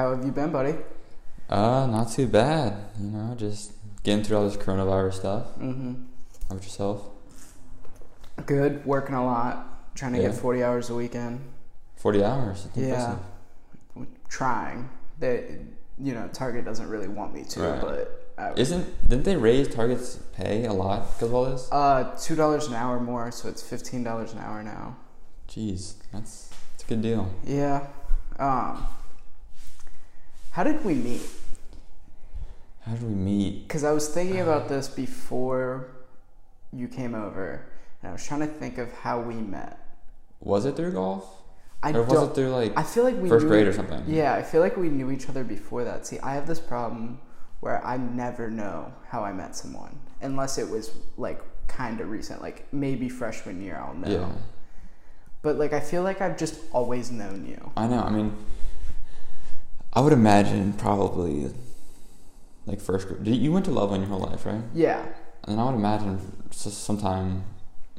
How have you been, buddy? Uh, not too bad. You know, just getting through all this coronavirus stuff. Mm-hmm. How about yourself? Good. Working a lot. Trying to Yeah. get 40 hours a weekend. Forty hours. That's Yeah. impressive. Trying. That you know, Target doesn't really want me to, Right. but Isn't didn't they raise Target's pay a lot because of all this? uh two dollars an hour more, so it's fifteen dollars an hour now. Jeez, that's that's a good deal. Yeah. Um. How did we meet? How did we meet? Because I was thinking uh, about this before you came over, and I was trying to think of how we met. Was it through golf? I or was it through like I feel like we first knew, grade or something? Yeah, I feel like we knew each other before that. See, I have this problem where I never know how I met someone unless it was like kind of recent, like maybe freshman year. I'll know. Yeah. But like, I feel like I've just always known you. I know. I mean, I would imagine probably like first grade. Did- You went to Loveland your whole life, right? Yeah. And I would imagine sometime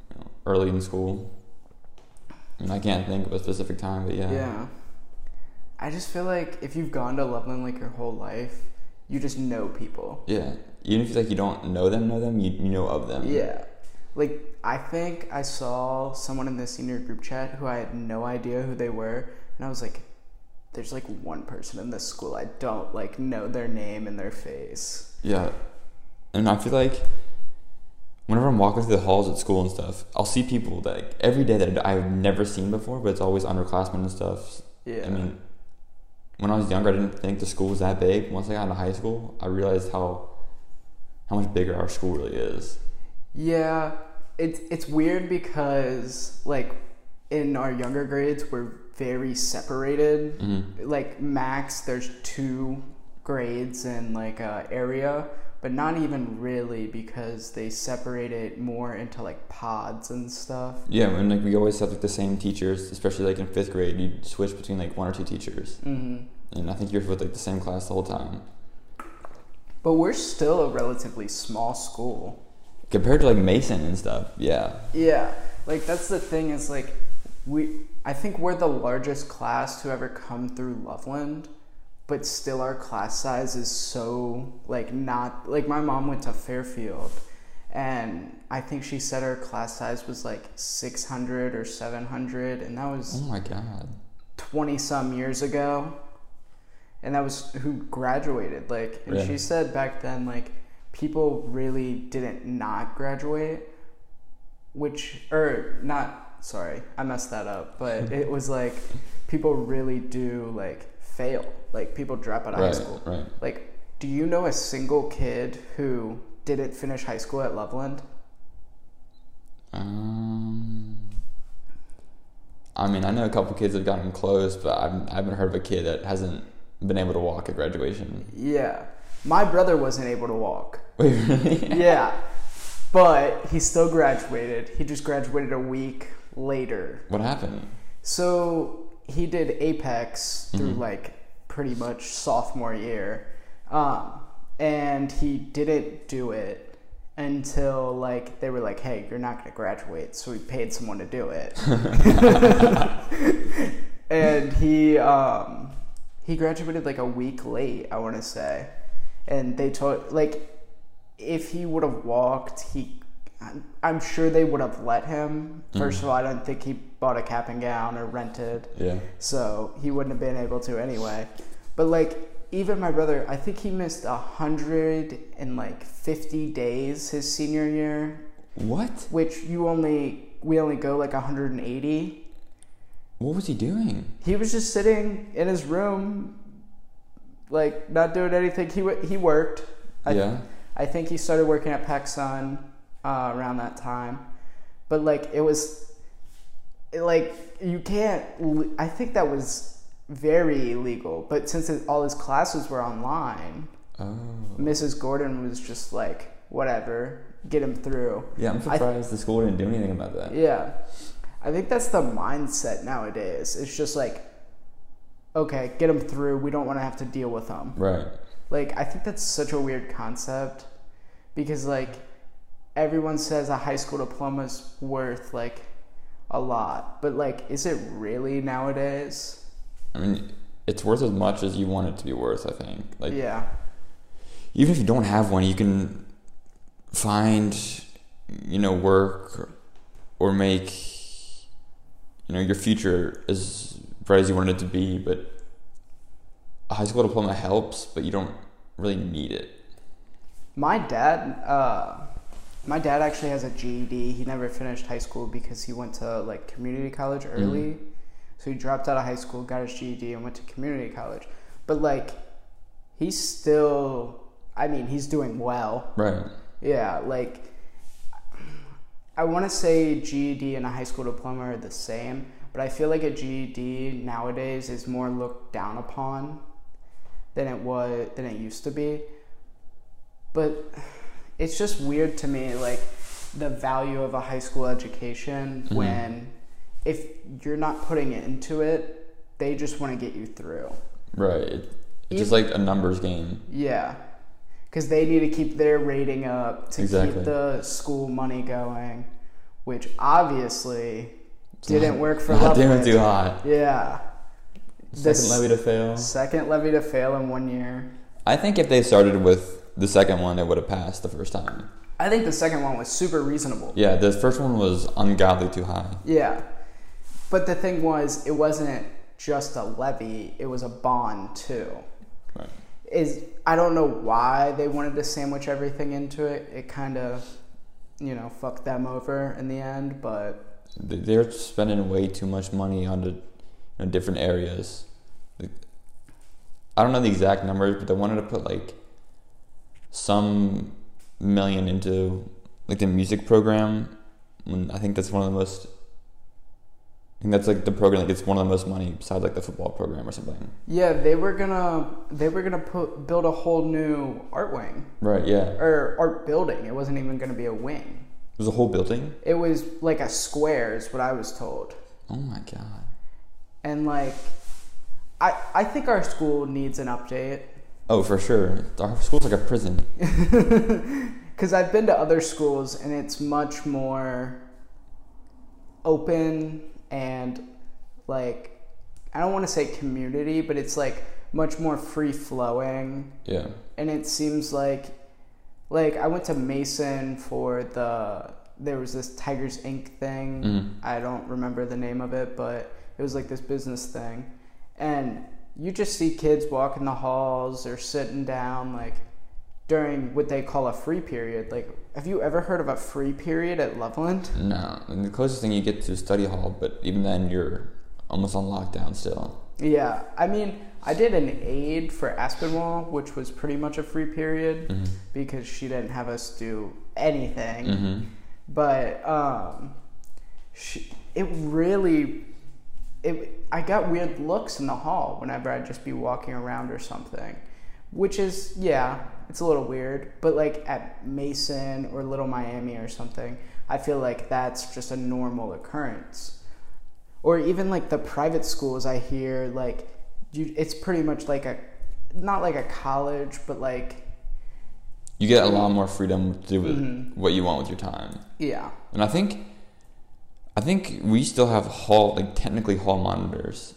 you know, early in school. I mean, I can't think of a specific time, but yeah. Yeah. I just feel like if you've gone to Loveland like your whole life, you just know people. Yeah. Even if like you don't know them, know them, you, you know of them. Yeah. Like I think I saw someone in the senior group chat who I had no idea who they were, and I was like, "There's like one person in this school I don't like know their name and their face." Yeah. And I feel like whenever I'm walking through the halls at school and stuff, I'll see people that like, every day that I've never seen before, but it's always underclassmen and stuff. Yeah. I mean, when I was younger, I didn't think the school was that big. Once I got into high school, I realized how how much bigger our school really is. yeah, it's it's weird because like in our younger grades we're very separated. Mm-hmm. Like max, there's two grades in like a area, but not even really because they separate it more into like pods and stuff. Yeah, and like we always have like the same teachers, especially like in fifth grade. You switch between like one or two teachers, hmm and I think you're with like the same class the whole time. But we're still a relatively small school. Compared to like Mason and stuff, yeah, Yeah, like that's the thing is like we I think we're the largest class to ever come through Loveland, but still our class size is so like not like my mom went to Fairfield and I think she said our class size was like 600 or 700 and that was oh my god, 20 some years ago and that was who graduated like and she said back then like people really didn't not graduate which or not sorry i messed that up but it was like people really do like fail like people drop out of high school right. like do you know a single kid who didn't finish high school at loveland Um, I mean, I know a couple kids have gotten close, but I've, I haven't heard of a kid that hasn't been able to walk at graduation. yeah my brother wasn't able to walk Wait, really? yeah. But he still graduated. He just graduated a week later. What happened? So he did Apex through Mhm. like pretty much sophomore year. Um, and he didn't do it until like they were like, hey, you're not going to graduate. So we paid someone to do it. and he um, he graduated like a week late, I want to say. And they told like if he would have walked, he I'm, sure they would have let him. First Mhm. of all, I don't think he bought a cap and gown or rented, Yeah. so he wouldn't have been able to anyway. But like even my brother, I think he missed a hundred and like fifty days his senior year, What? which you only we only go like 180. What was he doing? He was just sitting in his room, like not doing anything. He he worked. I, yeah. I think he started working at PacSun uh, around that time, but like it was, it, like you can't. I think that was very illegal. But since it, all his classes were online, Oh. Mrs. Gordon was just like, whatever, get him through. Yeah, I'm surprised the school didn't do anything about that. Yeah. I think that's the mindset nowadays. It's just like, okay, get him through. We don't want to have to deal with them. Right. Like, I think that's such a weird concept because, like, everyone says a high school diploma is worth, like, a lot. But, like, is it really nowadays? I mean, it's worth as much as you want it to be worth. I think. Like yeah. even if you don't have one, you can find you know work or make you know your future as bright as you want it to be. But a high school diploma helps, but you don't really need it. My dad, uh, my dad actually has a GED. He never finished high school because he went to like community college mm-hmm. early. So he dropped out of high school, got his GED, and went to community college. But like, he's still. I mean, he's doing well. Right. Yeah, like I want to say GED and a high school diploma are the same, but I feel like a GED nowadays is more looked down upon than it was than it used to be. But it's just weird to me like the value of a high school education Mhm. when if you're not putting it into it, they just want to get you through. Right. It, it's just like a numbers game. Yeah. Because they need to keep their rating up to Exactly. keep the school money going, which obviously It's didn't not- work for not doing too hot. Yeah. Second levy to fail. Second levy to fail in one year. I think if they started with the second one, it would have passed the first time. I think the second one was super reasonable. Yeah, the first one was ungodly too high. Yeah. But the thing was, it wasn't just a levy, it was a bond too. Right. Is I don't know why they wanted to sandwich everything into it. It kind of, you know, fucked them over in the end, but They- They're spending way too much money on the you know, different areas. Like, I don't know the exact numbers, but they wanted to put like some million into like the music program. When I think that's one of the most. I think that's like the program that gets one of the most money besides like the football program or something. Yeah, they were gonna they were gonna put build a whole new art wing Right. Yeah. or art building. It wasn't even gonna be a wing. It was a whole building. It was like a square, is what I was told. Oh my god. And like, I I think our school needs an update Oh, for sure. Our school's like a prison. because I've been to other schools and it's much more open and like I don't want to say community, but it's like much more free flowing. Yeah. and it seems like like I went to Mason for the there was this Tigers Inc thing. Mhm. I don't remember the name of it, but it was like this business thing. And you just see kids walking the halls or sitting down like during what they call a free period. Like have you ever heard of a free period at Loveland? No, and the closest thing you get to study hall, but even then you're almost on lockdown still. Yeah. I mean, I did an aid for Aspinwall, which was pretty much a free period hmm because she didn't have us do anything. hmm but um, she, it really it I got weird looks in the hall whenever I'd just be walking around or something, which is yeah, it's a little weird. But like at Mason or Little Miami or something, I feel like that's just a normal occurrence. Or even like the private schools, I hear like you, it's pretty much like a not like a college, but like You get a lot more freedom to do Mhm. what you want with your time, yeah, and I think, I think we still have hall like technically hall monitors.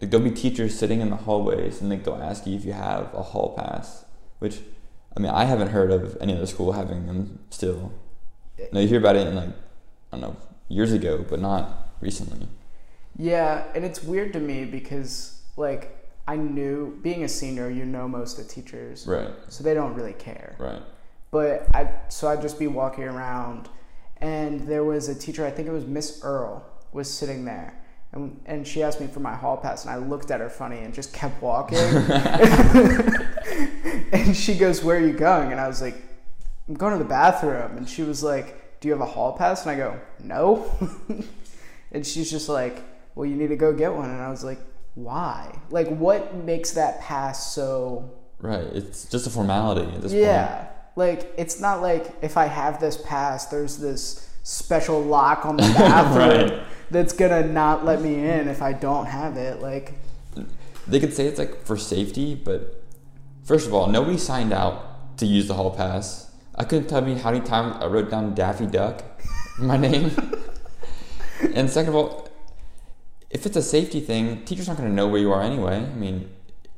Like there'll be teachers sitting in the hallways, and like they'll ask you if you have a hall pass, which, I mean, I haven't heard of any other school having them still. No, you hear about it in like, I don't know, years ago, but not recently. Yeah, and it's weird to me because like I knew being a senior, you know most of the teachers, Right, so they don't really care. right. But I so I'd just be walking around, and there was a teacher. I think it was Miss Earl was sitting there. And, and she asked me for my hall pass, and I looked at her funny and just kept walking. and she goes, "Where are you going?" And I was like, "I'm going to the bathroom." And she was like, "Do you have a hall pass?" And I go, "No." and she's just like, "Well, you need to go get one." And I was like, "Why? Like, what makes that pass so?" Right. It's just a formality at this point. Yeah. Like it's not like if I have this pass, there's this special lock on the bathroom Right. that's gonna not let me in if I don't have it. Like They could say it's like for safety, but first of all, nobody signed out to use the hall pass. I couldn't tell me how many times I wrote down Daffy Duck my name. and second of all, if it's a safety thing, teachers aren't going to know where you are anyway. I mean,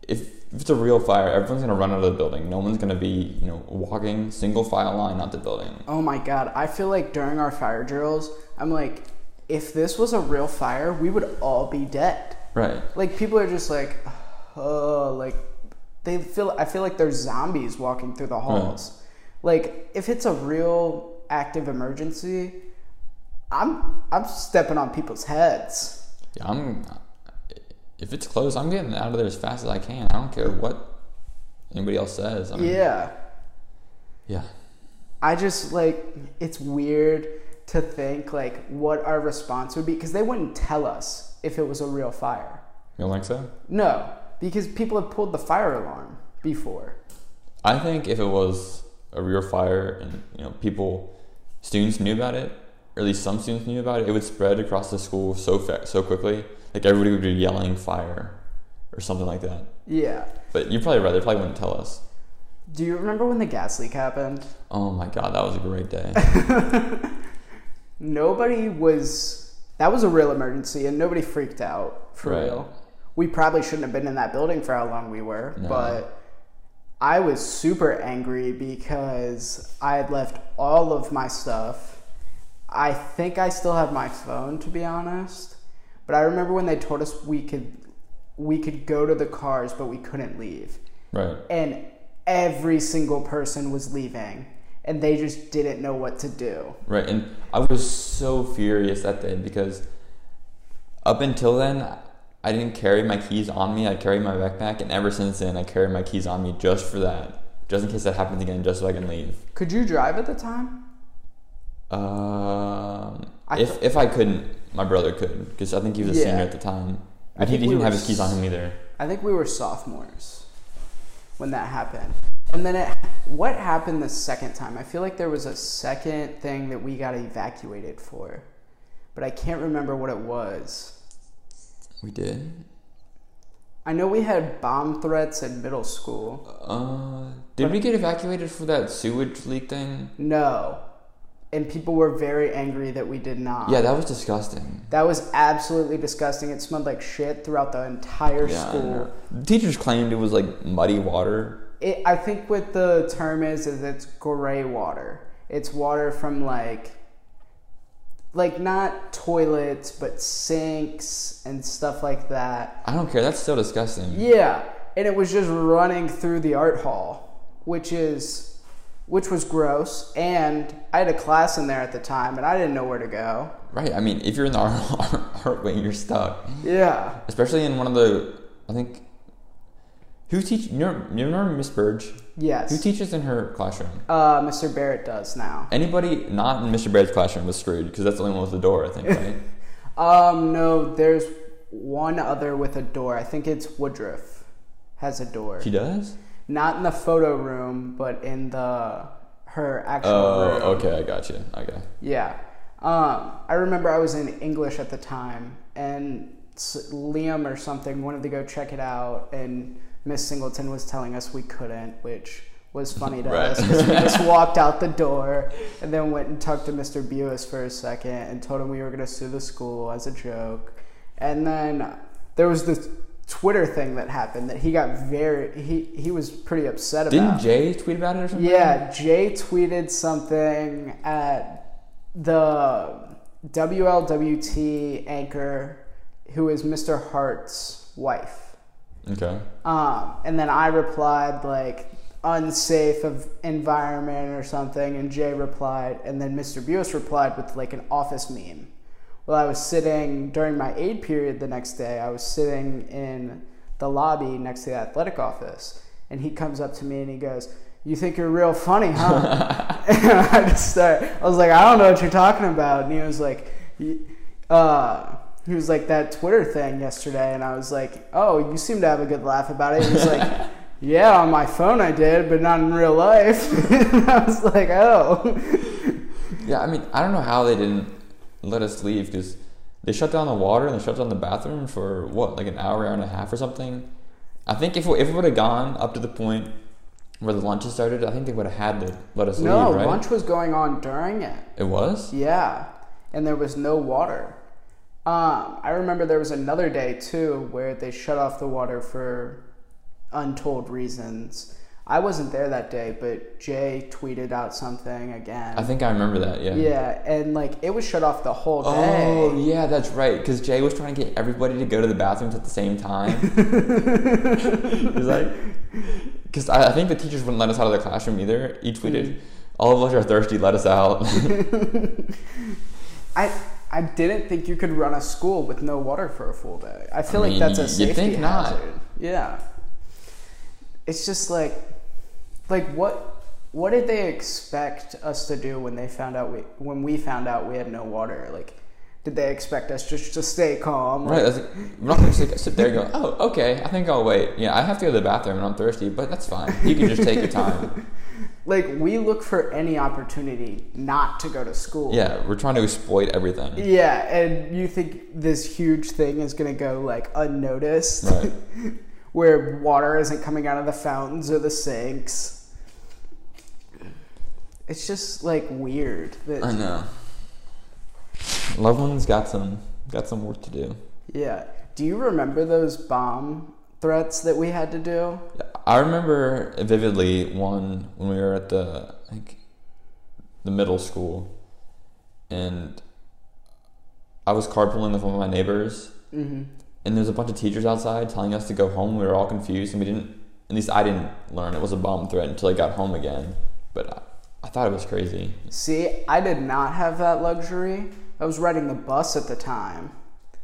if, if it's a real fire, everyone's going to run out of the building. No one's going to be, you know, walking single file line out the building. Oh my god, I feel like during our fire drills, I'm like, if this was a real fire, we would all be dead. Right. Like people are just like, oh, like they feel. I feel like there's zombies walking through the halls. Like if it's a real active emergency, I'm I'm stepping on people's heads. Yeah, I'm. If it's close, I'm getting out of there as fast as I can. I don't care what anybody else says. I mean, Yeah. Yeah. I just like it's weird to think like what our response would be because they wouldn't tell us if it was a real fire. You don't think so? No, because people have pulled the fire alarm before. I think if it was a real fire and you know people, students knew about it, or at least some students knew about it, it would spread across the school so fa- so quickly. Like everybody would be yelling fire, or something like that. Yeah. But you're probably right. They probably wouldn't tell us. Do you remember when the gas leak happened? Oh my god, that was a great day. Nobody was. That was a real emergency, and nobody freaked out for Right. real. We probably shouldn't have been in that building for how long we were, No. but I was super angry because I had left all of my stuff. I think I still have my phone, to be honest. But I remember when they told us we could we could go to the cars, but we couldn't leave right. and every single person was leaving and they just didn't know what to do Right, and I was so furious that day because up until then, I didn't carry my keys on me. I carried my backpack, and ever since then, I carry my keys on me just for that, just in case that happens again, just so I can leave. could you drive at the time Um, I if if I couldn't, my brother could because I think he was a Yeah. senior at the time, I but he didn't have his keys on him either. i think we were sophomores when that happened and then it, what happened the second time i feel like there was a second thing that we got evacuated for but i can't remember what it was We did. i know we had bomb threats in middle school Uh, did we get evacuated for that sewage leak thing? no and people were very angry that we did not Yeah, that was disgusting. That was absolutely disgusting. It smelled like shit throughout the entire Yeah, school. Teachers claimed it was like muddy water. It, I think what the term is is it's gray water. It's water from like, like not toilets but sinks and stuff like that. I don't care. That's so disgusting. Yeah, and it was just running through the art hall, which is, which was gross. And I had a class in there at the time, and I didn't know where to go. Right. I mean, if you're in the art, art, wing, you're stuck. Yeah. Especially in one of the, I think, who teach? You remember, Miss Burge? Yes. Who teaches in her classroom? Uh, Mr. Barrett does now. Anybody not in Mr. Baird's classroom was screwed because that's the only one with the door, I think, right? Um, no, there's one other with a door. I think it's Woodruff has a door. she does. Not in the photo room, but in the her actual Oh, room. okay. I got you. Okay. Yeah. Um, I remember I was in English at the time, and Liam or something wanted to go check it out, and Miss Singleton was telling us we couldn't, which was funny to Right. us because we just walked out the door and then went and talked to Mr. Buis for a second and told him we were going to sue the school as a joke. And then there was this Twitter thing that happened that he got very he he was pretty upset about. Didn't. Jay tweet about it or something? Yeah, Jay tweeted something at the WLWT anchor, who is Mr. Hart's wife. Okay. Um, and then I replied like unsafe of environment or something, and Jay replied, and then Mr. Buis replied with like an office meme. Well, I was sitting during my aid period the next day. I was sitting in the lobby next to the athletic office, and he comes up to me and he goes, "You think you're real funny, huh?" and I just started, I was like, "I don't know what you're talking about," and he was like, uh, he was like that Twitter thing yesterday, and I was like, "Oh, you seem to have a good laugh about it." He was like, "Yeah, on my phone I did, but not in real life." and I was like, "Oh." Yeah, I mean, I don't know how they didn't let us leave because they shut down the water and they shut down the bathroom for what, like an hour, hour and a half or something. I think if we, if it would have gone up to the point where the lunches started, I think they would have had to let us No, leave, right? lunch was going on during it. It was. Yeah, and there was no water. Um, I remember there was another day too where they shut off the water for untold reasons. I wasn't there that day, but Jay tweeted out something again. I think I remember that. Yeah. yeah, and like it was shut off the whole day. Oh yeah, that's right. Because Jay was trying to get everybody to go to the bathrooms at the same time. He's like, because I, I think the teachers wouldn't let us out of the classroom either. He tweeted, Mm. "All of us are thirsty. Let us out." I I didn't think you could run a school with no water for a full day. I feel I like that's a mean, safety you'd think not. hazard. Yeah. It's just like like what what did they expect us to do when they found out we when we found out we had no water? Like did they expect us just to stay calm? right. That's, we're not gonna sit, sit there and go, "Oh, okay. I think I'll wait." Yeah, I have to go to the bathroom and I'm thirsty, but that's fine. You can just take your time. Like we look for any opportunity not to go to school. Yeah, we're trying to exploit everything. Yeah, and you think this huge thing is gonna go like unnoticed, Right. where water isn't coming out of the fountains or the sinks. It's just like weird. That, I know. Loveland's got some got some work to do. Yeah. Do you remember those bomb threats that we had to do? I remember vividly one when we were at the like the middle school, and I was carpooling with one of my neighbors, Mm-hmm. and there's a bunch of teachers outside telling us to go home. We were all confused, and we didn't. At least I didn't learn it was a bomb threat until I got home again. But I, thought it was crazy. See, I did not have that luxury. I was riding the bus at the time.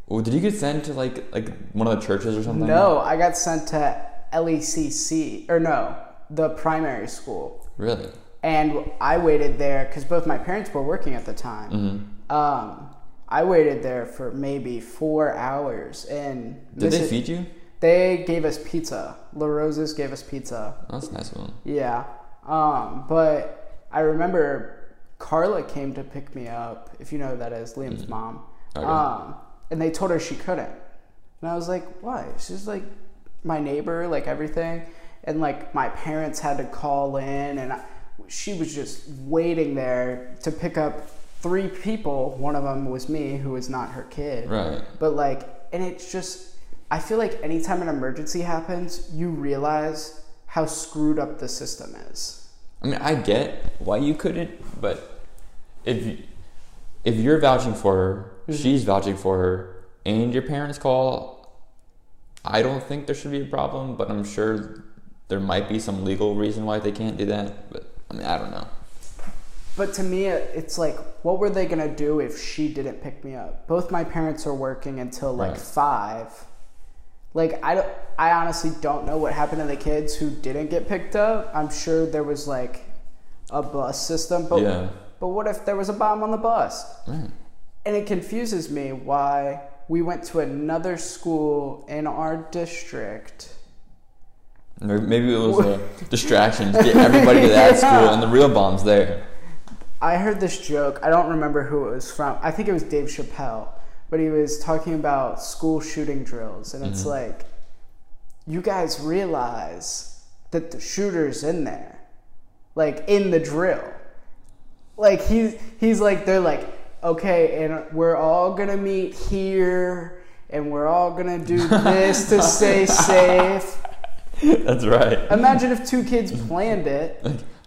Well, did you get sent to like like one of the churches or something? No, I got sent to LECC, or no, the primary school. Really? And I waited there because both my parents were working at the time. hmm Um, I waited there for maybe four hours, and Did they feed you? They gave us pizza. LaRosa's gave us pizza. That's a nice one. Yeah. Um, but I remember Carla came to pick me up. If you know who that is, Liam's mom. Okay. Um, and they told her she couldn't. And I was like, why? She's like my neighbor, like everything. And like my parents had to call in, and I, she was just waiting there to pick up three people. One of them was me, who was not her kid. Right. But like, and it's just, I feel like anytime an emergency happens, you realize how screwed up the system is. I mean, I get why you couldn't, but if you- if you're vouching for her, mm-hmm. she's vouching for her, and your parents call, I don't think there should be a problem. But I'm sure there might be some legal reason why they can't do that. But I mean, I don't know. But to me, it's like, what were they gonna do if she didn't pick me up? Both my parents are working until like Right. five. Like I don't, I honestly don't know what happened to the kids who didn't get picked up. I'm sure there was like a bus system, but Yeah. but what if there was a bomb on the bus? Right. And it confuses me why we went to another school in our district. Maybe it was a distraction to get everybody to that school, and the real bomb's there. I heard this joke. I don't remember who it was from. I think it was Dave Chappelle, but he was talking about school shooting drills, and it's mm-hmm. like, you guys realize that the shooter's in there, like in the drill. Like he's he's like they're like, okay, and we're all gonna meet here, and we're all gonna do this to stay safe. That's right. Imagine if two kids planned it.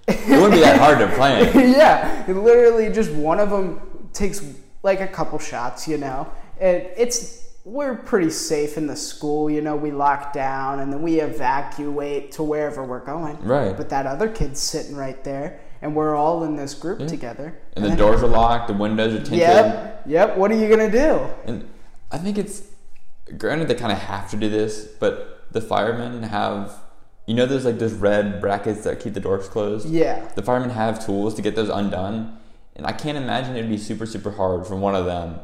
It wouldn't be that hard to plan. yeah, it literally just one of them takes like a couple shots, you know. And it's we're pretty safe in the school, you know. We lock down and then we evacuate to wherever we're going. Right. But that other kid's sitting right there, and we're all in this group Yeah. together. And the doors are locked, the windows are tinted. Yep. Yep. What are you gonna do? And I think it's granted they kind of have to do this, but the firemen have, you know, there's like those red brackets that keep the doors closed. Yeah. The firemen have tools to get those undone, and I can't imagine it'd be super super hard for one of them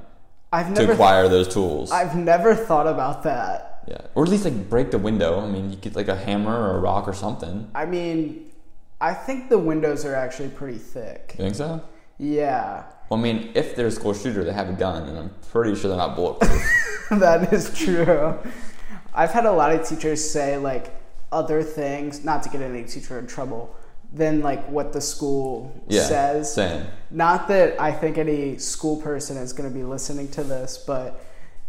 I've to never. acquire those tools. I've never thought about that. yeah, or at least like break the window. I mean, you get like a hammer or a rock or something. I mean, I think the windows are actually pretty thick. You think so? Yeah. Well, I mean, if they're a school shooter, they have a gun, and I'm pretty sure they're not bulletproof. that is true. I've had a lot of teachers say like other things, not to get any teacher in trouble, than like what the school yeah, says. same. Not that I think any school person is going to be listening to this, but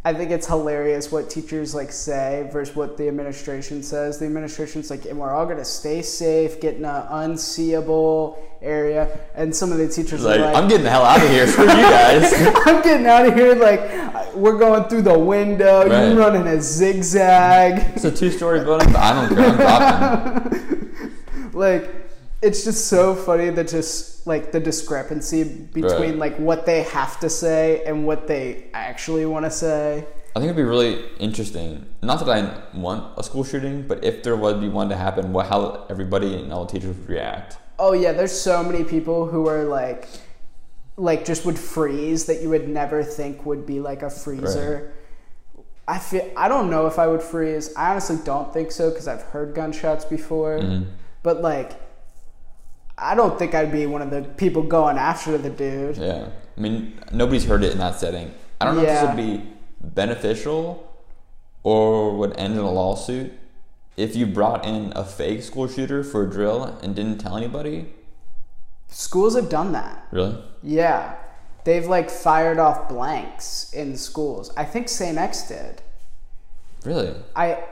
I think it's hilarious what teachers like say versus what the administration says. The administration's like, and we're all gonna stay safe, get in an unseeable area, and some of the teachers Like, are like, I'm getting the hell out of here. for you guys. I'm getting out of here. Like, we're going through the window. Right. You're running a zigzag. It's a two-story building, but I don't care. I'm dropping. like it's just so funny that just like the discrepancy between Right. like what they have to say and what they actually want to say I think it'd be really interesting. Not that I want a school shooting, but if there would be one to happen, what how everybody and all the teachers would react. oh yeah there's so many people who are like like just would freeze that you would never think would be like a freezer i feel i don't know if i would freeze i honestly don't think so because i've heard gunshots before Mhm. but like i don't think i'd be one of the people going after the dude Yeah, I mean nobody's heard it in that setting. I don't know if Yeah. this would be beneficial or would end in a lawsuit if you brought in a fake school shooter for a drill and didn't tell anybody. schools have done that Really? Yeah. They've like fired off blanks in schools. I think St. X did. Really? I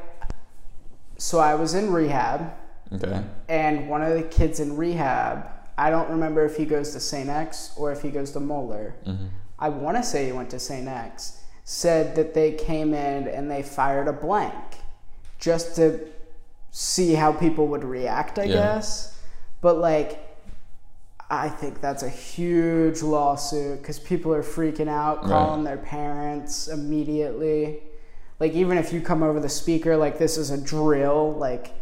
so I was in rehab Okay. and one of the kids in rehab, I don't remember if he goes to St. X or if he goes to Moeller. hmm I want to say he went to St. X. Said that they came in and they fired a blank just to see how people would react, I Yeah. guess. But like I think that's a huge lawsuit because people are freaking out, Right. calling their parents immediately. Like even if you come over the speaker like this is a drill, like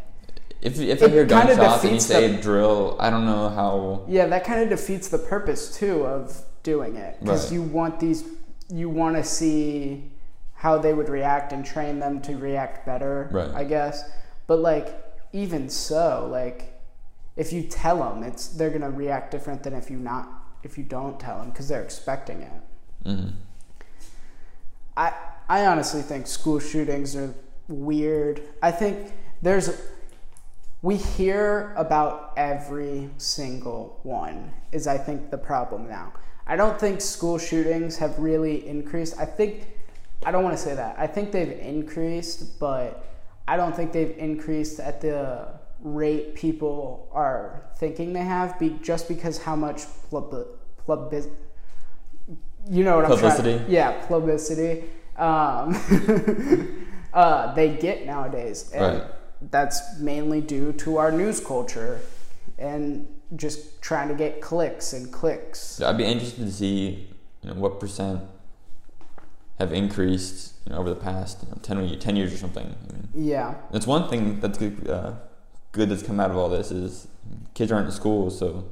If if I hear gunshots and you say the- drill, I don't know how. yeah, that kind of defeats the purpose too of doing it because Right. you want these, you want to see how they would react and train them to react better. Right. I guess, but like even so, like if you tell them, it's they're gonna react different than if you not if you don't tell them because they're expecting it. hmm I I honestly think school shootings are weird. I think there's we hear about every single one is I think the problem now. I don't think school shootings have really increased. I think I don't want to say that. I think they've increased, but I don't think they've increased at the rate people are thinking they have be, just because how much plub, plub, you know what I'm Publicity? trying Yeah, publicity. Um, uh, they get nowadays. And Right. That's mainly due to our news culture and just trying to get clicks and clicks. I'd be interested to see, you know, what percent have increased, you know, over the past you know, 10, 10 years or something. I mean, Yeah. that's one thing that's good, uh, good that's come out of all this is kids aren't in school, so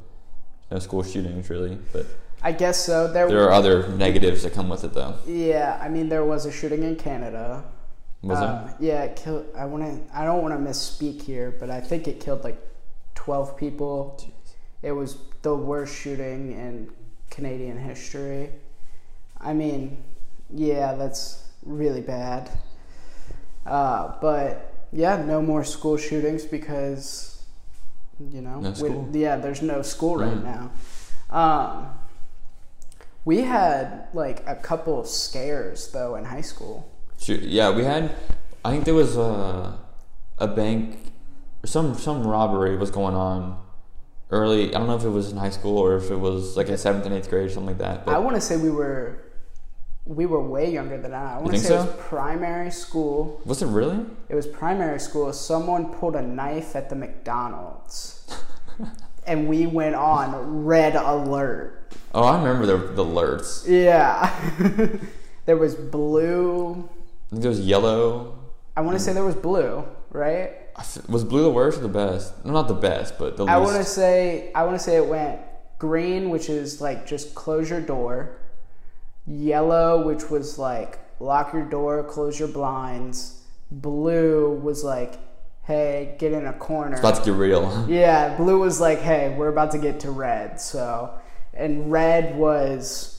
no school shootings really. But I guess so. There, there are other negatives that come with it, though. Yeah, I mean there was a shooting in Canada. Was Uh, Yeah, it killed. I want to. I don't want to misspeak here, but I think it killed like twelve people. It was the worst shooting in Canadian history. I mean, yeah, that's really bad. Uh, but yeah, no more school shootings because you know, No we- yeah, there's no school right Mm. now. Um, we had like a couple scares though in high school. Yeah, we had. I think there was a a bank, some some robbery was going on early. I don't know if it was in high school or if it was like in seventh and eighth grade or something like that. I want to say we were we were way younger than that. I want to say it was primary school. was it really? It was primary school. Someone pulled a knife at the McDonald's, and we went on red alert. Oh, I remember the the alerts. Yeah, there was blue. I think there was yellow. I want to say there was blue, right? Was blue the worst or the best? No, not the best, but the I least. want to say I want to say it went green, which is like just close your door. Yellow, which was like lock your door, close your blinds. Blue was like, hey, get in a corner. About to get real. Yeah, blue was like, hey, we're about to get to red. So, and red was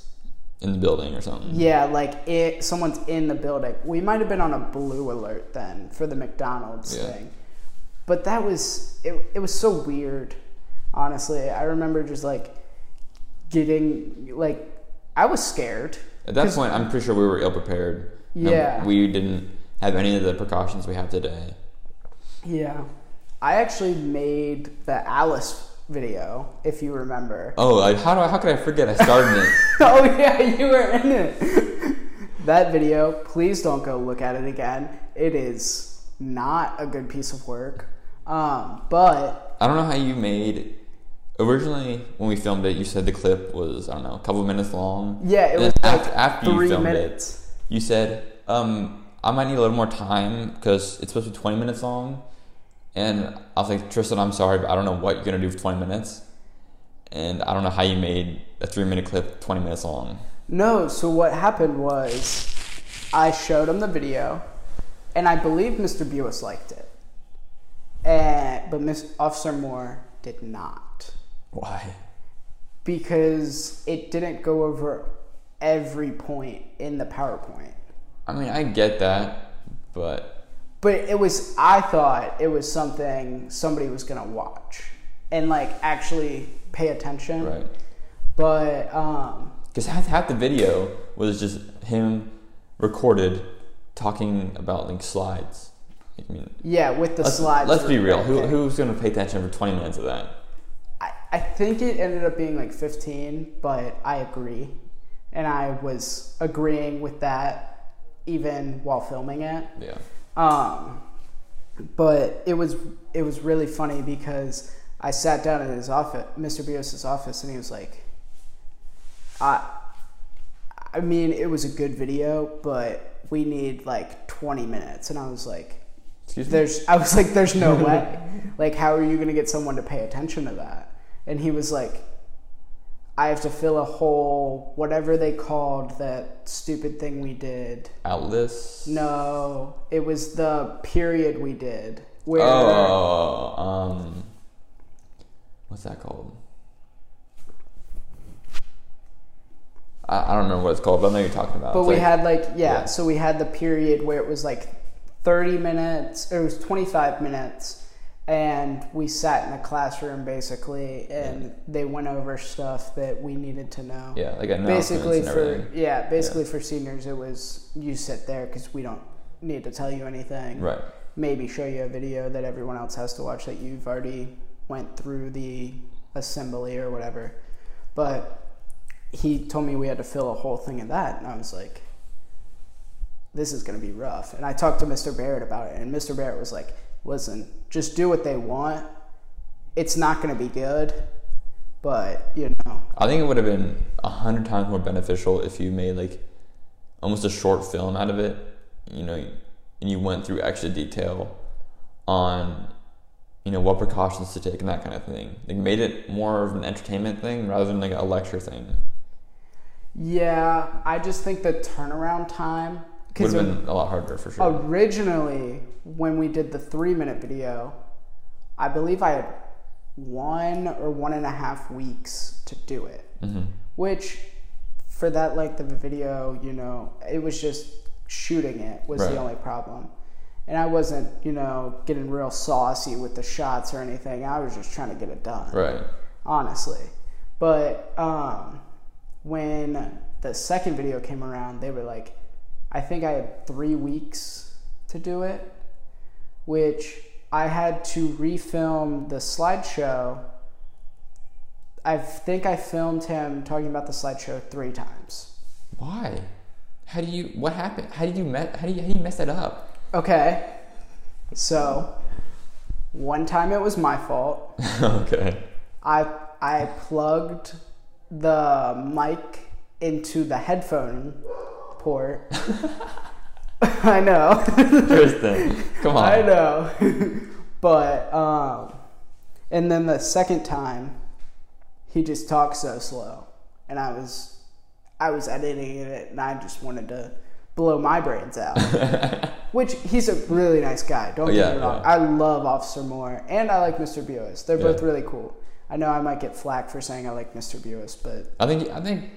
in the building or something. yeah, like it. Someone's in the building. We might have been on a blue alert then for the McDonald's Yeah. thing, but that was it. It was so weird. Honestly, I remember just like getting like I was scared. At that point, I'm pretty sure we were ill prepared. Yeah. we didn't have any of the precautions we have today. Yeah. I actually made the Alice video, if you remember. Oh, how do I, how could I forget? I started it. oh yeah, you were in it. that video, please don't go look at it again. It is not a good piece of work. Um, but I don't know how you made. Originally, when we filmed it, you said the clip was I don't know a couple minutes long. yeah, it And was like after, after you filmed minutes. it, you said, um, "I might need a little more time because it's supposed to be twenty minutes long." And I was like, Tristan, I'm sorry, but I don't know what you're gonna do for twenty minutes, and I don't know how you made a three minute clip twenty minutes long. No, so what happened was I showed him the video, and I believe Mr. Buis liked it, and but Miss Officer Moore did not Why? because it didn't go over every point in the PowerPoint. I mean, I get that, but But it was I thought it was something somebody was gonna watch and like actually pay attention. right. But um Because half, half the video was just him recorded talking about like slides. I mean, yeah, with the let's, slides. let's be real. Who, who's going to pay attention for 20 minutes of that? I, I think it ended up being like 15, but I agree. And I was agreeing with that even while filming it. Yeah. Um, but it was it was really funny because I sat down in his office, Mr. Buis's office, and he was like, "I, I mean, it was a good video, but we need like 20 minutes." And I was like, Excuse me? "There's," I was like, "There's no way. Like, how are you gonna get someone to pay attention to that?" And he was like, "I have to fill a hole, whatever they called that stupid thing we did." Atlas? No, it was the period we did where Oh, um, what's that called? I, I don't remember what it's called, but I know you're talking about. but It's we like- had like yeah, yeah. so we had the period where it was like 30 minutes, or it was 25 minutes and we sat in a classroom basically and they went over stuff that we needed to know. yeah, like basically for everything. yeah, basically for seniors it was you sit there cuz we don't need to tell you anything. Right. maybe show you a video that everyone else has to watch that you've already went through the assembly or whatever. But he told me we had to fill a whole thing of that, and I was like, "This is going to be rough." And I talked to Mr. Barrett about it, and Mr. Barrett was like, "Listen, just do what they want. It's not going to be good, but you know, I think it would have been a hundred times more beneficial if you made like almost a short film out of it, you know, and you went through extra detail on, you know, what precautions to take and that kind of thing. Like made it more of an entertainment thing rather than like a lecture thing. yeah, I just think the turnaround time Would have been a lot harder for sure. Originally, when we did the three minute video, I believe I had one or one and a half weeks to do it. hmm Which, for that length of a video, you know, it was just shooting it was Right. the only problem. And I wasn't, you know, getting real saucy with the shots or anything. I was just trying to get it done Right. honestly. But um, when the second video came around, they were like, I think I had three weeks to do it, which I had to refilm the slideshow. I think I filmed him talking about the slideshow three times. Why? How do you? What happened? How did you met? How do you? How do you mess that up? Okay, so one time it was my fault. okay. I I plugged the mic into the headphone port. I know. Tristan, come on. I know. but um and then the second time he just talked so slow and I was I was editing it and I just wanted to blow my brains out. Which he's a really nice guy. Don't Oh, get yeah, me wrong. yeah. I love Officer Moore and I like Mr. Buis. They're both really cool. I know I might get flack for saying I like Mr. Buis, but I think I think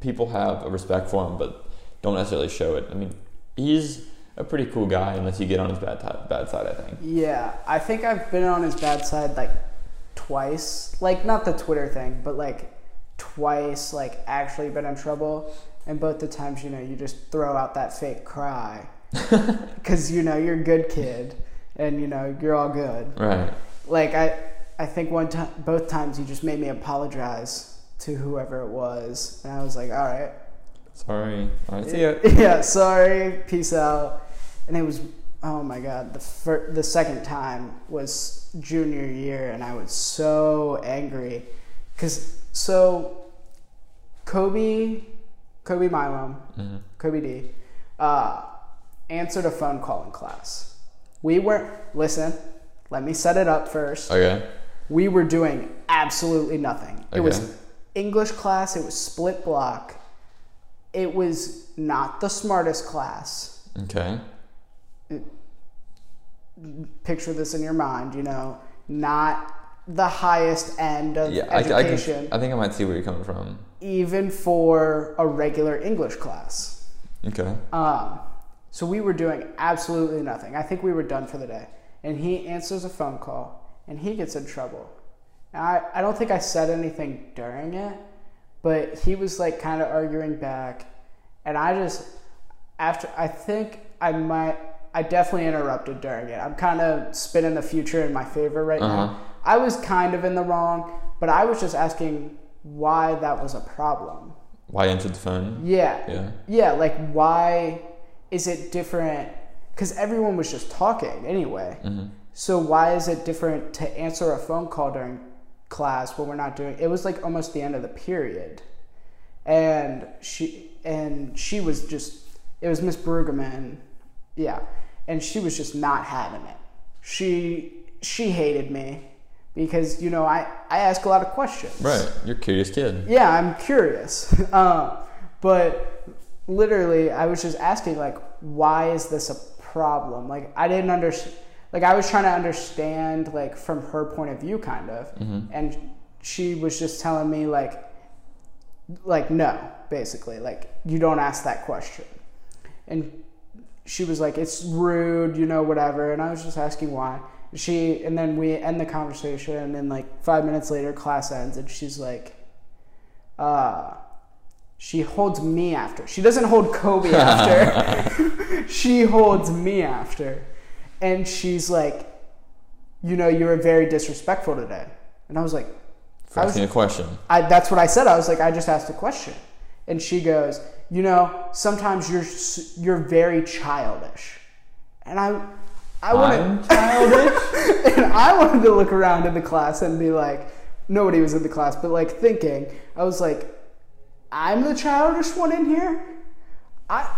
people have a respect for him, but don't necessarily show it. I mean, he's a pretty cool guy unless you get on his bad ti bad side. I think. yeah, I think I've been on his bad side like twice. Like not the Twitter thing, but like twice like actually been in trouble. and both the times you know you just throw out that fake cry because you know you're a good kid and you know you're all good. Right. Like I, I think one time, both times you just made me apologize to whoever it was, and I was like, all right, Sorry. All right. See ya. yeah, sorry, peace out. And it was, oh my god, the fir- the second time was junior year, and I was so angry, cause so Kobe, Kobe Milam, hmm Kobe D, uh, answered a phone call in class. We weren't listen. Let me set it up first. Okay. We were doing absolutely nothing. Okay. It was English class. It was split block. It was not the smartest class. Okay. Picture this in your mind. You know, not the highest end of Yeah, I, I, education, can, I think I might see where you're coming from. even for a regular English class. Okay. Um, so we were doing absolutely nothing. I think we were done for the day. And he answers a phone call and he gets in trouble. Now, I, I don't think I said anything during it, but he was like kind of arguing back. And I just, after, I think I might, I definitely interrupted during it. I'm kind of spinning the future in my favor right Uh-huh. now. I was kind of in the wrong, but I was just asking why that was a problem. Why answered the phone? Yeah. Yeah. Yeah, like why is it different? Because everyone was just talking anyway. hmm So why is it different to answer a phone call during class when we're not doing? It was like almost the end of the period, and she and she was just. It was Miss Brueggemann, yeah, and she was just not having it. She she hated me because you know I I ask a lot of questions. Right. You're curious kid. Yeah, I'm curious. um, but literally, I was just asking, like, why is this a problem? Like, I didn't understand. Like, I was trying to understand, like, from her point of view, kind of. Mhm. And she was just telling me, like, like no, basically, like, you don't ask that question. And she was like, it's rude, you know, whatever. And I was just asking why. She and then we end the conversation, and then like five minutes later, class ends, and she's like, uh, she holds me after. She doesn't hold Kobe after. she holds me after, and she's like, you know, you were very disrespectful today. And I was like, For I was- asking a question. I, that's what I said. I was like, I just asked a question. And she goes, you know, sometimes you're you're very childish. And I, I wanted, childish. and I wanted to look around in the class and be like, nobody was in the class, but like thinking, I was like, I'm the childish one in here. I,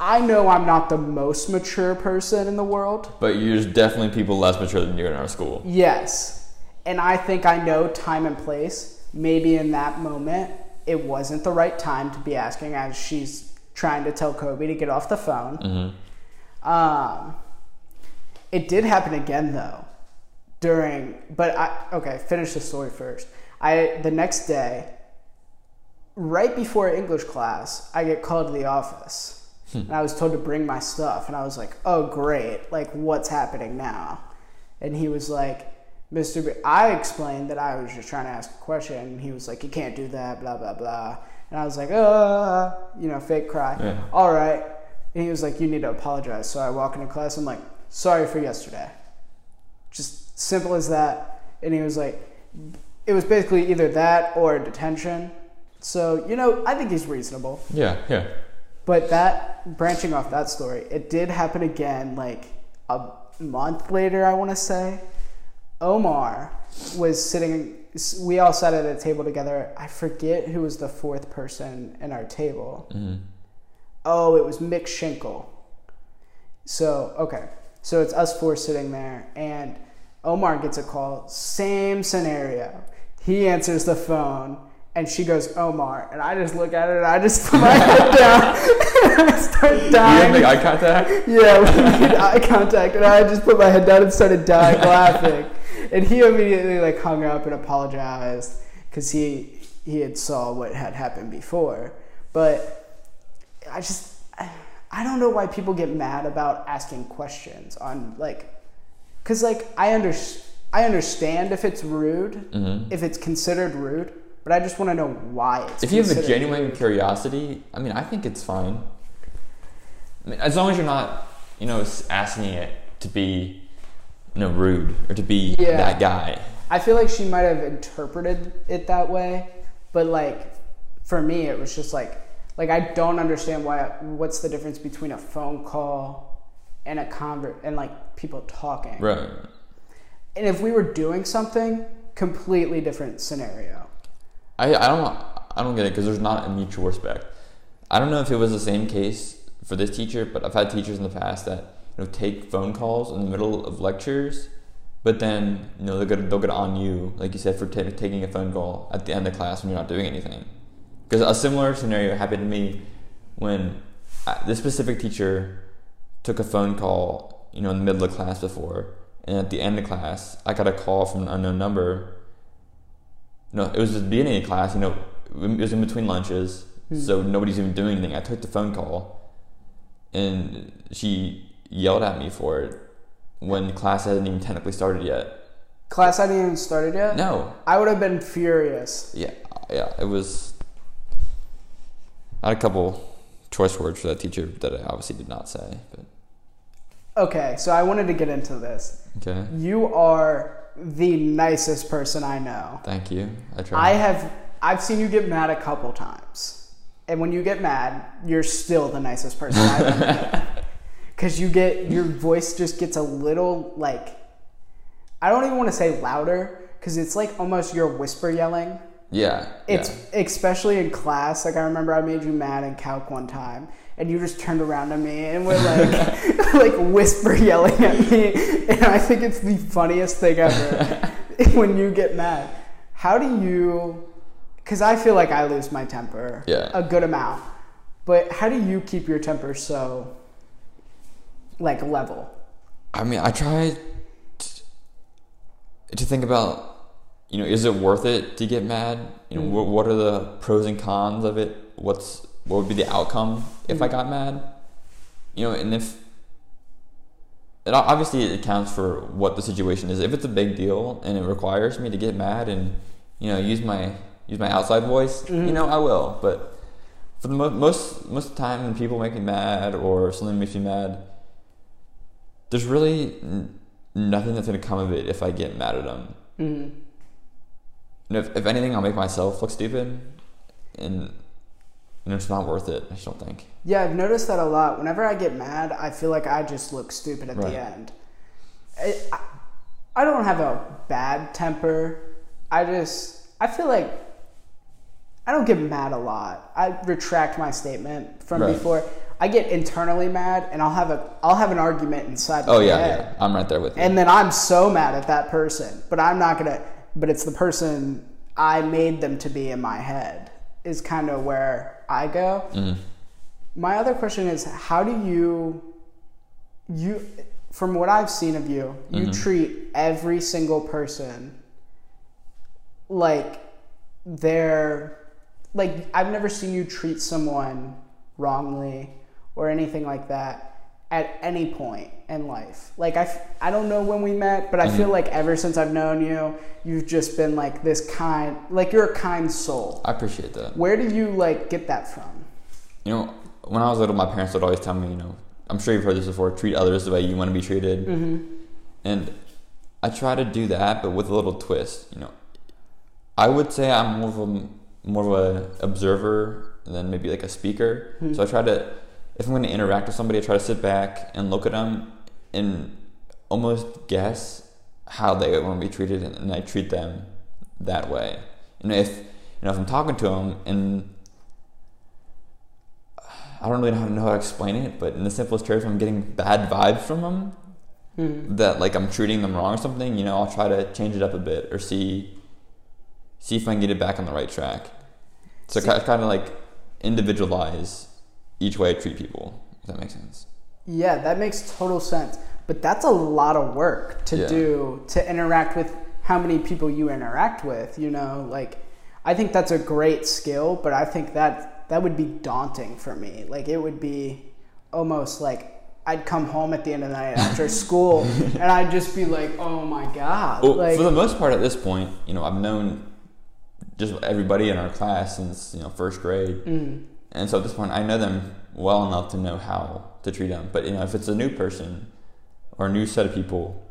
I know I'm not the most mature person in the world. but there's definitely people less mature than you in our school. Yes. And I think I know time and place. Maybe in that moment, it wasn't the right time to be asking as she's trying to tell Kobe to get off the phone. hmm Um, it did happen again though, during. But I okay. Finish the story first. I the next day, right before English class, I get called to the office, and I was told to bring my stuff, and I was like, "Oh great! Like what's happening now?" And he was like. Mr. B- I explained that I was just trying to ask a question, and he was like, "You can't do that," blah blah blah. And I was like, "Uh, you know, fake cry." Yeah. All right. And he was like, "You need to apologize." So I walk into class. I'm like, "Sorry for yesterday." Just simple as that. And he was like, "It was basically either that or detention." So you know, I think he's reasonable. Yeah. Yeah. But that branching off that story, it did happen again. Like a month later, I want to say. Omar was sitting. We all sat at a table together. I forget who was the fourth person in our table. hmm Oh, it was Mick Schinkel. So, okay. So it's us four sitting there, and Omar gets a call. Same scenario. He answers the phone, and she goes, Omar. And I just look at her, and I just put my head down. and I start You dying. make eye contact. Yeah, we made eye contact, and I just put my head down and started dying laughing. And he immediately like hung up and apologized because he he had saw what had happened before. But I just I don't know why people get mad about asking questions on like because like I under I understand if it's rude hmm if it's considered rude, but I just want to know why it's. If you have a genuine curiosity, I mean, I think it's fine. I mean, as long as you're not, you know, asking it to be, you know, rude or to be Yeah. that guy. I feel like she might have interpreted it that way, but like for me, it was just like like I don't understand why. What's the difference between a phone call and a convert and like people talking? Right. And if we were doing something, completely different scenario. I, I don't I don't get it because there's not a mutual respect. I don't know if it was the same case for this teacher, but I've had teachers in the past that you know take phone calls in the middle of lectures, but then you know they'll get they'll get on you, like you said, for ta taking a phone call at the end of class when you're not doing anything. Because a similar scenario happened to me when uh, this specific teacher took a phone call, you know, in the middle of class before, and at the end of class, I got a call from an unknown number no, it was the beginning of class. You know, it was in between lunches, hmm. so nobody's even doing anything. I took the phone call, and she yelled at me for it when class hadn't even technically started yet. Class hadn't even started yet. No, I would have been furious. yeah, yeah, it was. I had a couple choice words for that teacher that I obviously did not say, but Okay, so I wanted to get into this. okay. You are the nicest person I know. Thank you. I tried. I have I've seen you get mad a couple times. And when you get mad, you're still the nicest person I've ever met. Cuz you get your voice just gets a little like I don't even want to say louder cuz it's like almost you're whisper yelling. yeah, It's yeah. especially in class. Like I remember I made you mad in calc one time, and you just turned around to me and were like, like whisper yelling at me, and I think it's the funniest thing ever when you get mad. How do you? Because I feel like I lose my temper Yeah. a good amount, but how do you keep your temper so like level? I mean, I try t- to think about, you know, is it worth it to get mad? You know, Mm. what, what are the pros and cons of it? What's what would be the outcome if I Mm. got mad? You know, and if it obviously it counts for what the situation is. If it's a big deal and it requires me to get mad and you know use my use my outside voice, you Mhm. know, I will. But for the mo- most most of the time when people make me mad or something makes me mad, there's really n- nothing that's gonna come of it if I get mad at them. Mm. And if, if anything, I'll make myself look stupid, and and it's not worth it. I just don't think. Yeah, I've noticed that a lot. Whenever I get mad, I feel like I just look stupid at Right. the end. I, I, I don't have a bad temper. I just, I feel like I don't get mad a lot. I retract my statement from Right. before. I get internally mad, and I'll have a, I'll have an argument inside oh, my Oh yeah, head, yeah, I'm right there with you. and then I'm so mad at that person. But I'm not gonna. But it's the person I made them to be in my head. Is kind of where I go. Mhm. My other question is how do you you from what I've seen of you, you Mhm. treat every single person like they're like I've never seen you treat someone wrongly or anything like that at any point in life. Like I, I don't know when we met, but I feel like ever since I've known you, you've just been like this kind, like you're a kind soul. I appreciate that. Where do you like get that from? You know, when I was little, my parents would always tell me, you know, I'm sure you've heard this before, treat others the way you want to be treated. Mm-hmm. And I try to do that, but with a little twist. You know, I would say I'm more of a more of a observer than maybe like a speaker. Hmm. So I try to, if I'm going to interact with somebody, I try to sit back and look at them and almost guess how they want to be treated, and, and I treat them that way. Know, if you know if I'm talking to them and I don't really know how to, know how to explain it, but in the simplest terms, I'm getting bad vibes from them, Mm-hmm. that like I'm treating them wrong or something, you know, I'll try to change it up a bit or see see if I can get it back on the right track. So See- kind of like individualize each way I treat people. If that makes sense. Yeah, that makes total sense. But that's a lot of work to Yeah. do to interact with how many people you interact with, you know, like I think that's a great skill, but I think that that would be daunting for me. Like it would be almost like I'd come home at the end of the night after school and I'd just be like, "Oh my god." Well, like for the most part, at this point, you know, I've known just everybody in our class since you know first grade. Mm. And so at this point, I know them well enough to know how to treat them. But you know, if it's a new person or a new set of people,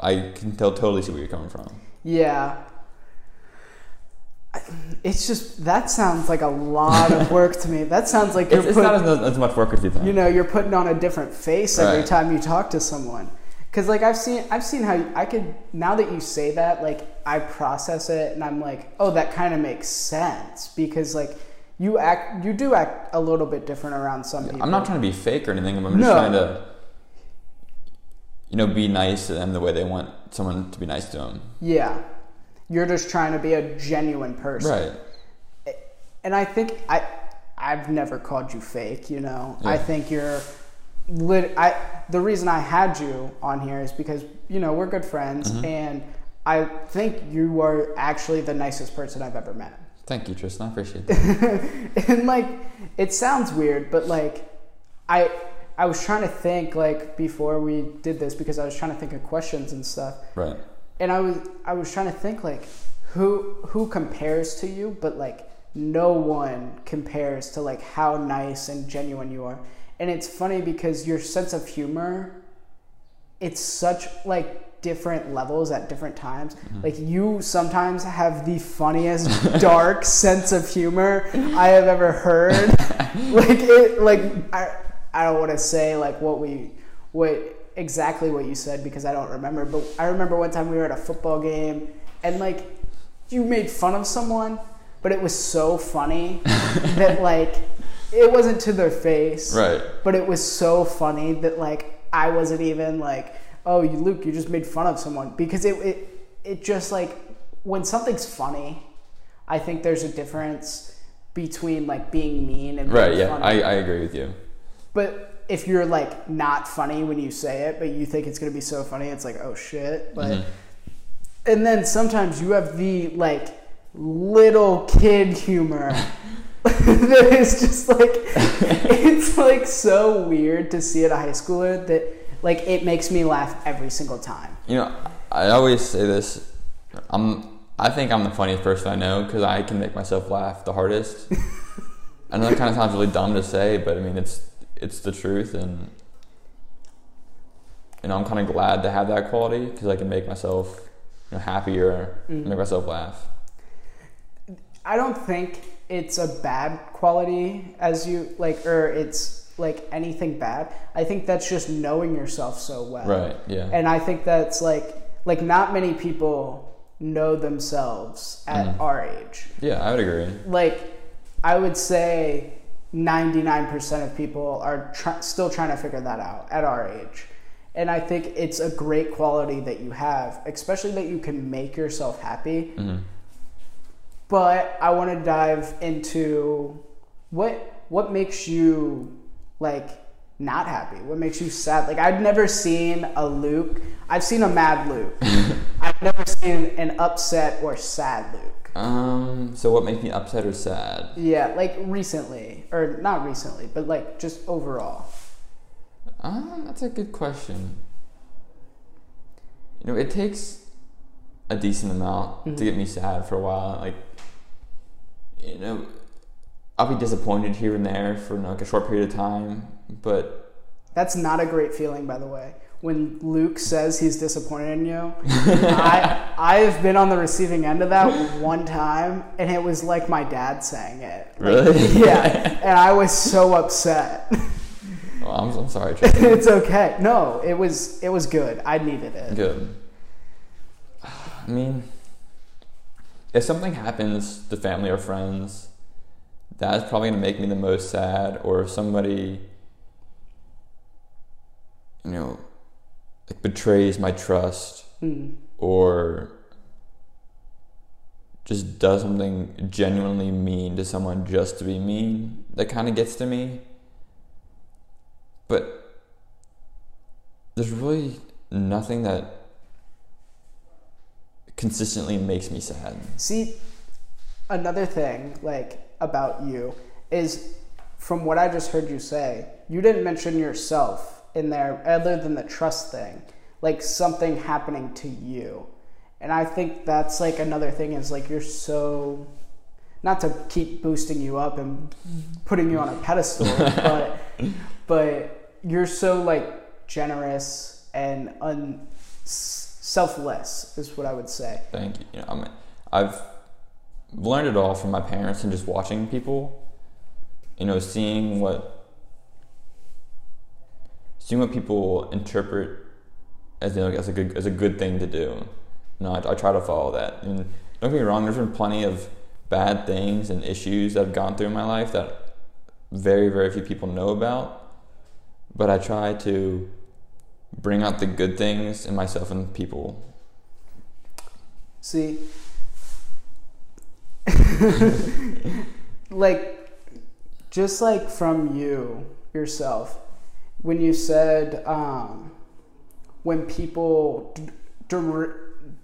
I can tell totally see where you're coming from. Yeah. It's just that sounds like a lot of work to me. That sounds like you're It's, it's putting, not as, as much work as you think. you know, you're putting on a different face every Right. time you talk to someone. Cause like I've seen, I've seen how I could now that you say that, like I process it and I'm like, oh, that kind of makes sense because like you act, you do act a little bit different around some people. I'm not trying to be fake or anything. I'm just No. trying to, you know, be nice to them the way they want someone to be nice to them. Yeah, you're just trying to be a genuine person. Right. and I think I I've never called you fake, you know. I think you're lit I the reason I had you on here is because, you know, we're good friends Mm-hmm. and I think you are actually the nicest person I've ever met. Thank you, Tristan. I appreciate that. and like it sounds weird, but like I I was trying to think like before we did this because I was trying to think of questions and stuff. right. and I was I was trying to think like who who compares to you, but like no one compares to like how nice and genuine you are. And it's funny because your sense of humor, it's such like different levels at different times. Mm-hmm. Like you sometimes have the funniest dark sense of humor I have ever heard. like it like I I don't want to say like what we what exactly what you said because I don't remember, but I remember one time we were at a football game and like you made fun of someone, but it was so funny that like it wasn't to their face. Right. But it was so funny that like I wasn't even like, oh, you Luke, you just made fun of someone because it it it just like when something's funny, I think there's a difference between like being mean and Right. being Yeah. funny. I, I agree with you. But if you're like not funny when you say it, but you think it's gonna be so funny, it's like oh shit. But Mhm. and then sometimes you have the like little kid humor that is just like it's like so weird to see at a high schooler that like it makes me laugh every single time. You know, I always say this. I'm. I think I'm the funniest person I know because I can make myself laugh the hardest. I know that kind of sounds really dumb to say, but I mean it's it's the truth, and you know I'm kind of glad to have that quality because I can make myself you know, happier, Mhm. make myself laugh. I don't think it's a bad quality as you like or it's like anything bad. I think that's just knowing yourself so well. Right? Yeah. And I think that's like like not many people know themselves at Mm. our age. yeah, I would agree. Like I would say 99% of people are try- still trying to figure that out at our age. And I think it's a great quality that you have, especially that you can make yourself happy. hmm But I want to dive into what what makes you like not happy? What makes you sad? Like I've never seen a Luke. I've seen a mad Luke. I've never seen an upset or sad Luke. Um. So what makes me upset or sad? Yeah, like recently or not recently, but like just overall. Um, that's a good question. You know, it takes a decent amount Mhm. to get me sad for a while. Like, you know, I'll be disappointed here and there for like a short period of time, but That's not a great feeling, by the way. When Luke says he's disappointed in you, I I've been on the receiving end of that one time, and it was like my dad saying it. Like, Really? yeah, and I was so upset. well, I'm, I'm sorry. It's okay. No, it was it was good. I needed it. Good. I mean, if something happens to family or friends, that's probably gonna make me the most sad. Or if somebody, you know, like betrays my trust, Mm. or just does something genuinely mean to someone just to be mean, that kind of gets to me. But there's really nothing that consistently makes me sad. See, another thing like about you is from what I just heard you say, you didn't mention yourself in there other than the trust thing, like something happening to you. And I think that's like another thing is like you're so not to keep boosting you up and putting you on a pedestal, but but you're so like generous and un selfless is what I would say. Thank you. You know, I mean, I've learned it all from my parents and just watching people. You know, seeing what seeing what people interpret as you know, as a good as a good thing to do. You know, I, I try to follow that. And don't get me wrong, there's been plenty of bad things and issues that I've gone through in my life that very very few people know about. But I try to bring out the good things in myself and people. See, like, just like from you yourself, when you said um, when people d- de-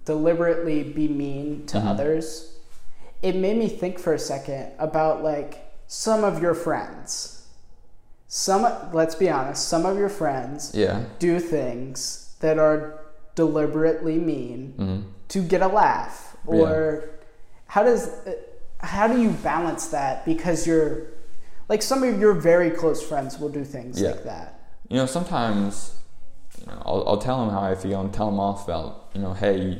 deliberately be mean to Mhm. others, it made me think for a second about like some of your friends. Some, let's be honest, some of your friends Yeah. do things that are deliberately mean hmm to get a laugh or how does how do you balance that because you're like some of your very close friends will do things Yeah. like that You know, sometimes you know, I'll, I'll tell them how I feel and tell them off about, you know, hey, you,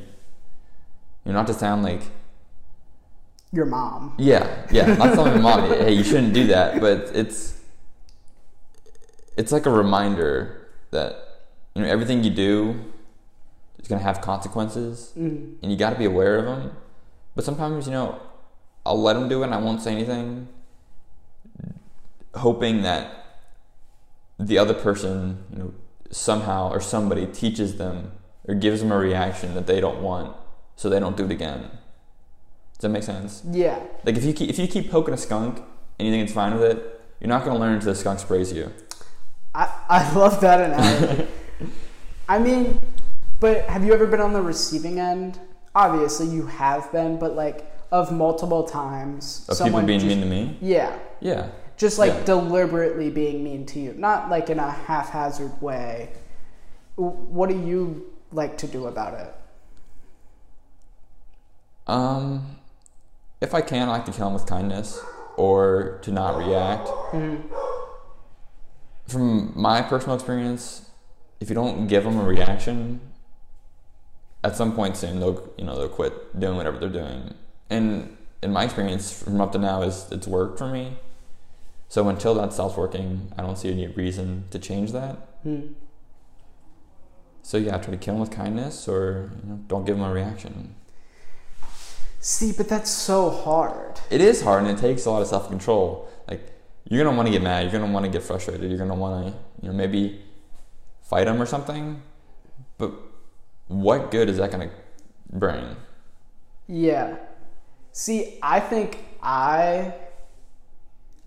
you're not to sound like, your mom yeah, yeah, not telling my mom, hey, you shouldn't do that, but it's, it's like a reminder that, you know, everything you do is going to have consequences mm. and you got to be aware of them. But sometimes, you know, I'll let them do it and I won't say anything, hoping that the other person, you know, somehow or somebody teaches them or gives them a reaction that they don't want, so they don't do it again. Does that make sense? yeah Like if you keep, if you keep poking a skunk and you think it's fine with it, you're not going to learn until the skunk sprays you. i, I love that analogy i mean but have you ever been on the receiving end obviously you have been but like of multiple times Of people being just- mean to me. yeah Yeah. just like Yeah. deliberately being mean to you not like in a haphazard way what do you like to do about it Um, if I can, I like to kill them with kindness or to not react. From my personal experience, if you don't give them a reaction, at some point soon they'll you know they'll quit doing whatever they're doing. And in my experience, from up to now, is it's worked for me. So until that stops working, I don't see any reason to change that. Hmm. So yeah, try to kill them with kindness, or you know, don't give them a reaction. See, but that's so hard. it is hard and it takes a lot of self control. Like you're gonna want to get mad, you're gonna want to get frustrated, you're gonna want to you know maybe fight them or something. But what good is that gonna bring? Yeah. See, I think I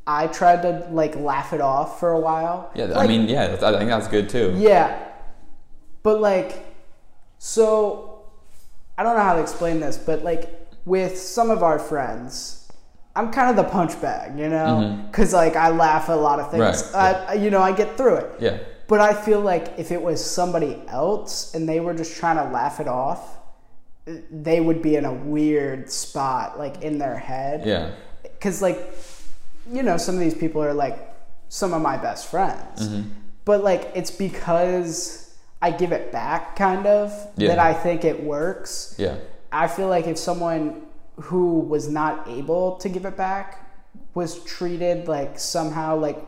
I tried to like laugh it off for a while. Yeah, I mean, yeah, I think that's good too. Yeah. But like so I don't know how to explain this, but like with some of our friends, I'm kind of the punch bag, you know? Mhm. Cuz like I laugh at a lot of things. Right, I, I- you know, I get through it. Yeah, But I feel like if it was somebody else and they were just trying to laugh it off, they would be in a weird spot, like in their head. yeah, Because, like, you know, some of these people are like some of my best friends. hmm But, like, it's because I give it back, kind of, Yeah. that I think it works. yeah, I feel like if someone who was not able to give it back was treated like somehow like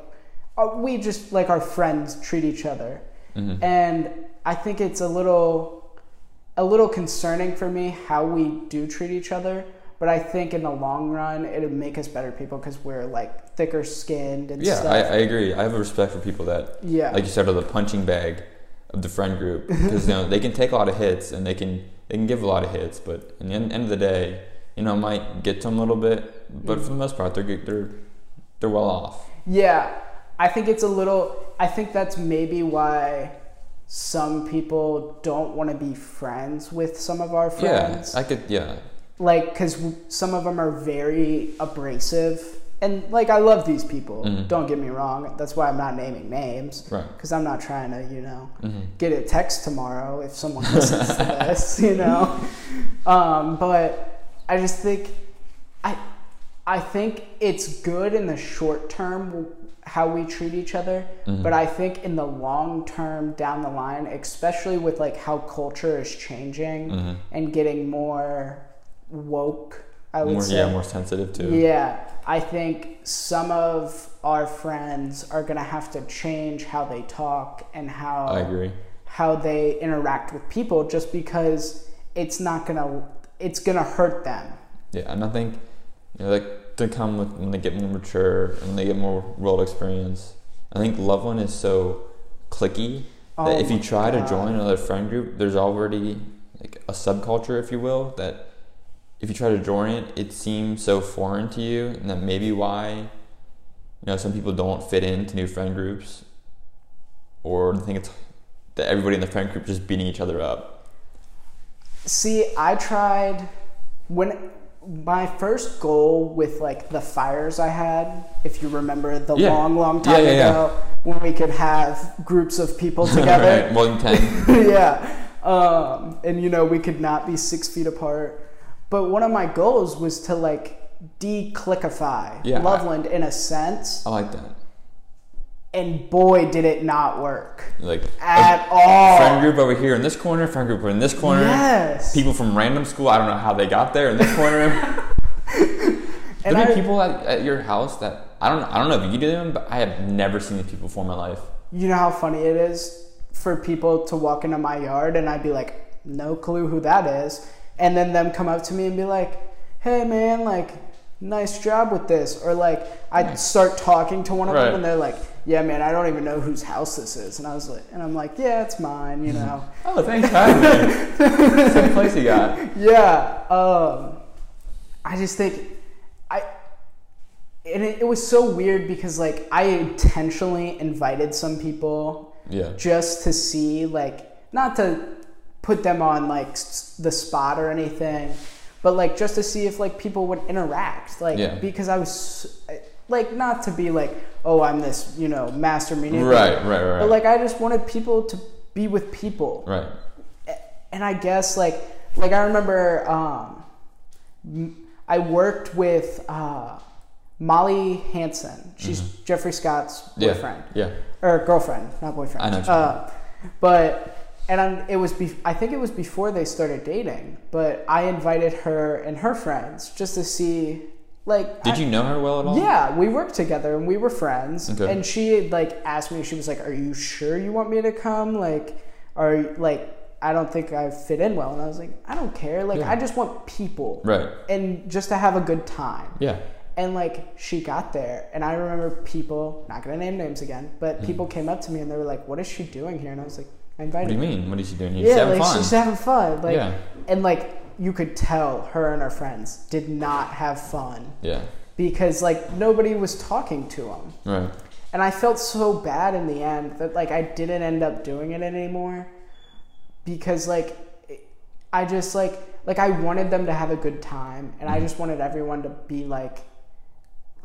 we just like our friends treat each other hmm and i think it's a little a little concerning for me how we do treat each other but i think in the long run it'll make us better people because we're like thicker skinned and yeah. stuff I, I agree. I have a respect for people that, yeah like you said, are the punching bag of the friend group because you know they can take a lot of hits and they can they can give a lot of hits, but in the end, end of the day, you know, it might get to them a little bit, but for the most part, they're they're they're well off. Yeah, I think it's a little. I think that's maybe why some people don't want to be friends with some of our friends. Yeah, I could. Yeah, like, because some of them are very abrasive. And, like, I love these people. Mhm. Don't get me wrong. That's why I'm not naming names. right. Because I'm not trying to, you know, hmm get a text tomorrow if someone listens to this, you know. Um, but I just think I I think it's good in the short term how we treat each other, Mm-hmm. but I think in the long term down the line, especially with like how culture is changing Mm-hmm. and getting more woke, I would more say. yeah more sensitive too. Yeah, I think some of our friends are gonna have to change how they talk and how I agree. how they interact with people, just because it's not gonna it's gonna hurt them. Yeah, and I think you know like to come with when they get more mature and they get more world experience. I think Loveland is so clicky that Oh if you my try to join another friend group, there's already like a subculture, if you will, that if you try to join it, it seems so foreign to you, and that maybe why you know some people don't fit into new friend groups, or they think it's that everybody in the friend group just beating each other up. See, I tried when my first goal with like the fires I had, if you remember the Yeah. long, long time yeah, yeah. ago, when we could have groups of people together. right, more than ten. yeah. Um, and you know, we could not be six feet apart. But one of my goals was to like de-clickify Loveland in a sense. I like that. And boy, did it not work Like at all. friend group over here in this corner, friend group in this corner. Yes. People from random school, I don't know how they got there in this corner. And there be I- people at, at your house that I don't I don't know if you do them, but I have never seen these people before in my life. You know how funny it is for people to walk into my yard and I'd be like, no clue who that is. And then them come up to me and be like, hey man, like, nice job with this. Or like, I'd start talking to one of Right. them and they're like, yeah man, I don't even know whose house this is. And I was like, and I'm like, yeah, it's mine, you know. Oh, thanks me. Same place you got. yeah. Um, I just think I and it, it was so weird because like I intentionally invited some people Yeah. just to see like not to put them on like the spot or anything but like just to see if like people would interact like Yeah. because i was like not to be like oh i'm this you know master media Right, right, right. but like i just wanted people to be with people right. and I guess like like I remember um, I worked with uh, Molly Hanson. She's Jeffrey Scott's Mm-hmm. Yeah. boyfriend Yeah. or girlfriend, not boyfriend. I know Uh, but and i it was be- I think it was before they started dating. But I invited her and her friends just to see like Did I- you know her well at all? yeah, we worked together and we were friends. Okay. And she like asked me, she was like, "Are you sure you want me to come? Like, are like I don't think I fit in well." And I was like, "I don't care. Like, Yeah. I just want people Right. and just to have a good time." Yeah. And like she got there, and I remember people, not gonna name names again, but people came up to me and they were like, "What is she doing here?" And I was like, "I Mm-hmm. What do you her." mean? What is she doing? You're Yeah, like fun. she's having fun. Like, Yeah. and like you could tell her and her friends did not have fun yeah. because like nobody was talking to them. Right. And I felt so bad in the end that like I didn't end up doing it anymore because like I just like like I wanted them to have a good time and Mm-hmm. I just wanted everyone to be like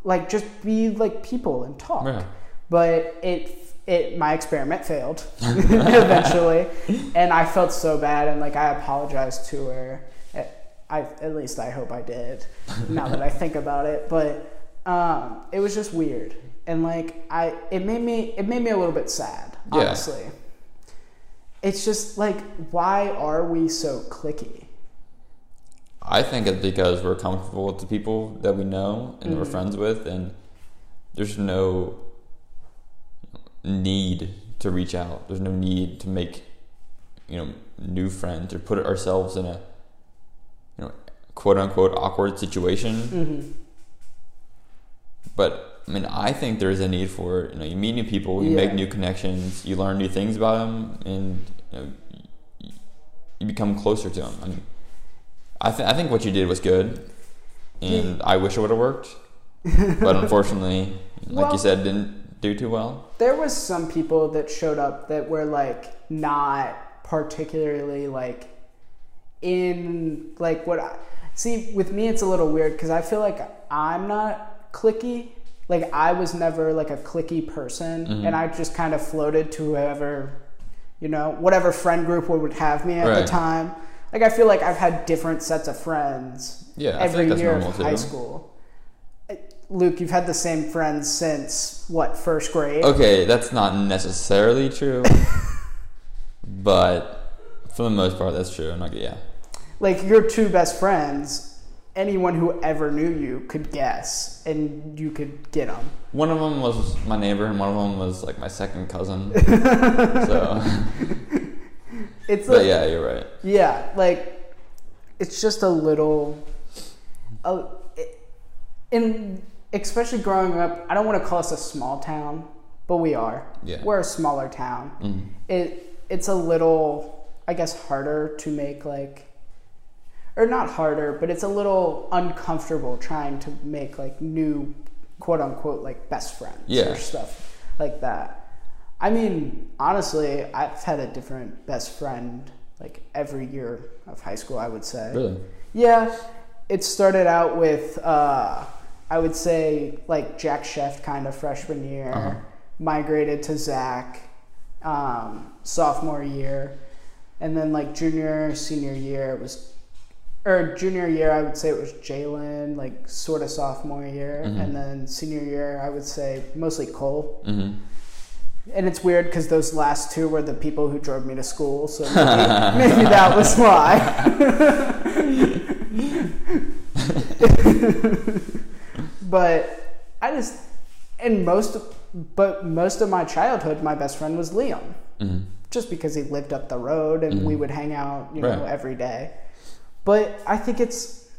like just be like people and talk. Right. But it it my experiment failed eventually and I felt so bad and like I apologized to her. I at least I hope I did now that I think about it, but um, it was just weird and like I it made me it made me a little bit sad Yeah. honestly. It's just like why are we so clicky? I think it's because we're comfortable with the people that we know and that we're friends with, and there's no need to reach out. There's no need to make, you know, new friends or put ourselves in a, quote unquote awkward situation. Mm-hmm. But I mean, I think there's a need for. You know, you meet new people, you Yeah. make new connections, you learn new things about them, and you know, you become closer to them. I mean, I think I think what you did was good, and I wish it would have worked, but unfortunately, like Well- you said, didn't do too well. There was some people that showed up that were like not particularly like in like what I see with me it's a little weird because I feel like I'm not clicky. Like I was never like a clicky person Mhm. and I just kind of floated to whoever you know, whatever friend group would have me at the time. Like I feel like I've had different sets of friends Yeah, every year of high school. Luke, you've had the same friends since what first grade? Okay, that's not necessarily true, but for the most part, that's true. I'm not yeah. Like your two best friends, anyone who ever knew you could guess, and you could get them. One of them was my neighbor, and one of them was like my second cousin. so, It's but like, yeah, you're right. Yeah, like it's just a little, uh, in especially growing up. I don't want to call us a small town, but we are. Yeah. we're a smaller town. Mhm. It it's a little, I guess, harder to make like, or not harder, but it's a little uncomfortable trying to make like new, quote unquote, like best friends Yeah. or stuff like that. I mean, honestly, I've had a different best friend like every year of high school. I would say. Really? Yeah, it started out with uh, I would say like Jack Sheff kind of freshman year, Uh-huh. migrated to Zach um, sophomore year, and then like junior senior year it was. Or junior year, I would say it was Jalen, like sort of sophomore year, Mhm. and then senior year, I would say mostly Cole. Mm-hmm. And it's weird because those last two were the people who drove me to school, so maybe, maybe that was why. but I just, and most, but most of my childhood, my best friend was Liam, Mm-hmm. just because he lived up the road and we Mhm. would hang out, you know, Right. every day. But I think it's,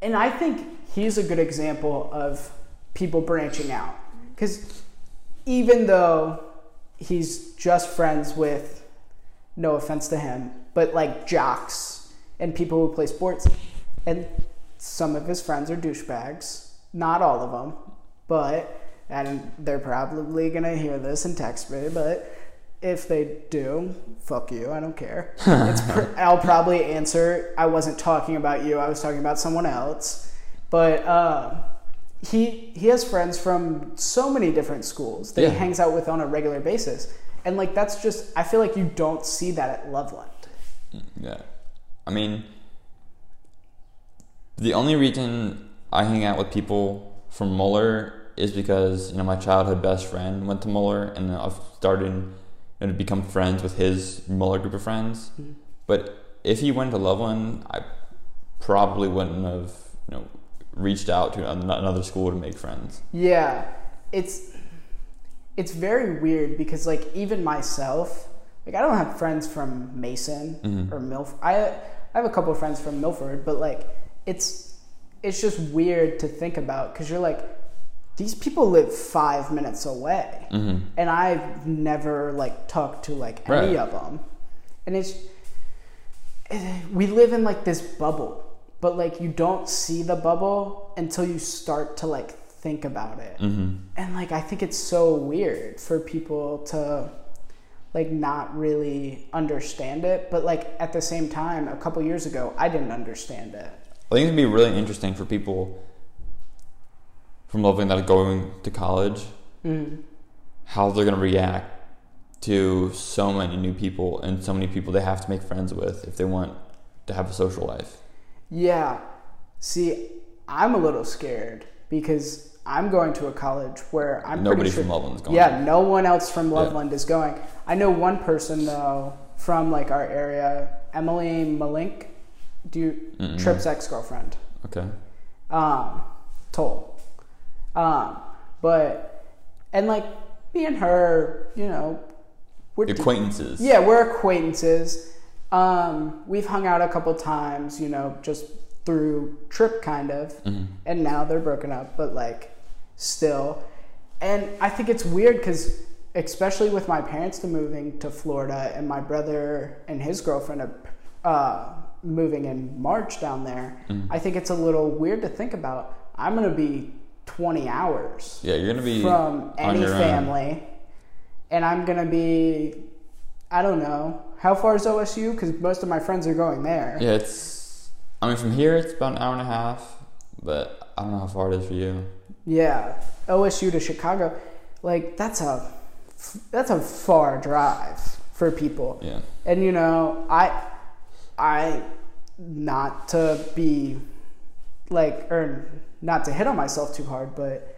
and I think he's a good example of people branching out because even though he's just friends with, no offense to him, but like jocks and people who play sports, and some of his friends are douchebags. Not all of them, but and they're probably gonna hear this and text me. But if they do, fuck you. I don't care. it's pr- I'll probably answer. I wasn't talking about you. I was talking about someone else. But uh, he he has friends from so many different schools that Yeah. he hangs out with on a regular basis, and like that's just I feel like you don't see that at Loveland. Yeah. I mean, the only reason I hang out with people from Moeller is because, you know, my childhood best friend went to Moeller and I've started to become friends with his Moeller group of friends. Mhm. But if he went to Loveland, I probably wouldn't have, you know, reached out to another school to make friends. Yeah, it's it's very weird because like even myself, like I don't have friends from Mason Mhm. or Milf. I I have a couple of friends from Milford, but like it's it's just weird to think about because you're like these people live five minutes away, Mm-hmm. and I've never like talked to like any Right. of them, and it's eh, we live in like this bubble, but like you don't see the bubble until you start to like think about it Mm-hmm. and like i think it's so weird for people to like not really understand it but like at the same time a couple years ago i didn't understand it I think it'd be really interesting for people from Loveland that are going to college mm. how they're gonna react to so many new people and so many people they have to make friends with if they want to have a social life. yeah see i'm a little scared because i'm going to a college where i'm Nobody pretty sure from Loveland's going. yeah no one else from Yeah. loveland is going i know one person though from like our area emily malink do you trip's ex-girlfriend Okay. um, toll. Um, but and like me and her, you know, we're Acquaintances. yeah, we're acquaintances. Um, we've hung out a couple times, you know, just through trip kind of, hmm and now they're broken up, but like still. And I think it's weird because, especially with my parents moving to Florida and my brother and his girlfriend are uh, moving in March down there, Mhm. I think it's a little weird to think about. I'm going to be 20 hours Yeah, you're gonna be from any family, and I'm going to be, I don't know, how far is OSU? Because most of my friends are going there. Yeah, it's. I mean, from here it's about an hour and a half, but I don't know how far it is for you. Yeah, OSU to Chicago, like that's a that's a far drive for people. Yeah. And you know, I I not to be like or not to hit on myself too hard, but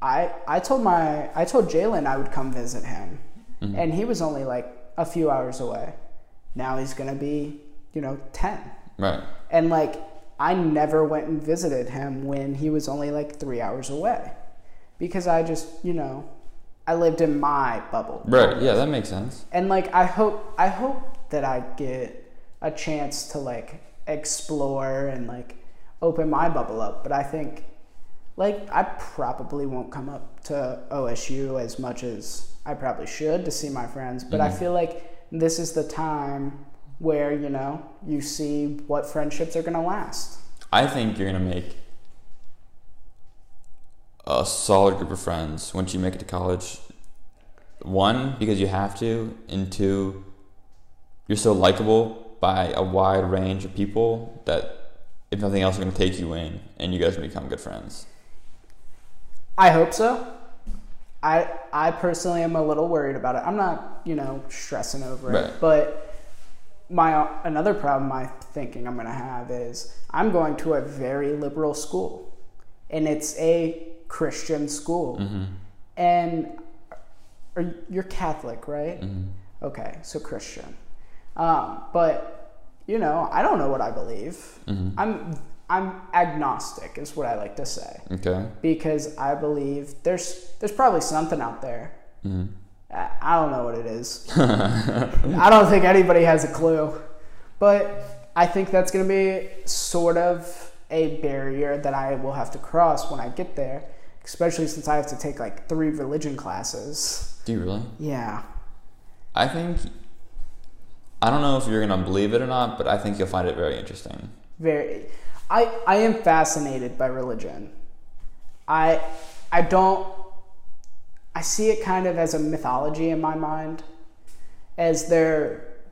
I I told my I told Jalen I would come visit him, Mhm. and he was only like a few hours away. Now he's gonna be you know ten, Right. and like I never went and visited him when he was only like three hours away, because I just you know I lived in my bubble. Right. Yeah, that makes sense. and like I hope I hope that I get a chance to like explore and like open my bubble up. But I think like I probably won't come up to OSU as much as I probably should to see my friends. But I Mhm. feel like this is the time where you know you see what friendships are gonna last. I think you're gonna make a solid group of friends once you make it to college. One, because you have to, and two, you're so likable by a wide range of people that if nothing else, are gonna take you in, and you guys become good friends. I hope so. I I personally am a little worried about it. I'm not, you know, stressing over it, but my another problem I thinking I'm going to have is I'm going to a very liberal school. And it's a Christian school. Mm-hmm. And are, you're Catholic, right? Mm-hmm. Okay, so Christian. Um, but you know, I don't know what I believe. Mm-hmm. I'm I'm agnostic is what I like to say Okay. because I believe there's there's probably something out there. Mm-hmm. I I don't know what it is. I don't think anybody has a clue, but I think that's going to be sort of a barrier that I will have to cross when I get there, especially since I have to take like three religion classes. Do you really? Yeah, I think. I don't know if you're gonna believe it or not, but I think you'll find it very interesting. very. I I am fascinated by religion. I I don't. I see it kind of as a mythology in my mind, as there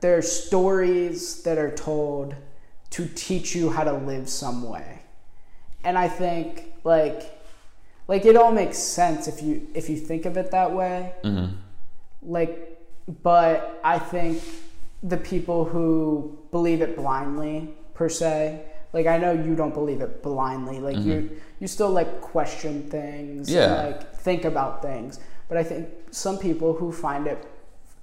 there are stories that are told to teach you how to live some way, and I think like like it all makes sense if you if you think of it that way Mm-hmm. like but i think the people who believe it blindly per se. Like i know you don't believe it blindly. Like mm-hmm. you you still like question things and, Yeah. like think about things. But i think some people who find it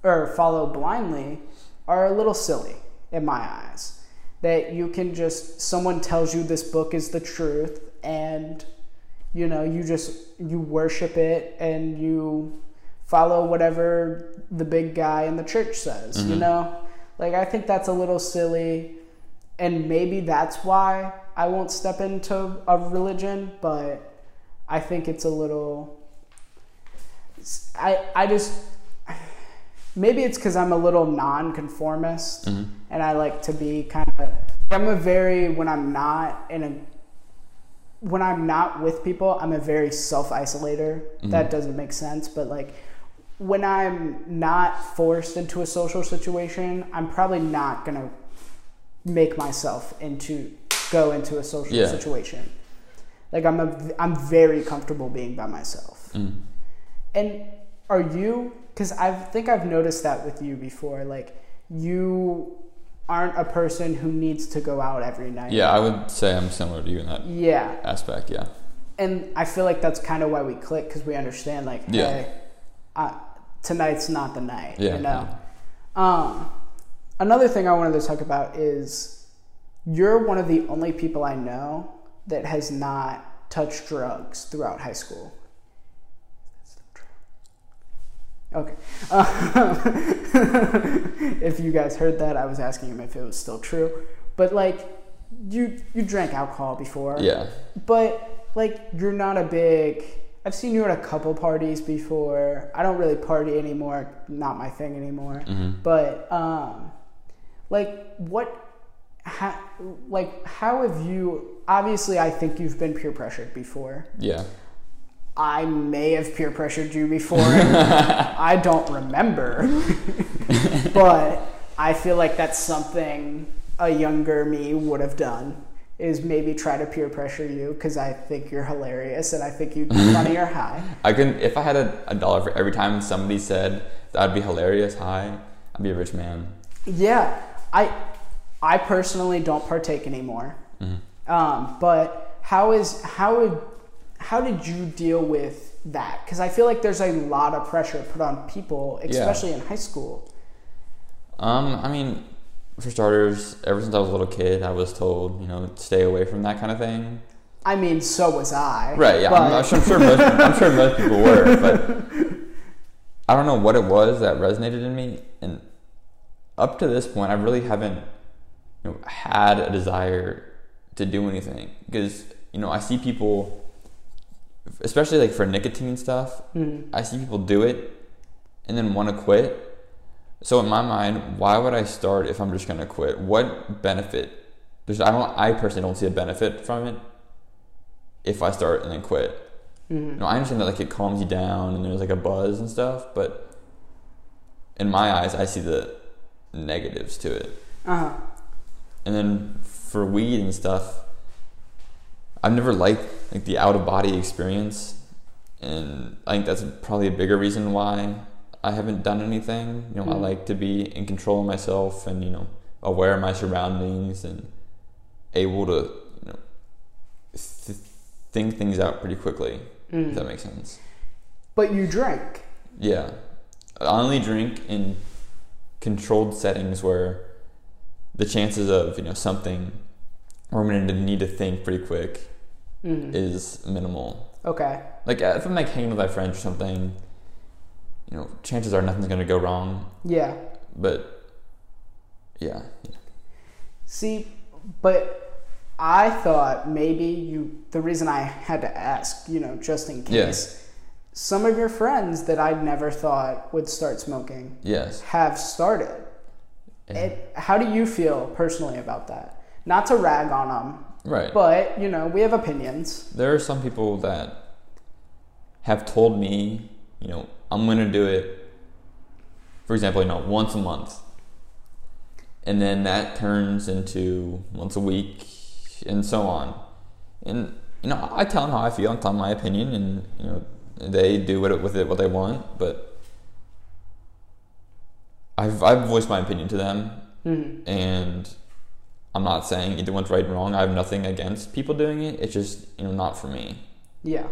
or follow blindly are a little silly in my eyes. That you can just someone tells you this book is the truth and you know you just you worship it and you follow whatever the big guy in the church says you mm-hmm. know like i think that's a little silly and maybe that's why i won't step into a religion but i think it's a little i i just maybe it's because i'm a little non-conformist Mm-hmm. and i like to be kind of i'm a very when i'm not in a when I'm not with people, I'm a very self isolator. That doesn't make sense, but like when I'm not forced into a social situation, I'm probably not gonna make myself into go into a social Yeah. situation. Like I'm a I'm very comfortable being by myself. Mm-hmm. And are you? Because I think I've noticed that with you before. Like you aren't a person who needs to go out every night. Yeah, I would say I'm similar to you in that Yeah. aspect. Yeah. and I feel like that's kind of why we click because we understand like, Yeah. hey, uh, tonight's not the night. Yeah, You know. Um, another thing I wanted to talk about is you're one of the only people I know that has not touched drugs throughout high school. Okay. Uh, if you guys heard that, I was asking him if it was still true. But like, you you drank alcohol before. Yeah. But like you're not a big I've seen you at a couple parties before. I don't really party anymore, not my thing anymore. Mm-hmm. But um like what how, like how have you obviously I think you've been peer pressured before. Yeah. I may have peer pressured you before. I don't remember. but I feel like that's something a younger me would have done is maybe try to peer pressure you because I think you're hilarious and I think you'd be funny or high. I can if I had a, a dollar for every time somebody said that'd be hilarious. high, I'd be a rich man. Yeah, I I personally don't partake anymore. Mhm. Um, but how is how would how did you deal with that? Because I feel like there's a lot of pressure put on people, especially in high school. Um, I mean, for starters, ever since I was a little kid, I was told, you know, stay away from that kind of thing. I mean, so was I. Right. Yeah. I'm, I'm, sure, I'm sure most. I'm sure most people were, but I don't know what it was that resonated in me, and up to this point, I really haven't, you know, had a desire to do anything because you know I see people, especially like for nicotine stuff, Mhm. I see people do it and then want to quit. So in my mind, why would I start if I'm just gonna quit? What benefit? There's I don't I personally don't see a benefit from it if I start and then quit. Mhm. No, I understand that like it calms you down and there's like a buzz and stuff, but in my eyes, I see the negatives to it. Uh-huh. And then for weed and stuff, I've never liked like the out of body experience, and I think that's probably a bigger reason why I haven't done anything. You know, I Mhm. like to be in control of myself and you know aware of my surroundings and able to you know th- think things out pretty quickly. Mhm. If that makes sense. But you drink. Yeah, I only drink in controlled settings where the chances of you know something where I'm gonna need to think pretty quick Mhm. is minimal. Okay. Like if I'm like hanging with my friends or something, you know, chances are nothing's gonna go wrong. Yeah. But yeah, See, but I thought maybe you. The reason I had to ask, you know, just in case, some of your friends that I never thought would start smoking yes. have started. Yeah. It, how do you feel personally about that? Not to rag on them, right. but you know, we have opinions. there are some people that have told me, you know, I'm gonna do it. For example, you know, once a month, and then that turns into once a week, and so on. And you know, I tell them how I feel. I tell them my opinion, and you know, they do with it with it what they want. But I've I've voiced my opinion to them, Mhm. and I'm not saying either one's right or wrong. I have nothing against people doing it. It's just you know not for me. Yeah.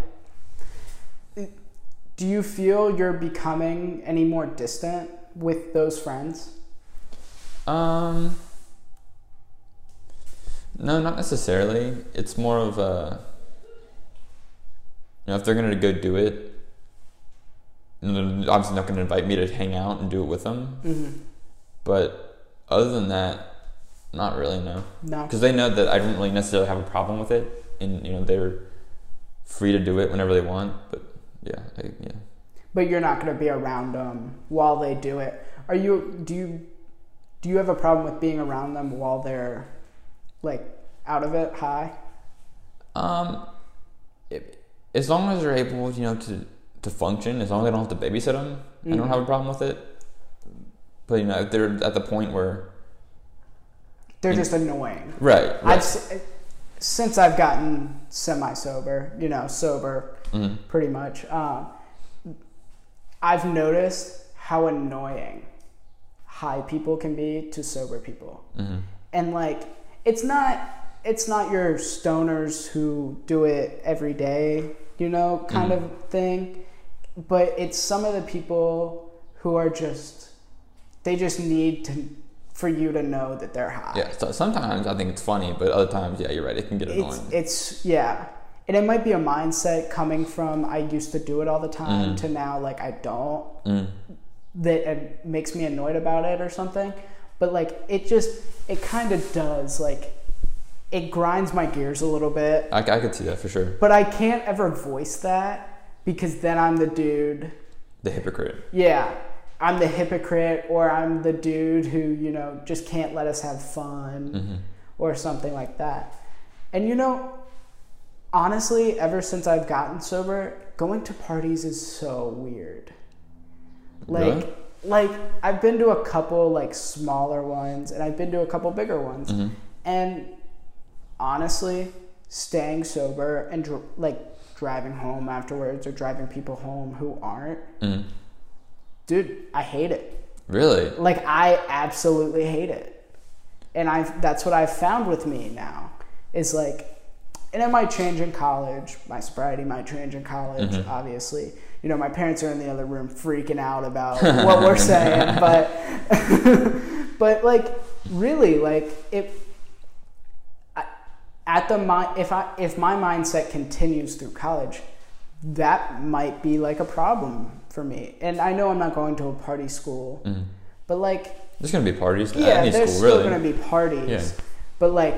Do you feel you're becoming any more distant with those friends? Um, no, not necessarily. It's more of a, you know, if they're gonna go do it, you know, they're obviously not gonna invite me to hang out and do it with them. Mm-hmm. But other than that, not really. No, No. because they know that I don't really necessarily have a problem with it, and you know they're free to do it whenever they want. But yeah, I, yeah. But you're not going to be around them while they do it. Are you? Do you? Do you have a problem with being around them while they're like out of it, high? Um, it, as long as they're able, you know, to to function, as long as I don't have to babysit them, I don't Mhm. have a problem with it. But you know, if they're at the point where They're just annoying. right, I've since I've gotten semi sober, you know, sober Mhm. pretty much. Um, I've noticed how annoying high people can be to sober people. Mhm. and like it's not it's not your stoners who do it every day you know kind Mhm. of thing but it's some of the people who are just they just need to for you to know that they're high Yeah. So sometimes I think it's funny, but other times, yeah, you're right. It can get it's annoying. it's yeah and it might be a mindset coming from i used to do it all the time Mhm. to now like i don't Mm. that it makes me annoyed about it or something. But like it just it kind of does like it grinds my gears a little bit. I, I could see that for sure. But I can't ever voice that because then I'm the dude. The hypocrite. Yeah, I'm the hypocrite or I'm the dude who, you know, just can't let us have fun hmm or something like that. And you know, honestly, ever since I've gotten sober, going to parties is so weird. Like Really? like I've been to a couple like smaller ones and I've been to a couple bigger ones. hmm And honestly, staying sober and dr- like driving home afterwards or driving people home who aren't, hmm dude, I hate it. Really? Like I absolutely hate it. And I that's what I've found with me now is like and it might change in college. My sobriety might change in college, Mhm. obviously. You know, my parents are in the other room freaking out about what we're saying, but but like really, like if I- at the mi- if I if my mindset continues through college, that might be like a problem for me. And I know I'm not going to a party school, Mhm. but like There's gonna be parties at yeah, any there's school, still really. gonna be parties, Yeah. but like,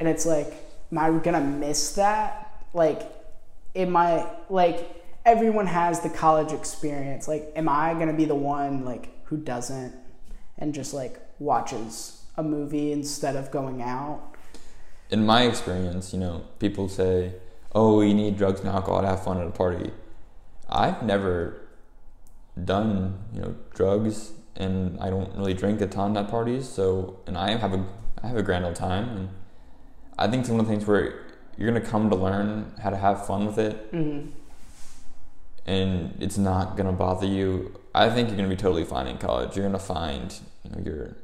and it's like, am I gonna miss that? Like, am I like everyone has the college experience? Like, am I gonna be the one like who doesn't and just like watches a movie instead of going out? in my experience, you know, people say, "Oh, you need drugs and alcohol to have fun at a party." I've never done, you know, drugs, and I don't really drink a ton at parties. So, and I have a I have a grand old time, and I think it's one of the things where you're gonna come to learn how to have fun with it, Mm-hmm. and it's not gonna bother you. I think you're gonna be totally fine in college. You're gonna find, you know, your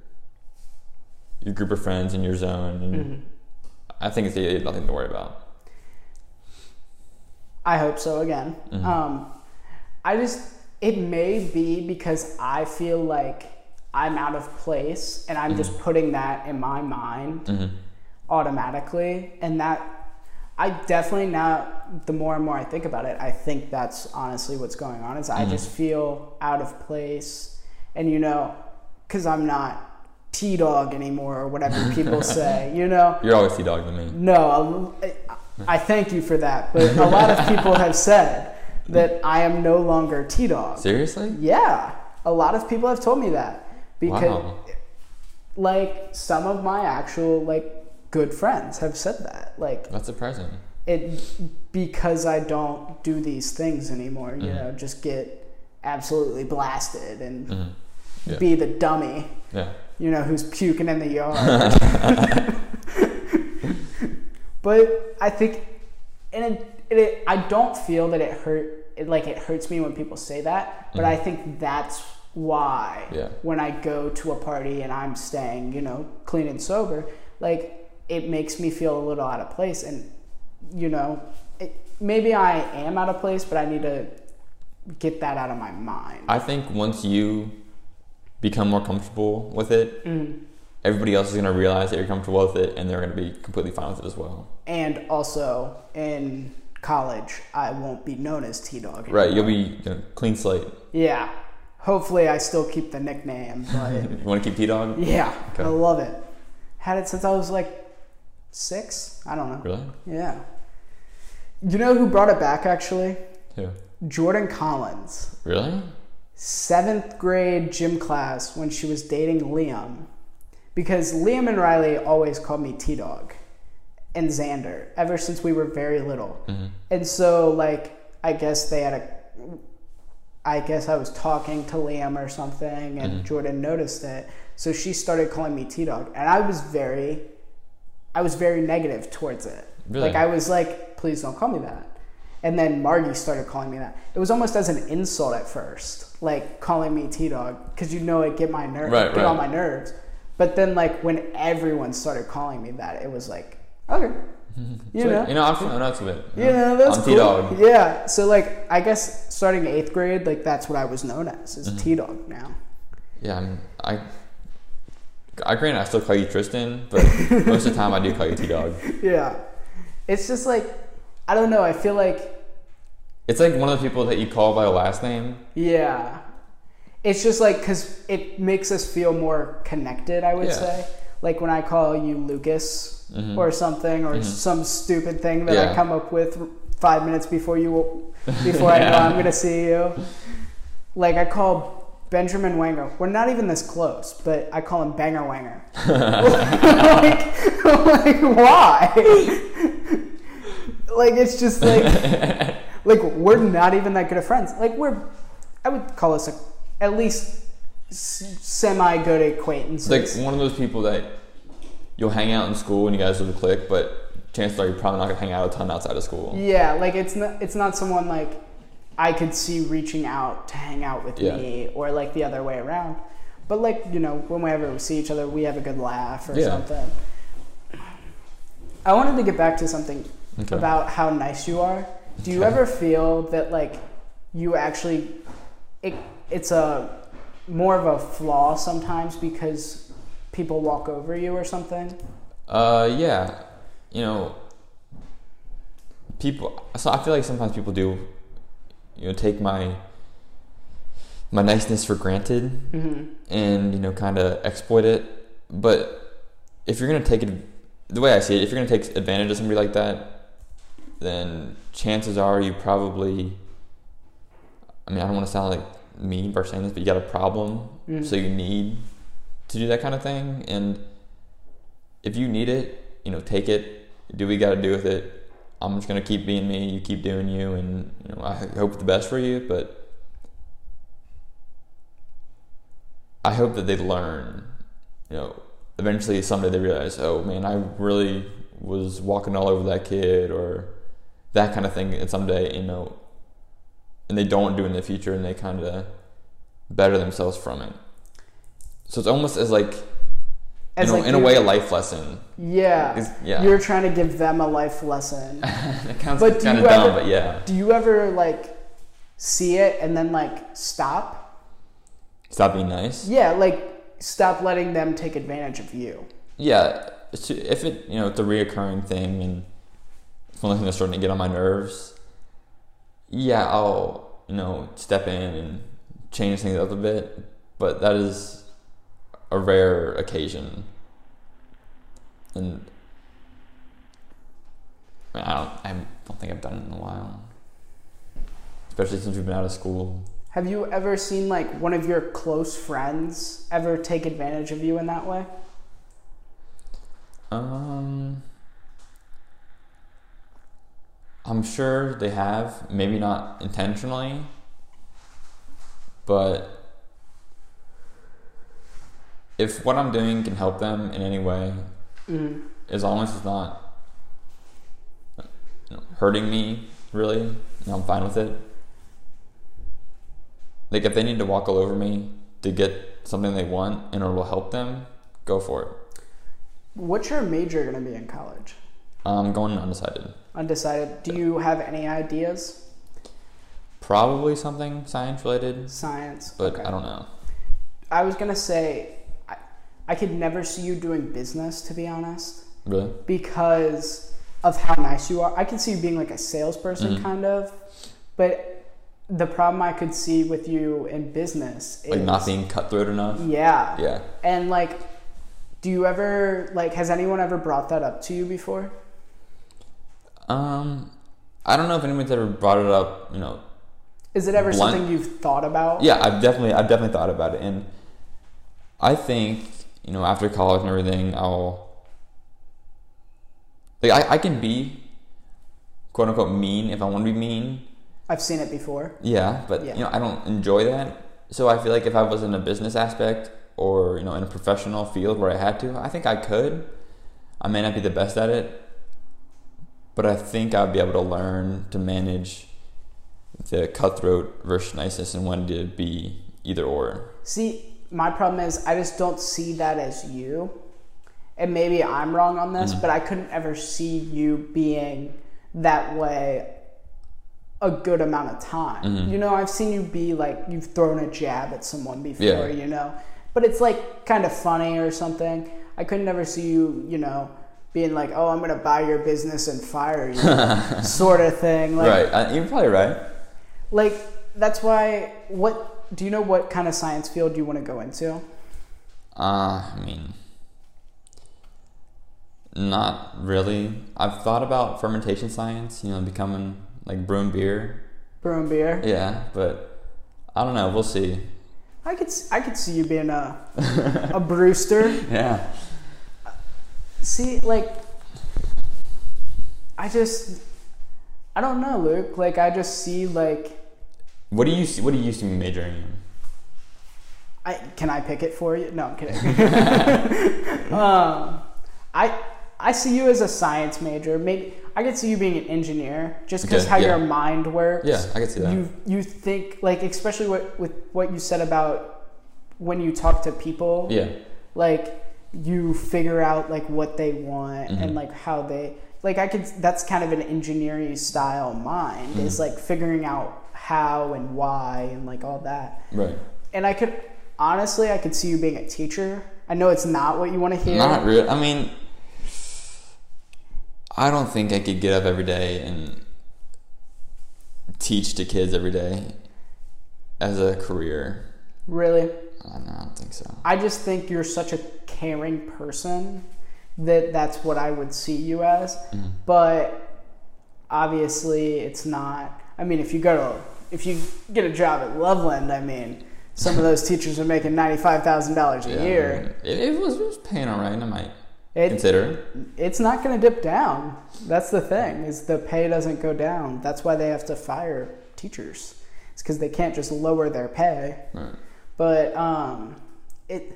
your group of friends in your zone, and Mm-hmm. I think it's nothing to worry about. I hope so again. Mhm. Um, I just, it may be because I feel like I'm out of place and I'm just putting that in my mind hmm automatically. And that, I definitely now, the more and more I think about it, I think that's honestly what's going on is I Mhm. just feel out of place. And, you know, because I'm not T Dog anymore or whatever people say, you know? You're always T-Dog to me. No, I, I thank you for that. But a lot of people have said that I am no longer T Dog. Seriously? Yeah, a lot of people have told me that because, Wow. like, some of my actual like good friends have said that. Like That's surprising. it because I don't do these things anymore. You Mhm. know, just get absolutely blasted and hmm Yeah. be the dummy. Yeah. you know, who's puking in the yard. but I think, and it, it, I don't feel that it hurt. It, like it hurts me when people say that, but I think that's why Yeah. when I go to a party and I'm staying, you know, clean and sober, like it makes me feel a little out of place, and you know, it, maybe I am out of place, but I need to get that out of my mind. I think once you become more comfortable with it, Mhm. everybody else is going to realize that you're comfortable with it and they're going to be completely fine with it as well. and also in college I won't be known as T Dog. Right. You'll be you know, clean slate. Yeah. Hopefully I still keep the nickname, but You want to keep T-Dog? yeah, Okay. I love it. Had it since I was like six. I don't know. Really? Yeah. You know who brought it back actually? Who? Jordan Collins. Really? Seventh grade gym class when she was dating Liam. Because Liam and Riley always called me T Dog and Xander ever since we were very little. hmm And so, like, I guess they had a. I guess I was talking to Liam or something, and Mhm. Jordan noticed it. So she started calling me T Dog, and I was very, I was very negative towards it. Really? Like I was like, please don't call me that. And then Margie started calling me that. It was almost as an insult at first, like calling me T Dog, because you know it get my nerves, Right, get right. on my nerves. But then, like when everyone started calling me that, it was like, okay, you So, know, You know, I'm from bit. you know, that's I'm cool. T-Dog. Yeah. So like, I guess starting eighth grade, like that's what I was known as, is Mhm. T Dog now. Yeah, I'm, I. I grant I still call you Tristan, but most of the time I do call you T-Dog. Yeah. It's just like, I don't know. I feel like, It's like one of the people that you call by a last name. yeah. It's just like because it makes us feel more connected. I would Yeah. say, like when I call you Lucas Mhm. or something, or Mhm. some stupid thing that I come up with five minutes before you, before I know I'm gonna see you. Like I call Benjamin Wanger. We're not even this close, but I call him Banger Wanger. like, like why? like it's just like like we're not even that good of friends. Like we're, I would call us a, at least semi good It's acquaintances. like one of those people that you'll hang out in school and you guys will click, but chances are you're probably not gonna hang out a ton outside of school. yeah, like it's not it's not someone like I could see reaching out to hang out with Yeah. me or like the other way around. But like you know, whenever we see each other, we have a good laugh or Yeah. something. I wanted to get back to something Okay. about how nice you are. Do you Okay. ever feel that like you actually it it's a more of a flaw sometimes because people walk over you or something? Uh, yeah, you know, people. So I feel like sometimes people do, you know, take my my niceness for granted Mm-hmm. and you know, kind of exploit it. But if you're gonna take it, the way I see it, if you're gonna take advantage of somebody like that, then chances are you probably. I mean, I don't want to sound like mean by saying this, but you got a problem Mhm. so you need to do that kind of thing and if you need it you know take it do what you got to do with it i'm just to keep being me you keep doing you and you know i hope the best for you but i hope that they learn you know. Eventually someday they realize oh man i really was walking all over that kid or that kind of thing and someday you know and they don't do in the future and they kind of better themselves from it. So it's almost as like As in, a, like in a way a life lesson Yeah. It's- yeah You're trying to give them a life lesson. it sounds But do kind of you dumb ever- but yeah Do you ever like see it and then like stop? stop being nice Yeah, like stop letting them take advantage of you. yeah if it you know it's a reoccurring thing and it's one the things that's starting to get on my nerves yeah i'll you know step in and change things up a bit but that is a rare occasion. And I, mean, I don't I don't think I've done it in a while. Especially since we've been out of school. Have you ever seen like one of your close friends ever take advantage of you in that way? Um, I'm sure they have, maybe not intentionally, but if what I'm doing can help them in any way, Mm-hmm. as long as it's not hurting me, really, you know, I'm fine with it. Like if they need to walk all over me to get something they want and it will help them, go for it. What's your major gonna be in college? I'm going undecided. Undecided. Do you have any ideas? Probably something science related, Science. but Okay. I don't know. I was gonna say, I, could never see you doing business, to be honest, Really? because of how nice you are. I could see you being like a salesperson, Mhm. kind of, but the problem I could see with you in business is Like not being cutthroat enough? Yeah. Yeah. And like, do you ever like? Has anyone ever brought that up to you before? Um, I don't know if anyone's ever brought it up. You know, Is it ever Blunt- something you've thought about? yeah, I've definitely, I've definitely thought about it, and I think you know after college and everything, I'll like I, I can be quote unquote mean if I want to be mean. I've seen it before. Yeah, but Yeah. you know I don't enjoy that. So I feel like if I was in a business aspect or you know in a professional field where I had to, I think I could. I may not be the best at it, but I think I'd be able to learn to manage the cutthroat versus niceness and when to be either or. See, my problem is I just don't see that as you. And maybe I'm wrong on this, Mhm. but I couldn't ever see you being that way a good amount of time. Mhm. You know, I've seen you be like you've thrown a jab at someone before, Yeah. you know. But it's like kind of funny or something. I could never see you, you know, being like, "Oh, I'm going to buy your business and fire you." sort of thing. Like right, uh, you're probably right. like that's why what do you know what kind of science field you want to go into? Uh, I mean, not really. I've thought about fermentation science, you know, becoming like brewing beer. Brewing beer. Yeah, but I don't know. We'll see. I could I could see you being a a brewster. Yeah. See, like I just I don't know, Luke. Like I just see like What do you see, What do you used to be majoring in? I can I pick it for you? No, I'm kidding. um, I I see you as a science major. Maybe I could see you being an engineer, just because Okay, how yeah. your mind works. Yeah, I could see that. You you think like especially what with what you said about when you talk to people. Yeah. Like you figure out like what they want Mhm. and like how they like I could that's kind of an engineering style mind is like figuring out how and why and like all that. Right. And I could honestly I could see you being a teacher. I know it's not what you want to hear. Not real. I mean, I don't think I could get up every day and teach to kids every day as a career. really. I don't, I don't think so. I just think you're such a caring person that that's what I would see you as. Mm-hmm. But obviously, it's not. I mean, if you go to if you get a job at Loveland, I mean, some of those teachers are making ninety five thousand dollars a Yeah, year. If it was, it was paying all right, I might It, consider it's not going to dip down. That's the thing is the pay doesn't go down. That's why they have to fire teachers. It's because they can't just lower their pay. Right. But um, it,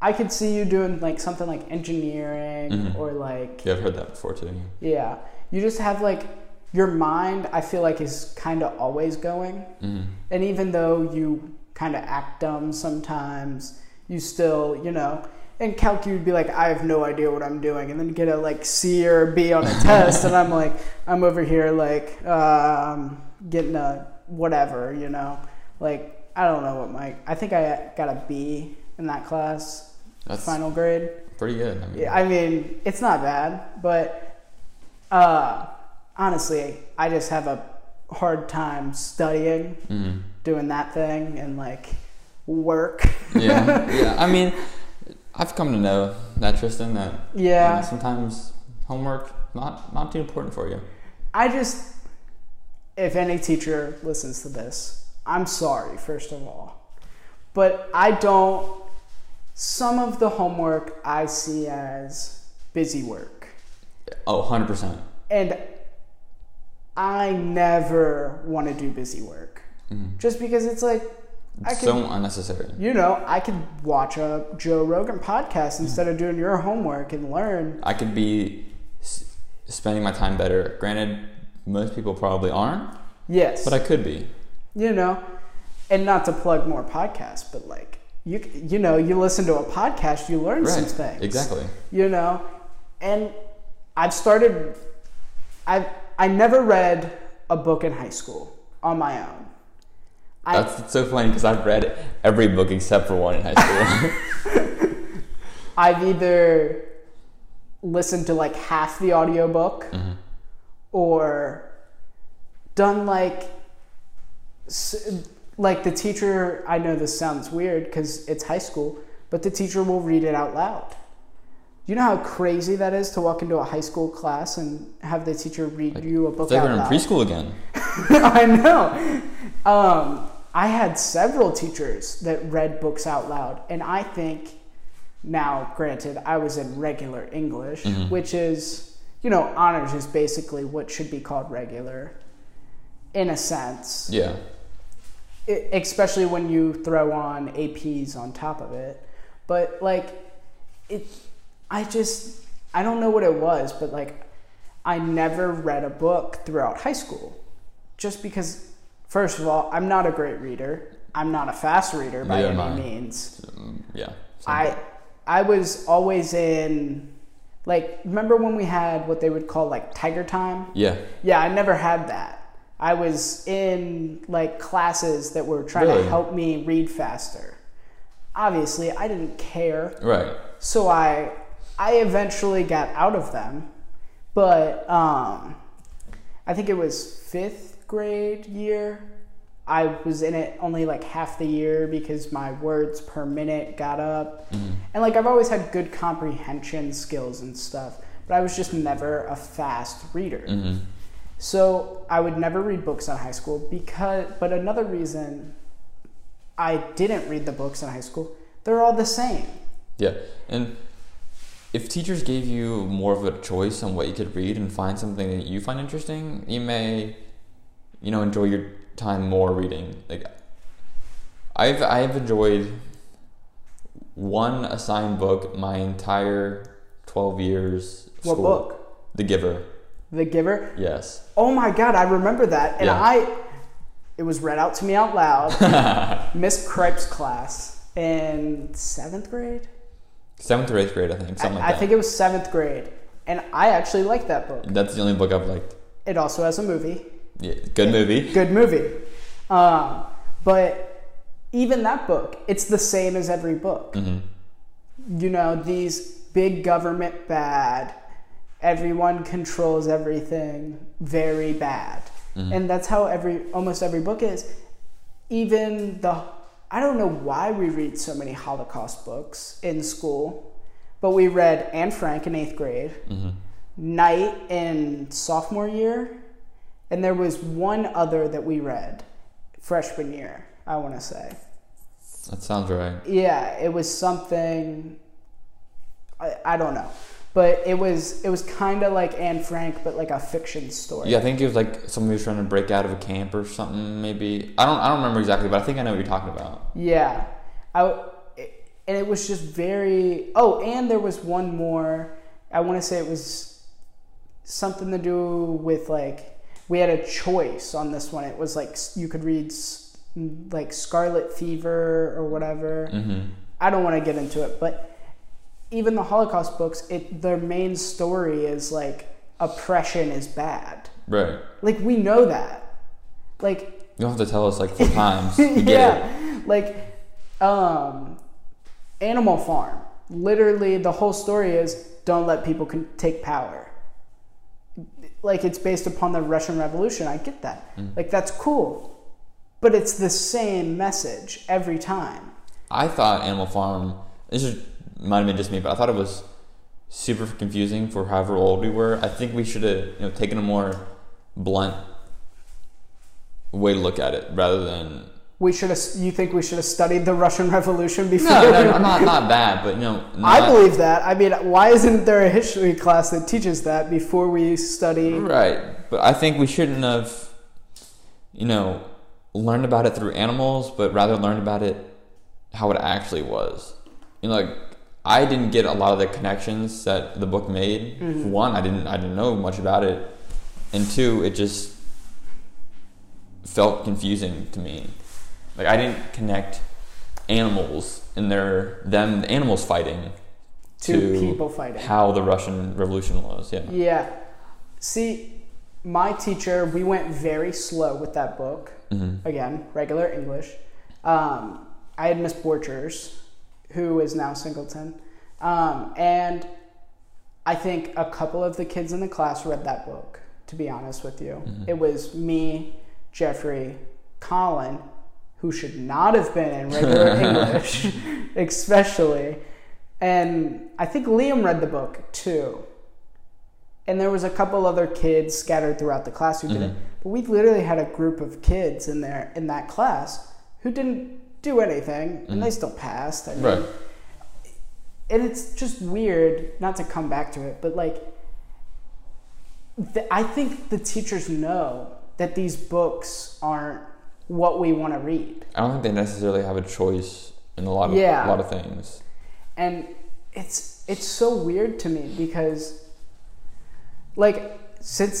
I could see you doing like something like engineering Mhm. or like Yeah, I've heard that before too. yeah. You just have like your mind. I feel like is kind of always going, hmm and even though you kind of act dumb sometimes, you still you know. In calc, you'd be like, I have no idea what I'm doing, and then get a like C or b on a test, and I'm like, I'm over here like um, getting a whatever, you know, like I don't know what my I think I got a B in that class, That's final grade. pretty good. I mean, Yeah, I mean, it's not bad, but uh, honestly, I just have a hard time studying, mhm. doing that thing, and like work. yeah, yeah. I mean, I've come to know that Tristan that you know, Yeah, sometimes homework not not too important for you. I just, if any teacher listens to this, I'm sorry, first of all. But I don't, some of the homework I see as busy work. Oh, 100 percent. And I never want to do busy work. Mm-hmm. Just because it's like, I could, So unnecessary. you know, I could watch a Joe Rogan podcast instead of doing your homework and learn. I could be s- spending my time better. Granted, most people probably aren't, Yes. but I could be. you know, and not to plug more podcasts, but like, you, you know, you listen to a podcast, you learn some things. Exactly. you know and i've started i i never read a book in high school on my own. I, That's so funny because I've read every book except for one in high school. i've either listened to like half the audiobook mm-hmm. or done like like the teacher i know this sounds weird because it's high school but the teacher will read it out loud you know how crazy that is to walk into a high school class and have the teacher read you a book it's like we're in preschool again. I know. Um, I had several teachers that read books out loud, and I think now, granted, I was in regular English, which is, you know, honors is basically what should be called regular, in a sense, Yeah. I especially when you throw on APs on top of it. But like, it, I just, I don't know what it was, but like, I never read a book throughout high school, just because. First of all, I'm not a great reader. I'm not a fast reader by Neither any means. Um, yeah. I, I was always in, like, remember when we had what they would call like Tiger Time? yeah. Yeah, I never had that. I was in like classes that were trying to help me read faster. Obviously, I didn't care, Right. so I I eventually got out of them. But um, I think it was fifth grade year. I was in it only like half the year because my words per minute got up. And like I've always had good comprehension skills and stuff, but I was just never a fast reader. hmm So I would never read books in high school because, but another reason I didn't read the books in high school, they're all the same. Yeah. And if teachers gave you more of a choice on what you could read and find something that you find interesting, you may, you know, enjoy your time more reading. Like, I've I've enjoyed one assigned book my entire twelve years. What school. book? The Giver. The Giver. Yes. Oh my God, I remember that, and Yeah. I, it was read out to me out loud. Miss Cripe's class in seventh grade. Seventh or eighth grade, I think. Something I, like I think it was seventh grade, and I actually like that book. That's the only book I've liked. It also has a movie. Yeah, good movie. Good movie. Um, but even that book, it's the same as every book. hmm You know, these big government bad, everyone controls everything, very bad. And that's how every almost every book is. Even the I don't know why we read so many Holocaust books in school, but we read Anne Frank in eighth grade, mm-hmm. Night in sophomore year, and there was one other that we read freshman year, I want to say. That sounds right. Yeah, it was something. I, I don't know, but it was it was kind of like Anne Frank, but like a fiction story. Yeah, I think it was like somebody was trying to break out of a camp or something. Maybe I don't. I don't remember exactly, but I think I know what you're talking about. Yeah, I and it was just very. Oh, and there was one more. I want to say it was something to do with like we had a choice on this one. It was like you could read like Scarlet Fever or whatever. hmm I don't want to get into it, but even the Holocaust books, it their main story is like oppression is bad. Right. Like we know that. Like You don't have to tell us like four times. Get it. yeah, like um, Animal Farm. Literally, the whole story is don't let people con- take power. Like it's based upon the Russian Revolution. I get that. Mm. Like that's cool, but it's the same message every time. I thought Animal Farm. This is might have been just me, but I thought it was super confusing for however old we were. I think we should have you know taken a more blunt way to look at it rather than. We should have. You think we should have studied the Russian Revolution before? No, no, no, not not bad, but you know. I believe that. I mean, why isn't there a history class that teaches that before we study? Right, but I think we shouldn't have, you know, learned about it through animals, but rather learned about it how it actually was. You know, like I didn't get a lot of the connections that the book made. For one, I didn't I didn't know much about it, and two, it just felt confusing to me. Like I didn't connect animals and their them the animals fighting to people fighting. how the Russian Revolution was. Yeah. Yeah. See, my teacher, we went very slow with that book. Mm-hmm. Again, regular English. Um, I had Miss Borchers, who is now Singleton. Um, and I think a couple of the kids in the class read that book, to be honest with you. It was me, Jeffrey, Colin, who should not have been in regular English, especially. And I think Liam read the book too. And there was a couple other kids scattered throughout the class who did it. But we literally had a group of kids in there in that class who didn't do anything and mm-hmm. they still passed. I mean, Right. and it's just weird not to come back to it but like the, i think the teachers know that these books aren't what we want to read I don't think they necessarily have a choice in a lot of Yeah. a lot of things. and it's it's so weird to me because like since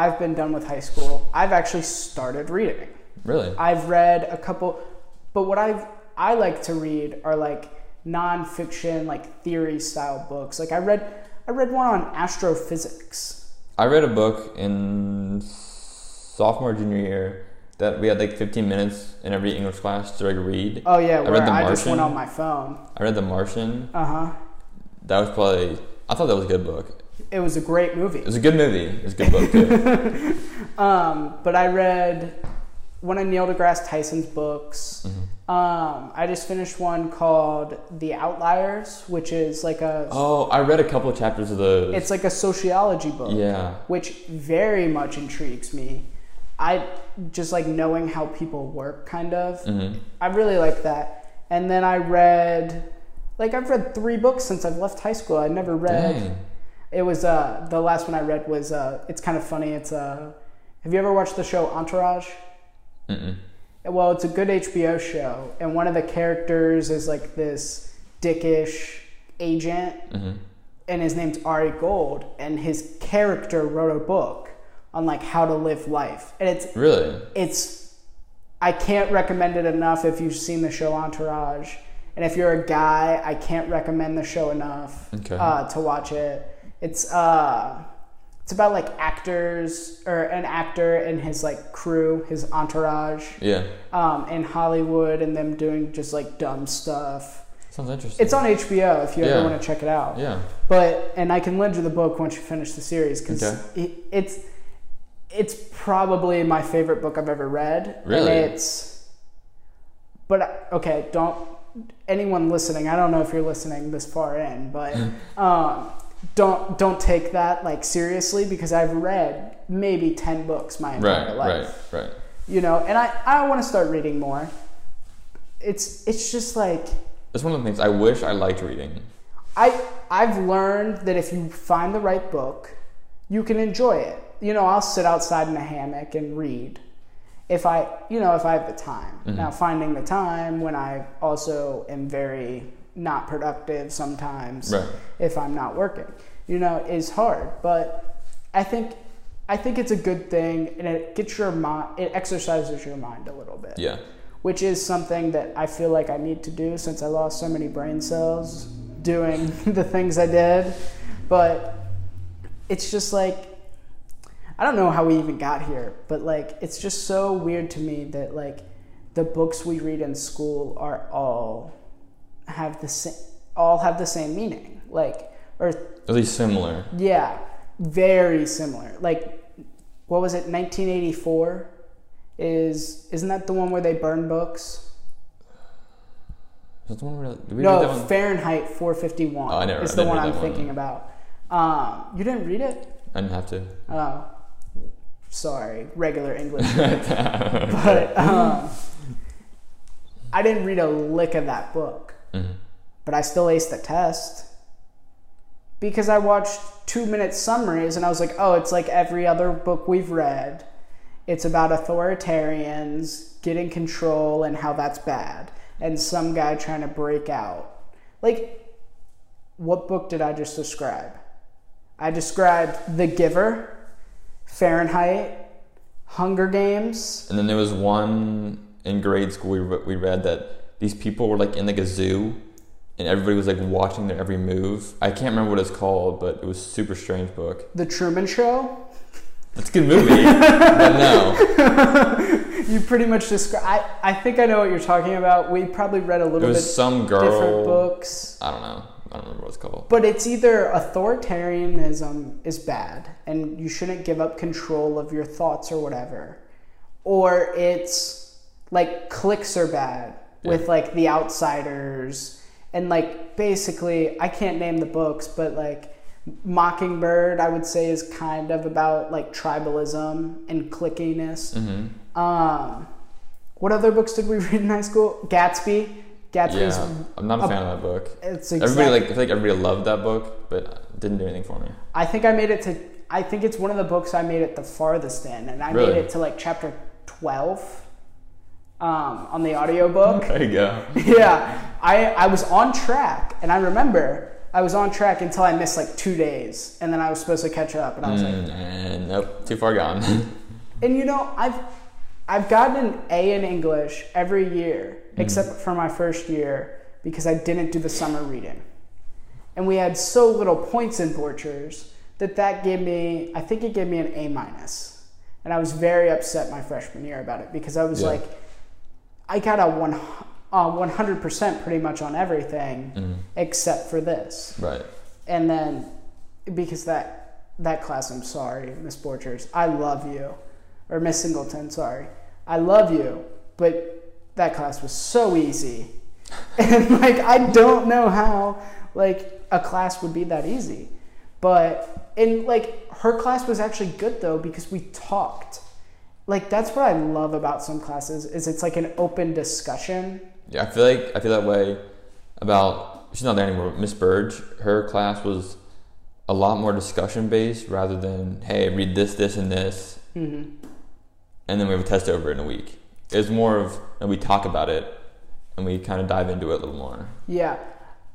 i've been done with high school i've actually started reading Really? I've read a couple, but what I've I like to read are like nonfiction, like theory style books. Like I read I read one on astrophysics. I read a book in sophomore junior year that we had like 15 minutes in every English class to like read. Oh yeah, I read The I just went Martian. on my phone. I read The Martian. Uh huh. That was probably I thought that was a good book. It was a great movie. It was a good movie. It was a good book too. Um, but I read one of Neil deGrasse Tyson's books. Mm-hmm. Um, I just finished one called The Outliers, which is like a oh, I read a couple of chapters of those. it's like a sociology book. yeah. which very much intrigues me. I just like knowing how people work, kind of. hmm I really like that. And then I read, like, I've read three books since I've left high school. I never read. Dang. It was uh, the last one I read was uh, it's kind of funny. It's uh, have you ever watched the show Entourage? Mm-mm. Well, it's a good HBO show, and one of the characters is like this dickish agent, hmm and his name's Ari Gold, and his character wrote a book on like how to live life, and it's Really? it's I can't recommend it enough if you've seen the show Entourage, and if you're a guy, I can't recommend the show enough Okay. uh, to watch it. It's uh, it's about like actors or an actor and his like crew, his entourage, Yeah. um, in Hollywood, and them doing just like dumb stuff. Sounds interesting. It's on HBO if you Yeah. ever want to check it out. yeah. But and I can lend you the book once you finish the series because Okay. it, it's it's probably my favorite book I've ever read. Really? And it's but okay, don't anyone listening. I don't know if you're listening this far in, but um, don't don't take that like seriously because I've read maybe ten books my entire Right. life Right. Right. you know and i i want to start reading more it's it's just like it's one of the things I wish I liked reading. i i've learned that if you find the right book you can enjoy it you know i'll sit outside in a hammock and read if i you know if i have the time mm-hmm. now finding the time when i also am very not productive sometimes Right. if i'm not working you know is hard but i think i think it's a good thing and it gets your mind it exercises your mind a little bit Yeah. which is something that I feel like I need to do since I lost so many brain cells doing the things I did. But it's just like, I don't know how we even got here, but like, it's just so weird to me that like the books we read in school are all have the same, all have the same meaning. Like, or At least similar. yeah, very similar. Like, what was it? 1984 is isn't that the one where they burn books? Is that the one where did we read that No, one? Fahrenheit 451 Oh, I never- is I the one I'm one. thinking about. Um, you didn't read it? I didn't have to. Oh, sorry, regular English. but um, I didn't read a lick of that book, Mhm. but I still aced the test because I watched two minute summaries and I was like, oh, it's like every other book we've read. It's about authoritarians getting control and how that's bad, and some guy trying to break out. Like, what book did I just describe? I described The Giver, Fahrenheit, Hunger Games. And then there was one in grade school we, we read that these people were like in like a zoo and everybody was like watching their every move. I can't remember what it's called, but it was a super strange book. The Truman Show. That's a good movie, but no. You pretty much describe. I, I think I know what you're talking about. We probably read a little It was bit some different girl. books. I don't know. I don't remember what it's called. But it's either authoritarianism is bad and you shouldn't give up control of your thoughts or whatever, or it's like cliques are bad with like the outsiders and like basically I can't name the books, but like Mockingbird I would say is kind of about like tribalism and cliquiness. hmm Um, what other books did we read in high school? Gatsby. Gatsby's Yeah, I'm not a fan of that book. it's Everybody like I feel like everybody loved that book, but it didn't do anything for me. I think I made it to. I think it's one of the books I made it the farthest in, and I Really? made it to like chapter twelve um, on the audiobook. There you go. yeah, I I was on track, and I remember I was on track until I missed like two days, and then I was supposed to catch up, and I was like, Mm, and nope, too far gone. and you know I've I've gotten an A in English every year except for my first year because I didn't do the summer reading, and we had so little points in Borchers that that gave me I think it gave me an A minus, and I was very upset my freshman year about it because I was Yeah. like I got a one uh, 100% pretty much on everything Mhm. except for this. Right. and then because that that class i'm sorry miss borchers i love you. Or miss singleton sorry. I love you but that class was so easy. And like i don't know how like a class would be that easy. But and like her class was actually good though because we talked like that's what i love about some classes is it's like an open discussion Yeah, I feel like I feel that way about she's not there anymore. Miss Burge, her class was a lot more discussion based rather than hey read this, this, and this, hmm and then we have a test over in a week. It was more of and we talk about it and we kind of dive into it a little more. Yeah,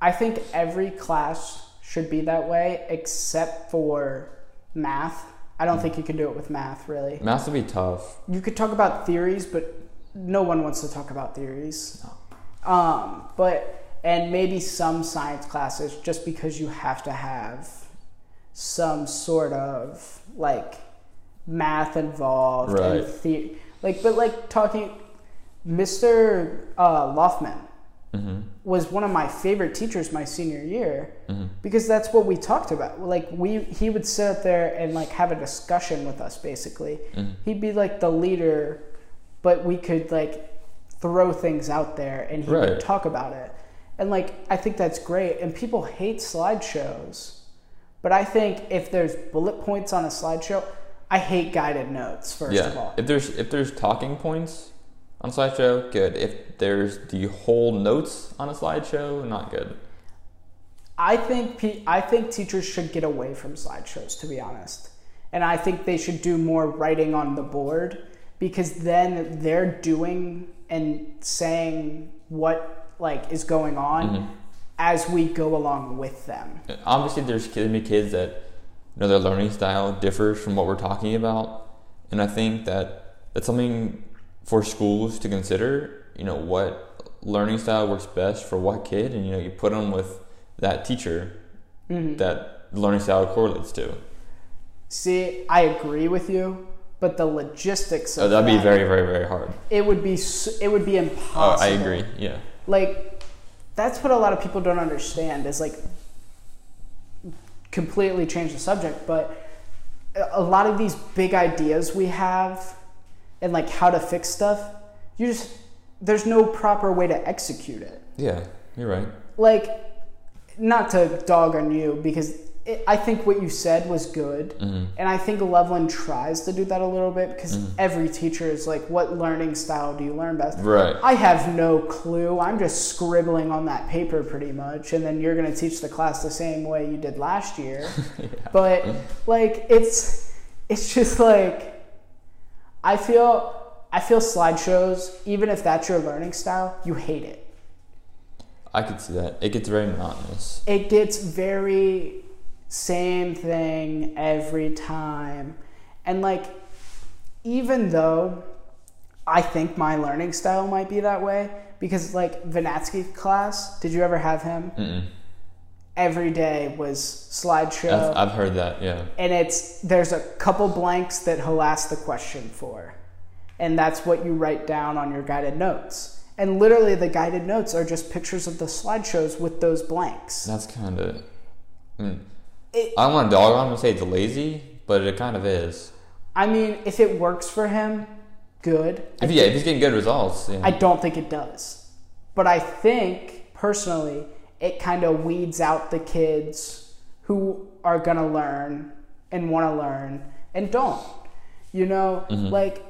I think every class should be that way except for math. I don't think you can do it with math, really. Math would be tough. You could talk about theories, but no one wants to talk about theories. Um, but and maybe some science classes just because you have to have some sort of like math involved Right. and the- like but like talking Mr. Uh, Mm-hmm. was one of my favorite teachers my senior year Mm-hmm. because that's what we talked about. Like we he would sit up there and like have a discussion with us basically. Mhm. He'd be like the leader, but we could like throw things out there and he Right. would talk about it. And like I think that's great and people hate slideshows. But I think if there's bullet points on a slideshow, I hate guided notes first of all. If there's if there's talking points on a slideshow, good. If there's the whole notes on a slideshow, not good. I think I think teachers should get away from slideshows, to be honest, and I think they should do more writing on the board because then they're doing and saying what like is going on Mhm. as we go along with them. Obviously, there's gonna be kids that you know their learning style differs from what we're talking about, and I think that that's something for schools to consider. You know what learning style works best for what kid, and you know you put them with that teacher Mhm. that learning style correlates to. See, I agree with you, but the logistics of So that'd be that, very, very, very hard. it would be it would be impossible. Oh. I agree. Yeah. like that's what a lot of people don't understand is like completely change the subject but a lot of these big ideas we have and like how to fix stuff you just there's no proper way to execute it Yeah, you're right. like not to dog on you because it, i think what you said was good hmm and I think Loveland tries to do that a little bit because Mhm. every teacher is like, what learning style do you learn best? Right. I have no clue. I'm just scribbling on that paper pretty much, and then you're going to teach the class the same way you did last year. But like, it's it's just like I feel I feel slideshows, even if that's your learning style, you hate it. I could see that. It gets very monotonous. It gets very same thing every time. And like even though I think my learning style might be that way because like Vanatsky class, did you ever have him? Mm-mm. Every day was slideshow I've, I've heard that. Yeah. and it's there's a couple blanks that he'll ask the question for. And that's what you write down on your guided notes. And literally the guided notes are just pictures of the slideshows with those blanks. That's kind of. I, mean, It- I don't want to dog on him and say it's lazy, but it kind of is. I mean, if it works for him, good. If yeah, if he's getting good results, yeah. I don't think it does. But I think, personally, it kind of weeds out the kids who are going to learn and want to learn and don't. You know, Mhm. like,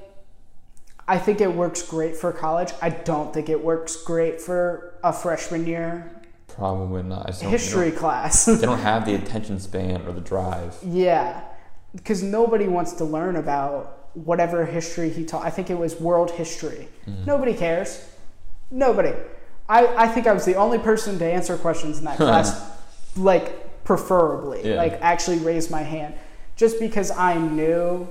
I think it works great for college. I don't think it works great for a freshman year probably not. I just don't- history class. They don't, they don't have the attention span or the drive. Yeah, because nobody wants to learn about whatever history he taught. I think it was world history. Mm-hmm. Nobody cares. Nobody. I, I think I was the only person to answer questions in that class, like preferably, Yeah. like actually raise my hand, just because I knew.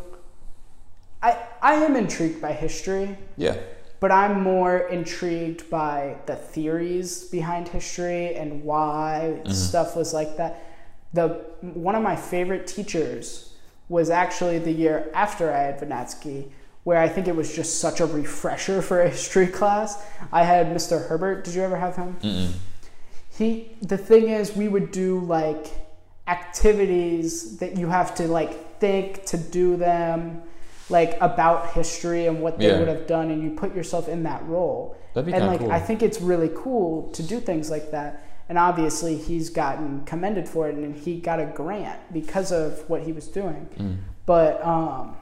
I I am intrigued by history, Yeah. but I'm more intrigued by the theories behind history and why mm-hmm. stuff was like that. The one of my favorite teachers was actually the year after I had Vanatsky, where I think it was just such a refresher for a history class. I had Mr. Herbert. Did you ever have him? Mm-mm. He the thing is we would do like activities that you have to like think to do them like about history and what they Yeah. would have done and you put yourself in that role. That'd be and like cool. I think it's really cool to do things like that. And obviously he's gotten commended for it and he got a grant because of what he was doing. Mm. But um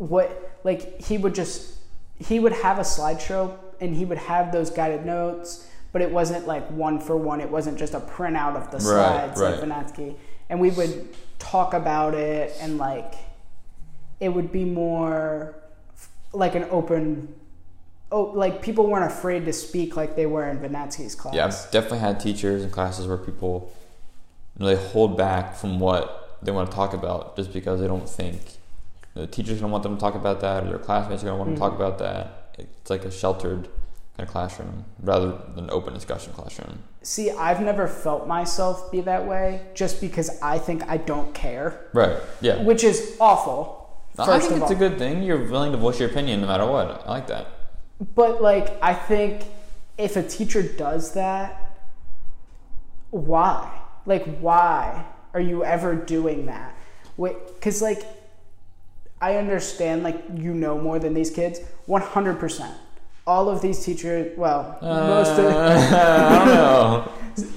what like he would just he would have a slideshow and he would have those guided notes, but it wasn't like one for one. It wasn't just a printout of the Right, slides like right. Vanatsky. And we would talk about it and like it would be more f- like an open oh like people weren't afraid to speak like they were in Vanatsky's class. Yeah, I've definitely had teachers and classes where people really hold back from what they want to talk about just because they don't think the teacher's gonna want them to talk about that or their classmates are gonna want Mhm. to talk about that. It's like a sheltered kind of classroom rather than open discussion classroom. See, I've never felt myself be that way just because I think I don't care, Right. Yeah. which is awful. I think it's a good thing. You're willing to voice your opinion no matter what. I like that. But like, I think if a teacher does that, why? Like, why are you ever doing that? Wait, because like, I understand like you know more than these kids. One hundred percent. All of these teachers, well, most of uh, I don't know.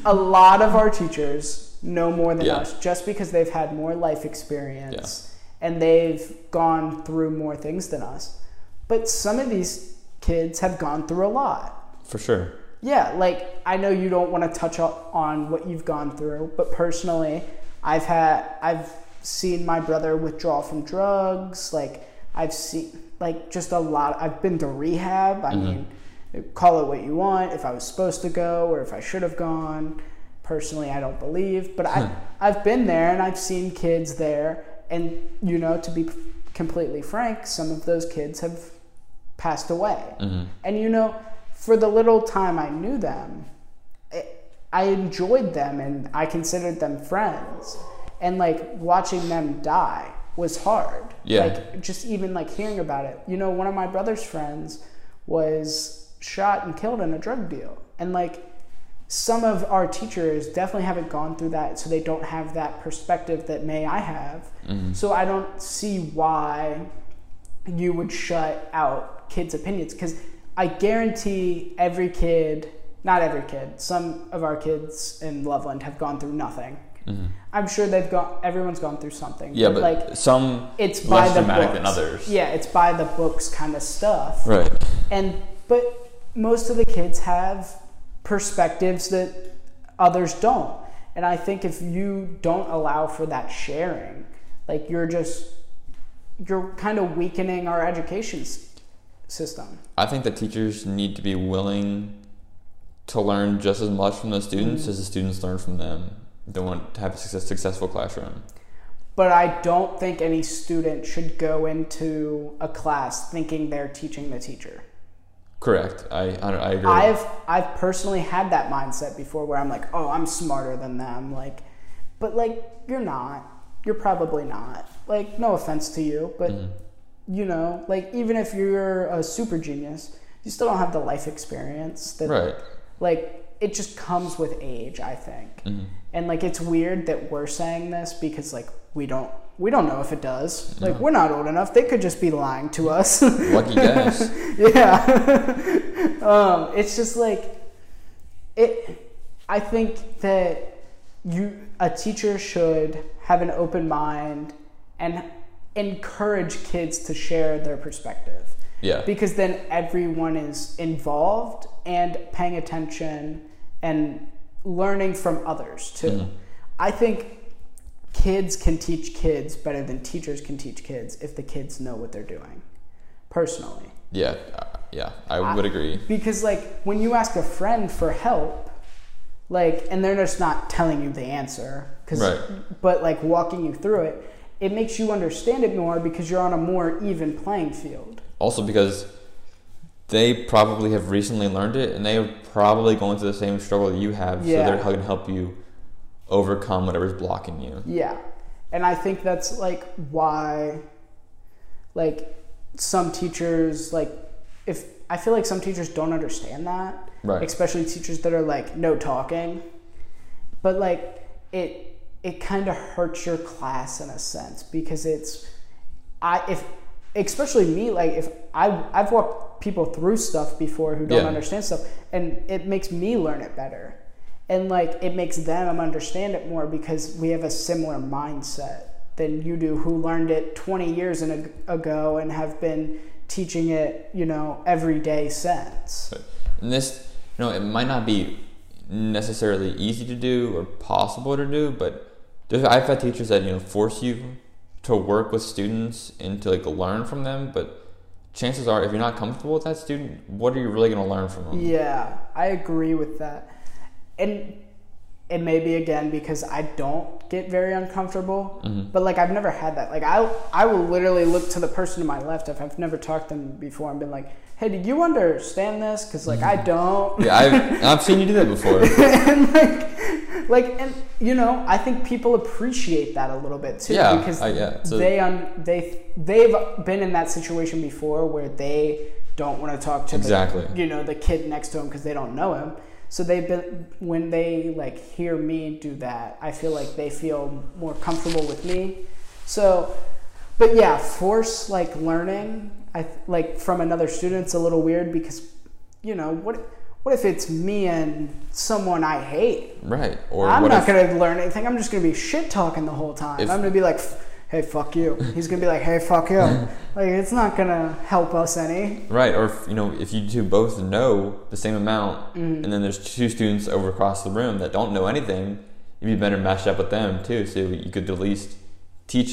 a lot of our teachers know more than Yeah. us just because they've had more life experience and they've gone through more things than us. But some of these kids have gone through a lot. For sure. Yeah, like I know you don't want to touch on what you've gone through, but personally, I've had I've seen my brother withdraw from drugs. Like I've seen like just a lot. I've been to rehab. I mean, call it what you want. If I was supposed to go or if I should have gone. Personally, I don't believe, but I I've been there and I've seen kids there, and you know, to be completely frank, some of those kids have passed away. Mm-hmm. And you know, for the little time I knew them, it, I enjoyed them and I considered them friends. And like watching them die was hard. Yeah. Like just even like hearing about it. You know, one of my brother's friends was shot and killed in a drug deal. And like some of our teachers definitely haven't gone through that, so they don't have that perspective that may I have. Mm-hmm. So I don't see why you would shut out kids' opinions because I guarantee every kid, not every kid, some of our kids in Loveland have gone through nothing. Mm-hmm. I'm sure they've gone. Everyone's gone through something. Mm-hmm. Yeah, but like some it's by the dramatic books. than others. Yeah, it's by the books kind of stuff. Right. And but most of the kids have perspectives that others don't. And I think if you don't allow for that sharing, like you're just you're kind of weakening our education system. I think that teachers need to be willing to learn just as much from the Mm-hmm. students as the students learn from them. They want to have a success, successful classroom. But I don't think any student should go into a class thinking they're teaching the teacher. Correct. I I, I agree. I've I've personally had that mindset before where I'm like, oh, I'm smarter than them, like, but like you're not. You're probably not. Like, no offense to you, but mm-hmm. you know, like even if you're a super genius, you still don't have the life experience that right. like it just comes with age i think mm-hmm. And like it's weird that we're saying this because like we don't we don't know if it does. Like we're not old enough. They could just be lying to us. Lucky guess. yeah. Um it's just like it i think that you a teacher should have an open mind and encourage kids to share their perspective. Yeah. because then everyone is involved and paying attention and learning from others too. I think kids can teach kids better than teachers can teach kids if the kids know what they're doing. Personally, Yeah. uh, Yeah. I would agree. because like when you ask a friend for help, like and they're just not telling you the answer, cause, Right. but like walking you through it, it makes you understand it more because you're on a more even playing field. Also because they probably have recently learned it and they are probably going through the same struggle that you have. Yeah. So they're going to help you overcome whatever's blocking you. Yeah. And I think that's like why like some teachers like if I feel like some teachers don't understand that. Right. Especially teachers that are like no talking. But like it it kind of hurts your class in a sense because it's I if especially me like if I I've walked people through stuff before who don't Yeah. understand stuff and it makes me learn it better. And like it makes them understand it more because we have a similar mindset than you do who learned it 20 years ago and have been teaching it, you know, every day since. And this, you know, it might not be necessarily easy to do or possible to do, but there's, I've had teachers that you know force you to work with students and to like learn from them. But chances are, if you're not comfortable with that student, what are you really going to learn from them? Yeah, I agree with that. And it may be again because I don't get very uncomfortable. Mhm. But like I've never had that. Like I I will literally look to the person to my left if I've never talked to them before and been like, "Hey, do you understand this?" Because like I don't. Yeah, I've, I've seen you do that before. and like, like, and you know, I think people appreciate that a little bit too Yeah, because I- yeah, so- they un, they they've been in that situation before where they don't want to talk to Exactly. the, you know the kid next to them because they don't know him. So been when they like hear me do that, I feel like they feel more comfortable with me. So, but yeah, force like learning, I like from another student's a little weird because, you know, what what if it's me and someone I hate? Right. Or I'm not if, gonna learn anything. I'm just gonna be shit talking the whole time. If- I'm gonna be like, "Hey, fuck you." He's gonna be like, "Hey, fuck you." like it's not gonna help us any. Right, or if, you know, if you two both know the same amount, Mm-hmm. and then there's two students over across the room that don't know anything, it'd be better matched up with them too, so you could at least teach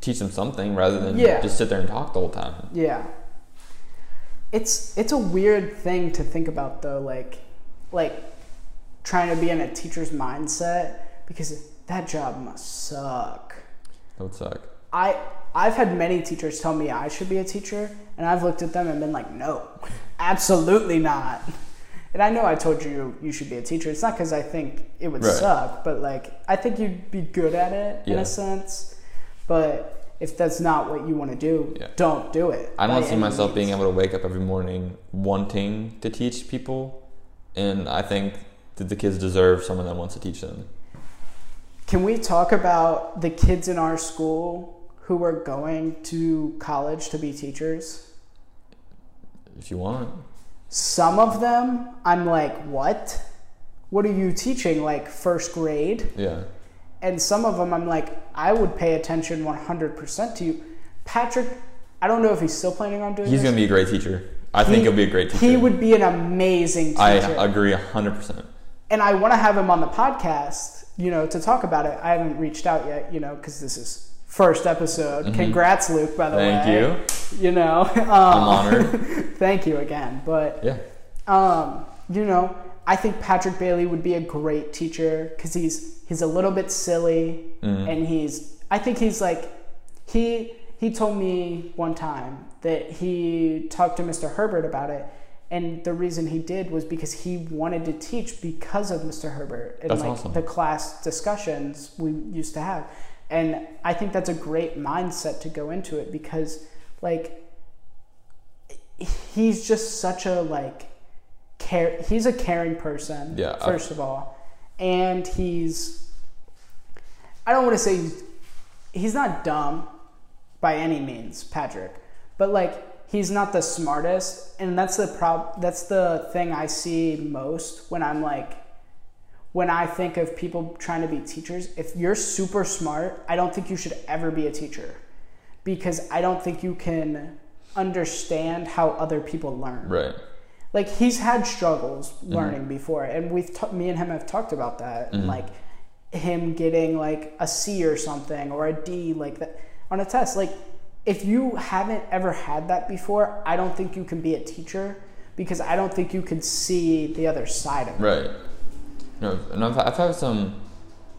teach them something rather than Yeah. just sit there and talk the whole time. Yeah. It's it's a weird thing to think about though, like like trying to be in a teacher's mindset because that job must suck. That would suck. I I've had many teachers tell me I should be a teacher, and I've looked at them and been like, no, absolutely not. And I know I told you you should be a teacher. It's not because I think it would Right. suck, but like I think you'd be good at it in a sense. But if that's not what you want to do, Yeah. don't do it. I don't see myself being able to wake up every morning wanting to teach people, and I think that the kids deserve someone that wants to teach them. Can we talk about the kids in our school who are going to college to be teachers? If you want. Some of them, I'm like, what? What are you teaching? Like first grade? Yeah. And some of them, I'm like, I would pay attention 100% to you. Patrick, I don't know if he's still planning on doing it. He's gonna be a great teacher. I think He- he'll be a great teacher. He would be an amazing teacher. I agree hundred percent. and I want to have him on the podcast, you know, to talk about it. I haven't reached out yet, you know, because this is first episode. Congrats, Luke, by the Mm-hmm. Thank you. You know, um, I'm honored. thank you again. But Yeah. um, you know, I think Patrick Bailey would be a great teacher because he's he's a little bit silly Mhm. and he's I think he's like he he told me one time that he talked to Mr. Herbert about it and the reason he did was because he wanted to teach because of Mr. Herbert and That's like awesome. the class discussions we used to have. And I think that's a great mindset to go into it because like he's just such a like care he's a caring person Yeah, I- first of all and he's i don't want to say he's, he's not dumb by any means patrick but like he's not the smartest and that's the prob that's the thing i see most when i'm like when i think of people trying to be teachers if you're super smart i don't think you should ever be a teacher because i don't think you can understand how other people learn Right. like he's had struggles Mm-hmm. learning before and we've ta- me and him have talked about that Mm-hmm. and like him getting like a c or something or a d like that on a test like if you haven't ever had that before i don't think you can be a teacher because i don't think you can see the other side of it Right. You know, and I've, I've had some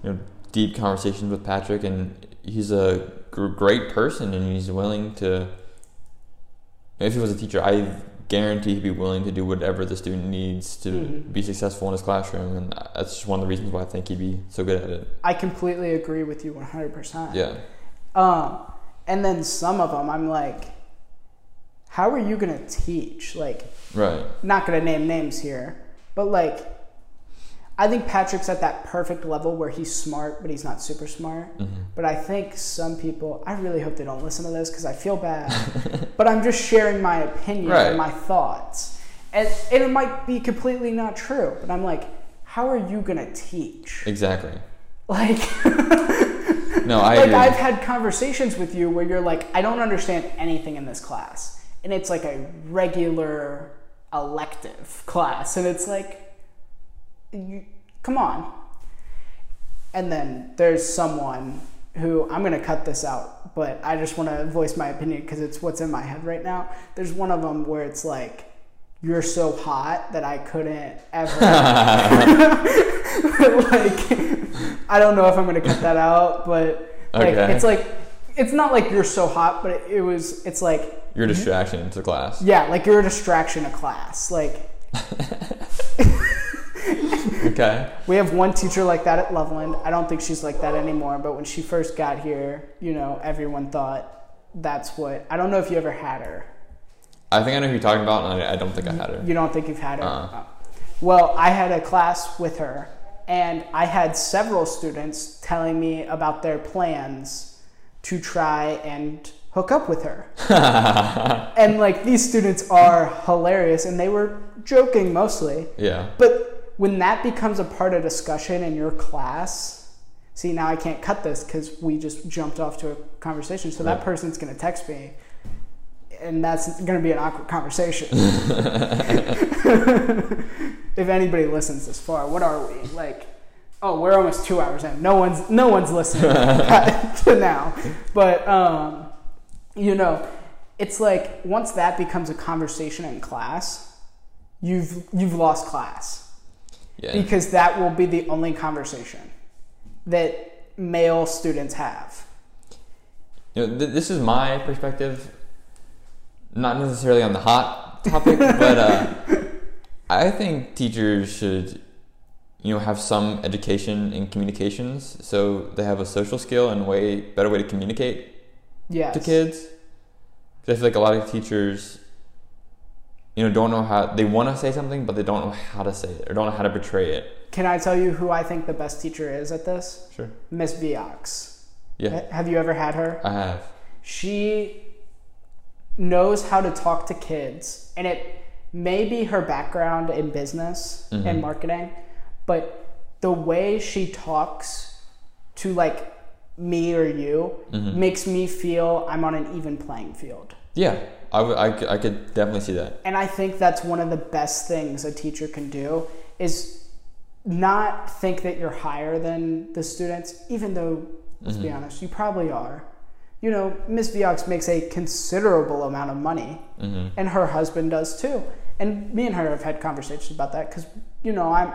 you know, deep conversations with Patrick, and he's a great person, and he's willing to. If he was a teacher, I guarantee he'd be willing to do whatever the student needs to Mhm. be successful in his classroom, and that's just one of the reasons why I think he'd be so good at it. i completely agree with you 100% Yeah. Um, and then some of them, I'm like, how are you gonna teach? Like, Right. not gonna name names here, but like, I think Patrick's at that perfect level where he's smart, but he's not super smart. hmm But I think some people, I really hope they don't listen to this because I feel bad. but I'm just sharing my opinion Right. and my thoughts. And, and it might be completely not true, but I'm like, how are you gonna teach? Exactly. Like, No, I like agree. I've had conversations with you where you're like, I don't understand anything in this class, and it's like a regular elective class, and it's like, you, come on. And then there's someone who I'm gonna cut this out, but I just want to voice my opinion because it's what's in my head right now. There's one of them where it's like, you're so hot that I couldn't ever like I don't know if I'm gonna cut that out, but like Okay. it's like it's not like you're so hot, but it, it was it's like You're a distraction to class. yeah, like you're a distraction to class. Like Okay. we have one teacher like that at Loveland. I don't think she's like that anymore, but when she first got here, you know, everyone thought that's what I don't know if you ever had her. I think I know who you're talking about, and I, I don't think I had her. You don't think you've had her? Uh-uh. Oh. Well, I had a class with her, and I had several students telling me about their plans to try and hook up with her. and like these students are hilarious, and they were joking mostly. Yeah. But when that becomes a part of discussion in your class, see now I can't cut this because we just jumped off to a conversation. So that person's gonna text me, and that's gonna be an awkward conversation. if anybody listens this far, what are we like? Oh, we're almost two hours in. No one's no one's listening to now, but um, you know, it's like once that becomes a conversation in class, you've you've lost class Yeah. because that will be the only conversation that male students have. You know, th- this is my perspective, not necessarily on the hot topic, but uh, I think teachers should, you know, have some education in communications, so they have a social skill and way better way to communicate Yes. to kids. I feel like a lot of teachers, you know, don't know how they want to say something, but they don't know how to say it or don't know how to portray it. Can I tell you who I think the best teacher is at this? Sure. Miss Viox. Yeah, Have you ever had her? I have. She knows how to talk to kids, and it may be her background in business and Mhm. marketing, but the way she talks to like me or you Mhm. makes me feel I'm on an even playing field. Yeah, I, w- I, c- I could definitely see that. And I think that's one of the best things a teacher can do is not think that you're higher than the students, even though, let's be honest, you probably are. You know, Miss Viox makes a considerable amount of money, hmm and her husband does too. And me and her have had conversations about that because, you know, I'm,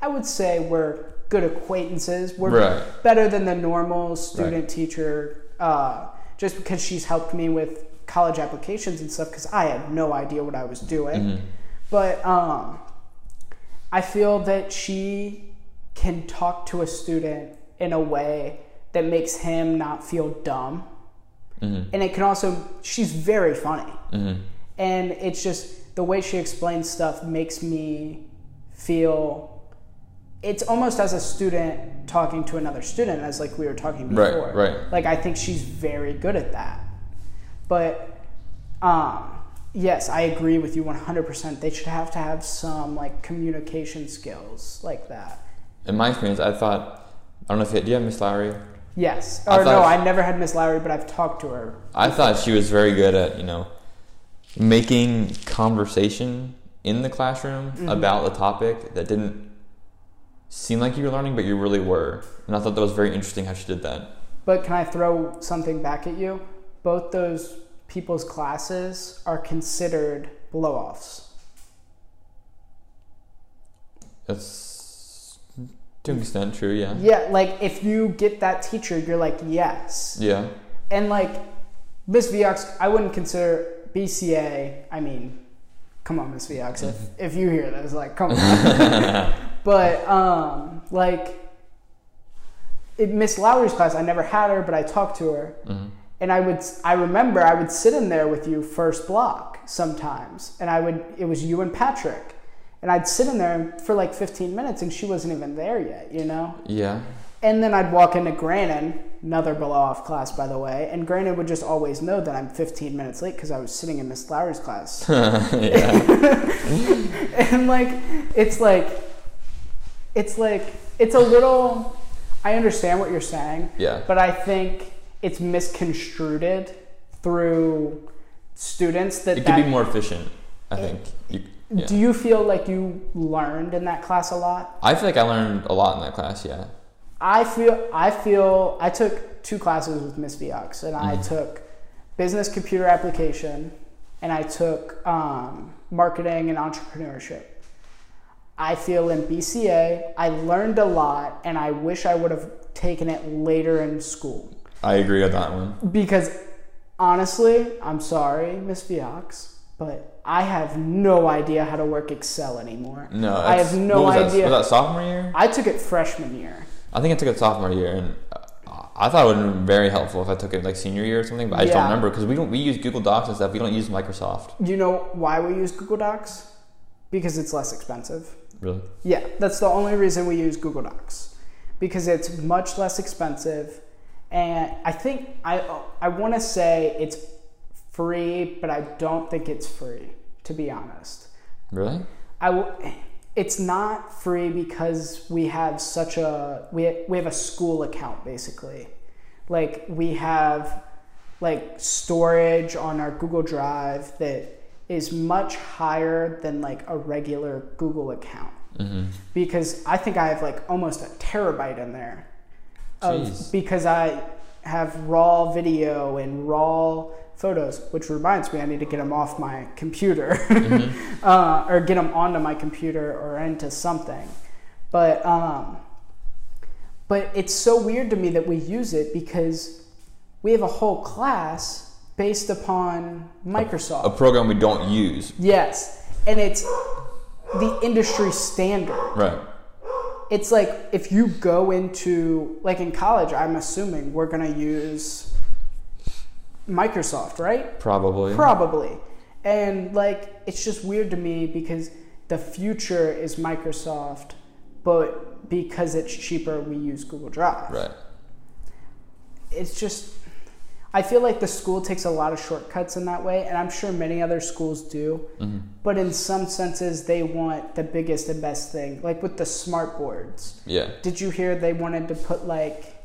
I would say we're good acquaintances. We're Right. better than the normal student teacher uh, just because she's helped me with college applications and stuff because I had no idea what I was doing. hmm But um, I feel that she can talk to a student in a way that makes him not feel dumb. hmm And it can also, she's very funny. hmm And it's just the way she explains stuff makes me feel it's almost as a student talking to another student, as like we were talking Right, before. right. Like I think she's very good at that. But um, yes, I agree with you 100%. They should have to have some like communication skills like that. In my experience, I thought, I don't know if you, do you have Miss Lowry? Yes. I Or no, thought- I never had Miss Lowry, but I've talked to her. I thought she was very good at, you know, making conversation in the classroom Mm-hmm. about the topic that didn't seem like you were learning, but you really were. And I thought that was very interesting how she did that. But can I throw something back at you? Both those people's classes are considered blow offs. That's to an extent true, yeah. Yeah, like if you get that teacher, you're like, yes. Yeah. And like Miss Viox, I wouldn't consider BCA. I mean, come on, Miss Viox. If if you hear this, like, come on. but um, like Miss Lowry's class, I never had her, but I talked to her, Mhm. and I would. I remember I would sit in there with you first block sometimes, and I would. It was you and Patrick. And I'd sit in there for like 15 minutes and she wasn't even there yet, you know? Yeah. And then I'd walk into Grannon, another below off class, by the way, and Grannon would just always know that I'm 15 minutes late because I was sitting in Miss Lowry's class. yeah. and like, it's like, it's like, it's a little, I understand what you're saying, Yeah. but I think it's misconstrued through students that, It could be more efficient, I think. You, yeah. do you feel like you learned in that class a lot? I feel like I learned a lot in that class, yeah. I feel I feel I took two classes with Miss Viox, and I took business computer application and I took um, marketing and entrepreneurship. I feel in BCA, I learned a lot, and I wish I would have taken it later in school. I agree with that one. Because honestly, I'm sorry, Miss Viox, but I have no idea how to work Excel anymore. No, I have no idea. That, was that sophomore year? I took it freshman year. I think I took it sophomore year, and I thought it would have been very helpful if I took it like senior year or something. But I just don't remember because we don't we use Google Docs and stuff. We don't use Microsoft. You know why we use Google Docs? Because it's less expensive. Really? Yeah, that's the only reason we use Google Docs because it's much less expensive, and I think I I want to say it's free, but I don't think it's free to be honest. Really? I w- it's not free because we have such a we we have a school account basically, like we have like storage on our Google Drive that is much higher than like a regular Google account Mm-hmm. because I think I have like almost a terabyte in there. Of, because I have raw video and raw photos, which reminds me I need to get them off my computer uh, or get them onto my computer or into something. But um, but it's so weird to me that we use it because we have a whole class based upon Microsoft. A program we don't use. Yes, and it's the industry standard. Right. It's like if you go into like in college, I'm assuming we're gonna use Microsoft, right? Probably. Probably. And like it's just weird to me because the future is Microsoft, but because it's cheaper, we use Google Drive. right. It's just I feel like the school takes a lot of shortcuts in that way, and I'm sure many other schools do. Mm-hmm. But in some senses, they want the biggest and best thing, like with the smart boards. Yeah. Did you hear they wanted to put like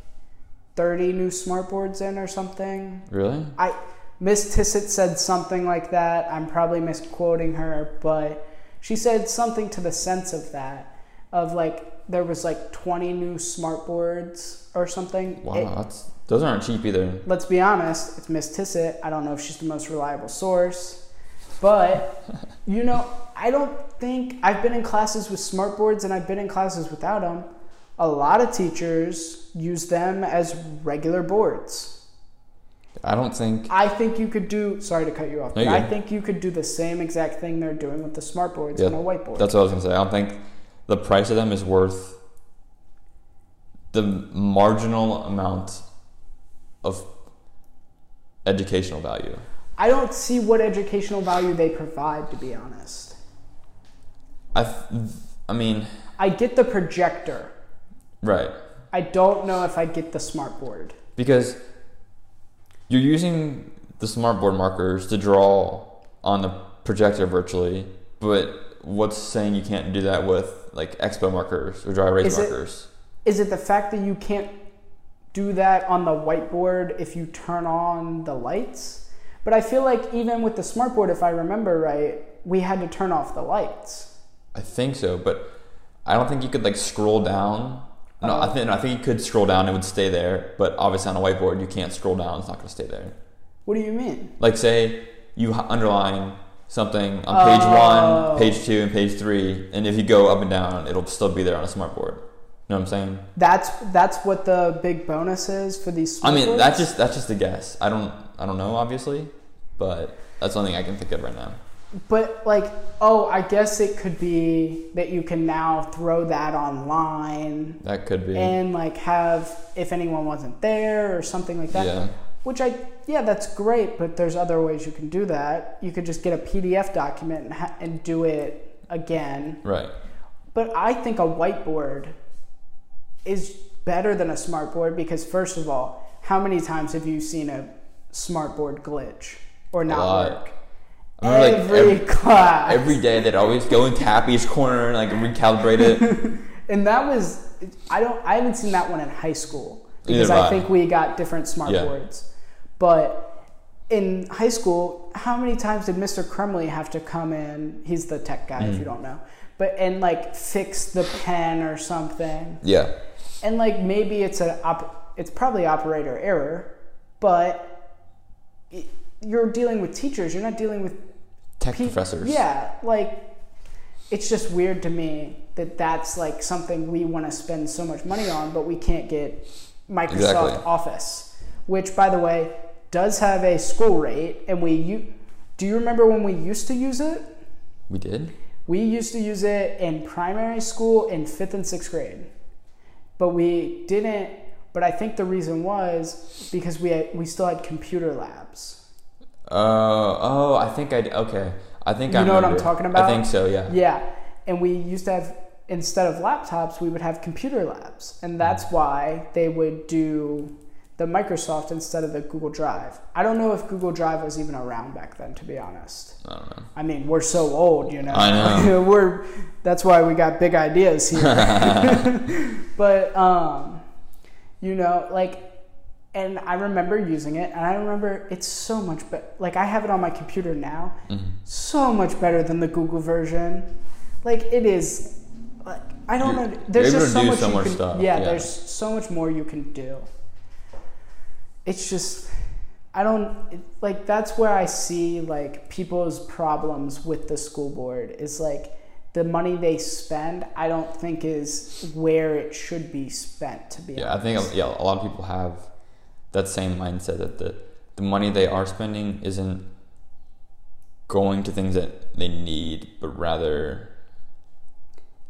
30 new smart boards in or something? Really? I Miss Tissot said something like that. I'm probably misquoting her, but she said something to the sense of that of like there was like 20 new smart boards or something. Wow. It- that's those aren't cheap either. let's be honest, it's Miss Tissot. I don't know if she's the most reliable source, but you know, I don't think I've been in classes with smart boards and I've been in classes without them. A lot of teachers use them as regular boards. I don't think. I think you could do. Sorry to cut you off, No, but you're I think you could do the same exact thing they're doing with the smart boards Yeah, on a whiteboard. That's what I was gonna say. I don't think the price of them is worth the marginal amount of educational value. I don't see what educational value they provide, to be honest. I, I mean, I get the projector. Right? I don't know if I get the smart board. Because you're using the smartboard markers to draw on the projector virtually, but what's saying you can't do that with like expo markers or dry erase Is markers? Is it the fact that you can't do that on the whiteboard if you turn on the lights? But I feel like even with the smart board, if I remember right, we had to turn off the lights. I think so, but I don't think you could like scroll down. No, I Oh. think I think you could scroll down; it would stay there. But obviously, on a whiteboard, you can't scroll down; it's not going to stay there. What do you mean? Like, say you underline something on page Oh. one, page two, and page three, and if you go up and down, it'll still be there on a smartboard. You know what I'm saying? That's that's what the big bonus is for these. I mean, boards? that's just that's just a guess. I don't I don't know, obviously, but that's the only thing I can think of right now. But like, oh, I guess it could be that you can now throw that online That could be. and like have if anyone wasn't there or something like that. yeah. Which I yeah, that's great. But there's other ways you can do that. You could just get a PDF document and, ha- and do it again. Right. But I think a whiteboard is better than a smartboard because first of all, how many times have you seen a smartboard glitch or not work? Remember, like, every, every- class. Every day they'd always go tap each corner and like recalibrate it. And that was I don't I haven't seen that one in high school because I think we got different smart Yeah. boards. But in high school, how many times did Mr. Crumley have to come in? He's the tech guy Mm. if you don't know. But and like fix the pen or something. yeah. And like maybe it's a op- it's probably operator error, but it, you're dealing with teachers. You're not dealing with Tech pe- professors. Yeah, like it's just weird to me that that's like something we want to spend so much money on, but we can't get Microsoft Exactly. Office, which, by the way, does have a school rate. And we, you, do you remember when we used to use it? We did. We used to use it in primary school in fifth and sixth grade, but we didn't. But I think the reason was because we had, we still had computer labs. Uh, oh, I think I okay. I think You I know what I'm talking about? I think so. Yeah. Yeah, and we used to have instead of laptops, we would have computer labs, and that's why they would do the Microsoft instead of the Google Drive. I don't know if Google Drive was even around back then, to be honest. I don't know. I mean, we're so old, you know. I know. we're that's why we got big ideas here. but um, you know, like, and I remember using it, and I remember it's so much better. Like, I have it on my computer now, Mm-hmm. so much better than the Google version. Like, it is. Like, I don't You're- know. There's just so able to do much so much can. stuff, Yeah, yeah. there's so much more you can do. It's just. I don't it, like that's where I see like people's problems with the school board is like the money they spend I don't think is where it should be spent to be Yeah, I think yeah, a lot of people have that same mindset that the the money they are spending isn't going to things that they need, but rather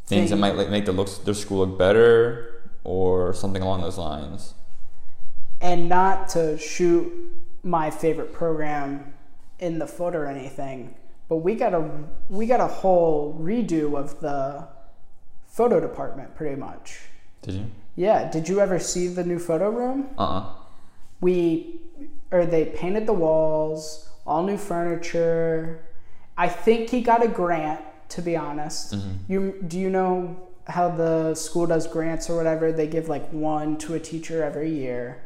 things that might like make their looks their school look better or something along those lines. and not to shoot my favorite program in the foot or anything but we got a we got a whole redo of the photo department pretty much Did you? yeah did you ever see the new photo room Uh uh we or they painted the walls all new furniture. I think he got a grant to be honest. You do you know how the school does grants or whatever? They give like one to a teacher every year.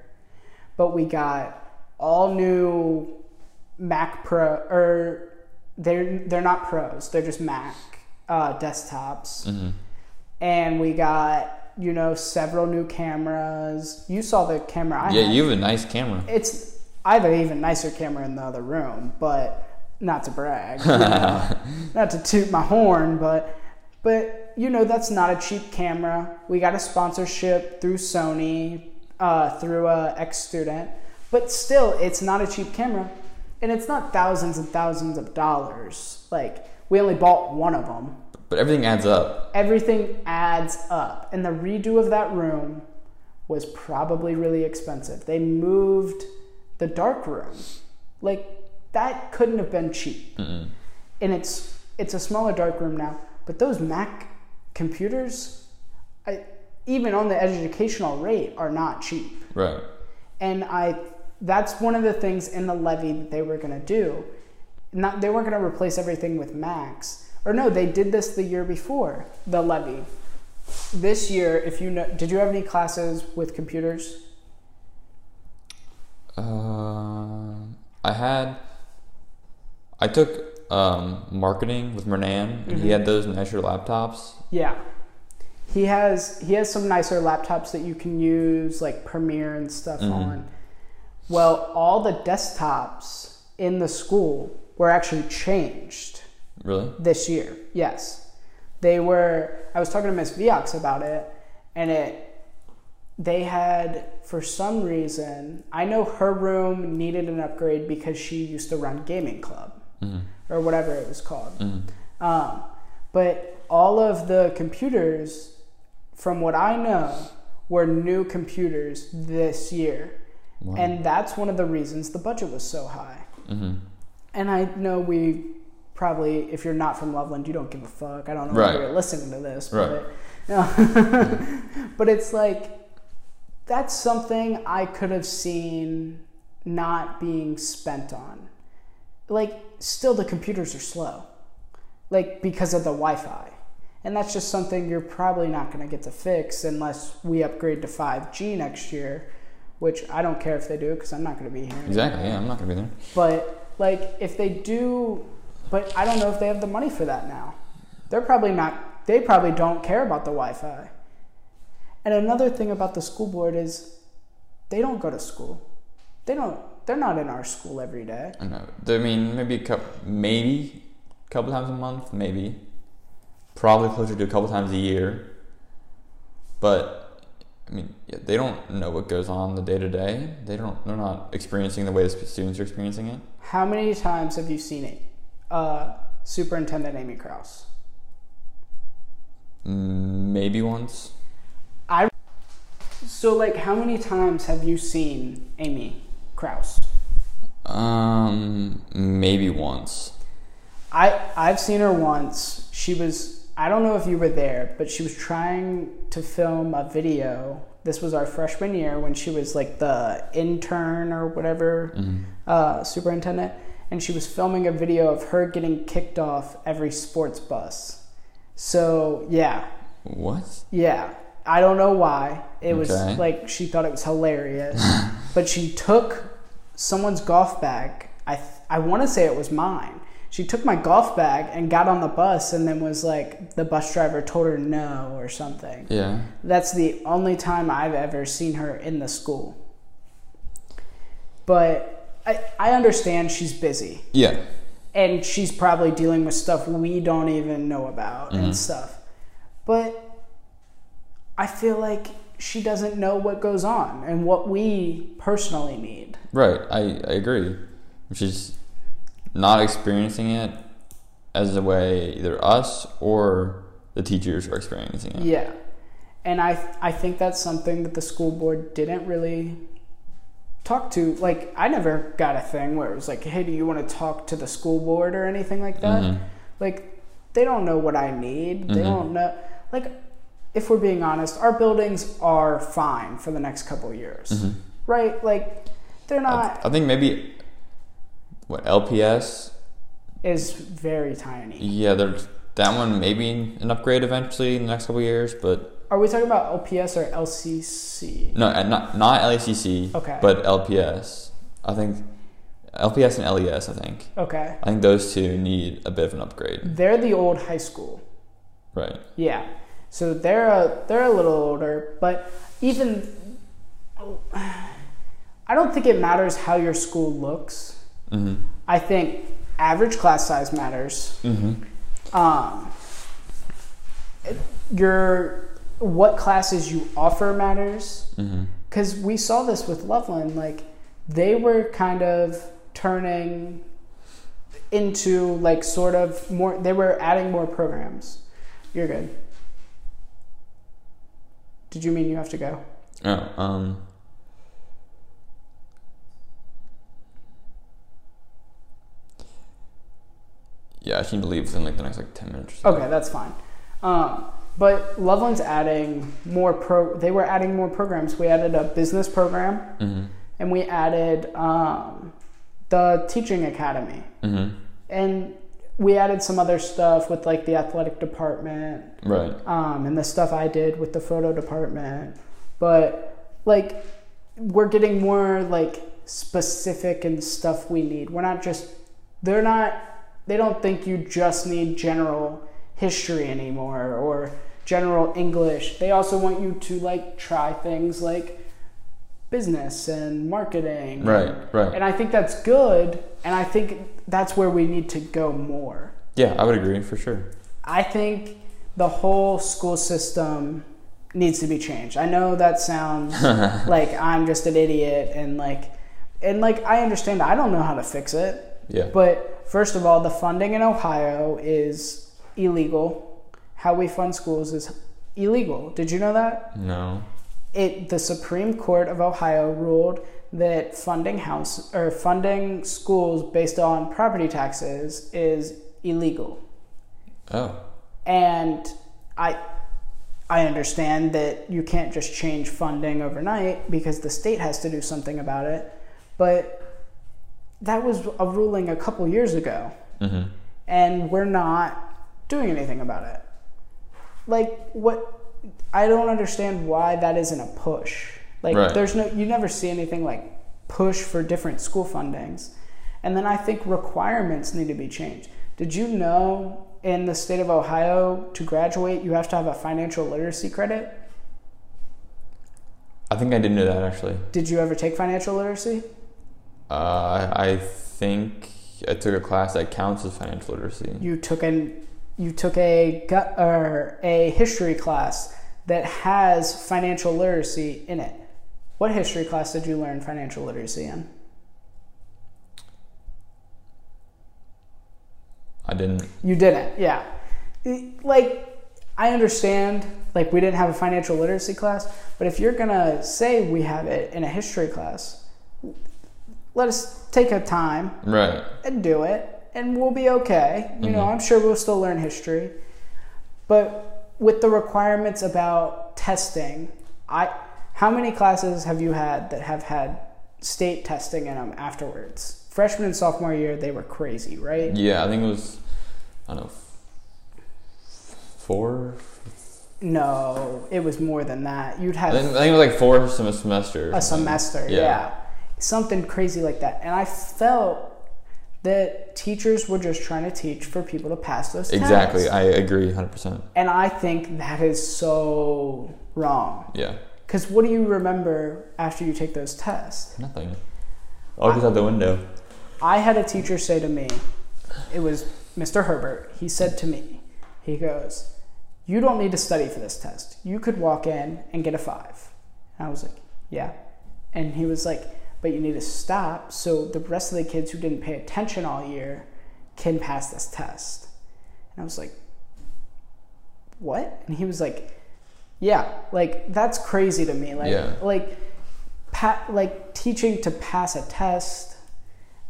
But we got all new mac pro or they're they're not pros. They're just mac uh, desktops. Mm-hmm. and we got you know several new cameras you saw the camera i Yeah, had you have a nice camera. it's I have an even nicer camera in the other room, but not to brag, you know, not to toot my horn, but but you know that's not a cheap camera. We got a sponsorship through Sony, uh, through a ex student, but still, it's not a cheap camera, and it's not thousands and thousands of dollars. Like we only bought one of them. But everything adds up. Everything adds up, and the redo of that room was probably really expensive. They moved the dark room. Like that couldn't have been cheap. Mm-mm. And it's it's a smaller dark room now, but those Mac computers I, even on the educational rate are not cheap. Right. And I that's one of the things in the levy that they were going to do. Not they weren't going to replace everything with Macs. Or no, they did this the year before, the levy. This year, if you know, did you have any classes with computers? Uh, I had. I took um, marketing with Mernan, and Mm-hmm. he had those nicer laptops. Yeah. He has he has some nicer laptops that you can use like Premiere and stuff Mhm. on. Well, all the desktops in the school were actually changed Really? this year. Yes. They were I was talking to Miss Viox about it and it they had for some reason I know her room needed an upgrade because she used to run gaming club hmm or whatever it was called. hmm Um, but all of the computers, from what I know, were new computers this year. Wow. And that's one of the reasons the budget was so high. hmm And I know we probably, if you're not from Loveland, you don't give a fuck. I don't know Right. if you're listening to this, Right. but, but it's like, that's something I could have seen not being spent on. Like, still, the computers are slow, like, because of the Wi Fi. And that's just something you're probably not going to get to fix unless we upgrade to 5G next year, which I don't care if they do because I'm not going to be here. Exactly. Yeah, I'm not gonna be there. But like if they do but I don't know if they have the money for that now. They're probably not they probably don't care about the Wi-Fi. And another thing about the school board is they don't go to school. They don't they're not in our school every day. I know. I mean, maybe a couple, maybe a couple times a month, maybe. Probably closer to a couple times a year. But I mean, yeah, they don't know what goes on the day to day. They don't. They're not experiencing the way the students are experiencing it. How many times have you seen it? Uh, Superintendent Amy Crouse. Mm, Maybe once. I. So like, how many times have you seen Amy Crouse? Um, maybe once. I I've seen her once. She was I don't know if you were there, but she was trying to film a video. This was our freshman year when she was like the intern or whatever uh, superintendent, and she was filming a video of her getting kicked off every sports bus. So yeah, What? yeah. I don't know why. It was Okay. like she thought it was hilarious, but she took someone's golf bag. I th- I want to say it was mine. She took my golf bag and got on the bus, and then was like the bus driver told her no or something. Yeah. That's the only time I've ever seen her in the school. But I I understand she's busy Yeah. and she's probably dealing with stuff we don't even know about Mm-hmm. and stuff. But I feel like she doesn't know what goes on and what we personally need. Right. I, I agree. She's not experiencing it as a way either us or the teachers are experiencing it. Yeah. And I I think that's something that the school board didn't really talk to like I never got a thing where it was like, "Hey, do you want to talk to the school board or anything like that?" Mhm. Like they don't know what I need. They Mhm. don't know like if we're being honest, our buildings are fine for the next couple years. Mhm. Right? Like they're I, not I think maybe what LPS. is very tiny. Yeah, there's that one maybe an upgrade eventually in the next couple years, but Are we talking about LPS or LCC? no, uh, not not LACC, Okay. but LPS. I think LPS and LES. I think Okay. I think those two need a bit of an upgrade. They're the old high school. Right. Yeah. So they're a they're a little older, but even I don't think it matters how your school looks. Mhm. I think average class size matters. Mhm. Um, your what classes you offer matters because we saw this with Loveland. Like they were kind of turning into like sort of more. They were adding more programs. You're good. Did you mean you have to go? Oh, um. Yeah, I to leave within like the next like ten minutes. Okay, that's fine. Um, but Loveland's adding more pro. They were adding more programs. We added a business program, Mhm. and we added um, the teaching academy, Mhm. and we added some other stuff with like the athletic department Right. um, and the stuff I did with the photo department. But like, we're getting more like specific and stuff we need. We're not just, they're not, they don't think you just need general history anymore or general English. They also want you to like try things like business and marketing. Right. Right. And I think that's good. And I think that's where we need to go more. Yeah, I would agree for sure. I think the whole school system needs to be changed. I know that sounds like I'm just an idiot and like and like I understand I don't know how to fix it. Yeah. But first of all, the funding in Ohio is illegal. How we fund schools is illegal. Did you know that? no. It the Supreme Court of Ohio ruled that funding house or funding schools based on property taxes is illegal. Oh. And I I understand that you can't just change funding overnight because the state has to do something about it. But that was a ruling a couple years ago Mhm. and we're not doing anything about it. Like what I don't understand why that isn't a push. Like Right. there's no you never see anything like push for different school fundings. And then I think requirements need to be changed. Did you know in the state of Ohio to graduate you have to have a financial literacy credit? I think I didn't know that actually. Did you ever take financial literacy? Uh, I think I took a class that counts as financial literacy. You took an you took a gut or a history class that has financial literacy in it. What history class did you learn financial literacy in? I didn't. You didn't, yeah. Like, I understand, like, we didn't have a financial literacy class, but if you're gonna say we have it in a history class, let us take a time Right. and do it, and we'll be okay. You know, Mhm. I'm sure we'll still learn history, but with the requirements about testing, I how many classes have you had that have had state testing in them afterwards? Freshman and sophomore year, they were crazy, right? Yeah, I think it was. I don't know. Four. No, it was more than that. You'd I have think, I think it was like four sem- semester. a semester, Yeah. yeah. Something crazy like that. And I felt that teachers were just trying to teach for people to pass those tests. Exactly. I agree, hundred percent. And I think that is so wrong. Yeah. Because what do you remember after you take those tests? Nothing. All goes out the window. I had a teacher say to me, it was Mr. Herbert, he said to me, he goes, You don't need to study for this test. You could walk in and get a five. And I was like, Yeah. And he was like, But you need to stop so the rest of the kids who didn't pay attention all year can pass this test. And I was like, What? And he was like, Yeah, like that's crazy to me. Like, Yeah. like, pa- like teaching to pass a test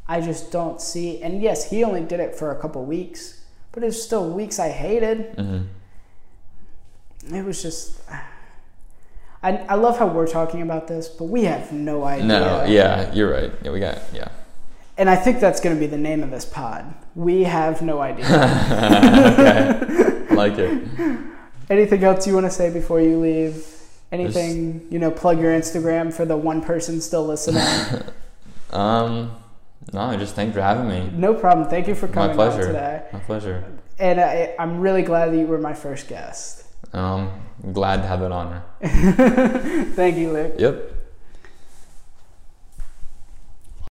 I just don't see. And yes, he only did it for a couple weeks, but it was still weeks I hated. hmm It was just. I, I love how we're talking about this, but we have no idea. No. Yeah, you're right. Yeah, we got. Yeah. And I think that's going to be the name of this pod. We have no idea. okay. Like it. Anything else you want to say before you leave? Anything, you know, plug your Instagram for the one person still listening. Um. No, just thanks for having me. no problem. Thank you for coming on pleasure. today. My pleasure. And I, I'm really glad that you were my first guest. Um, glad to have that honor. Thank you, Luke. Yep.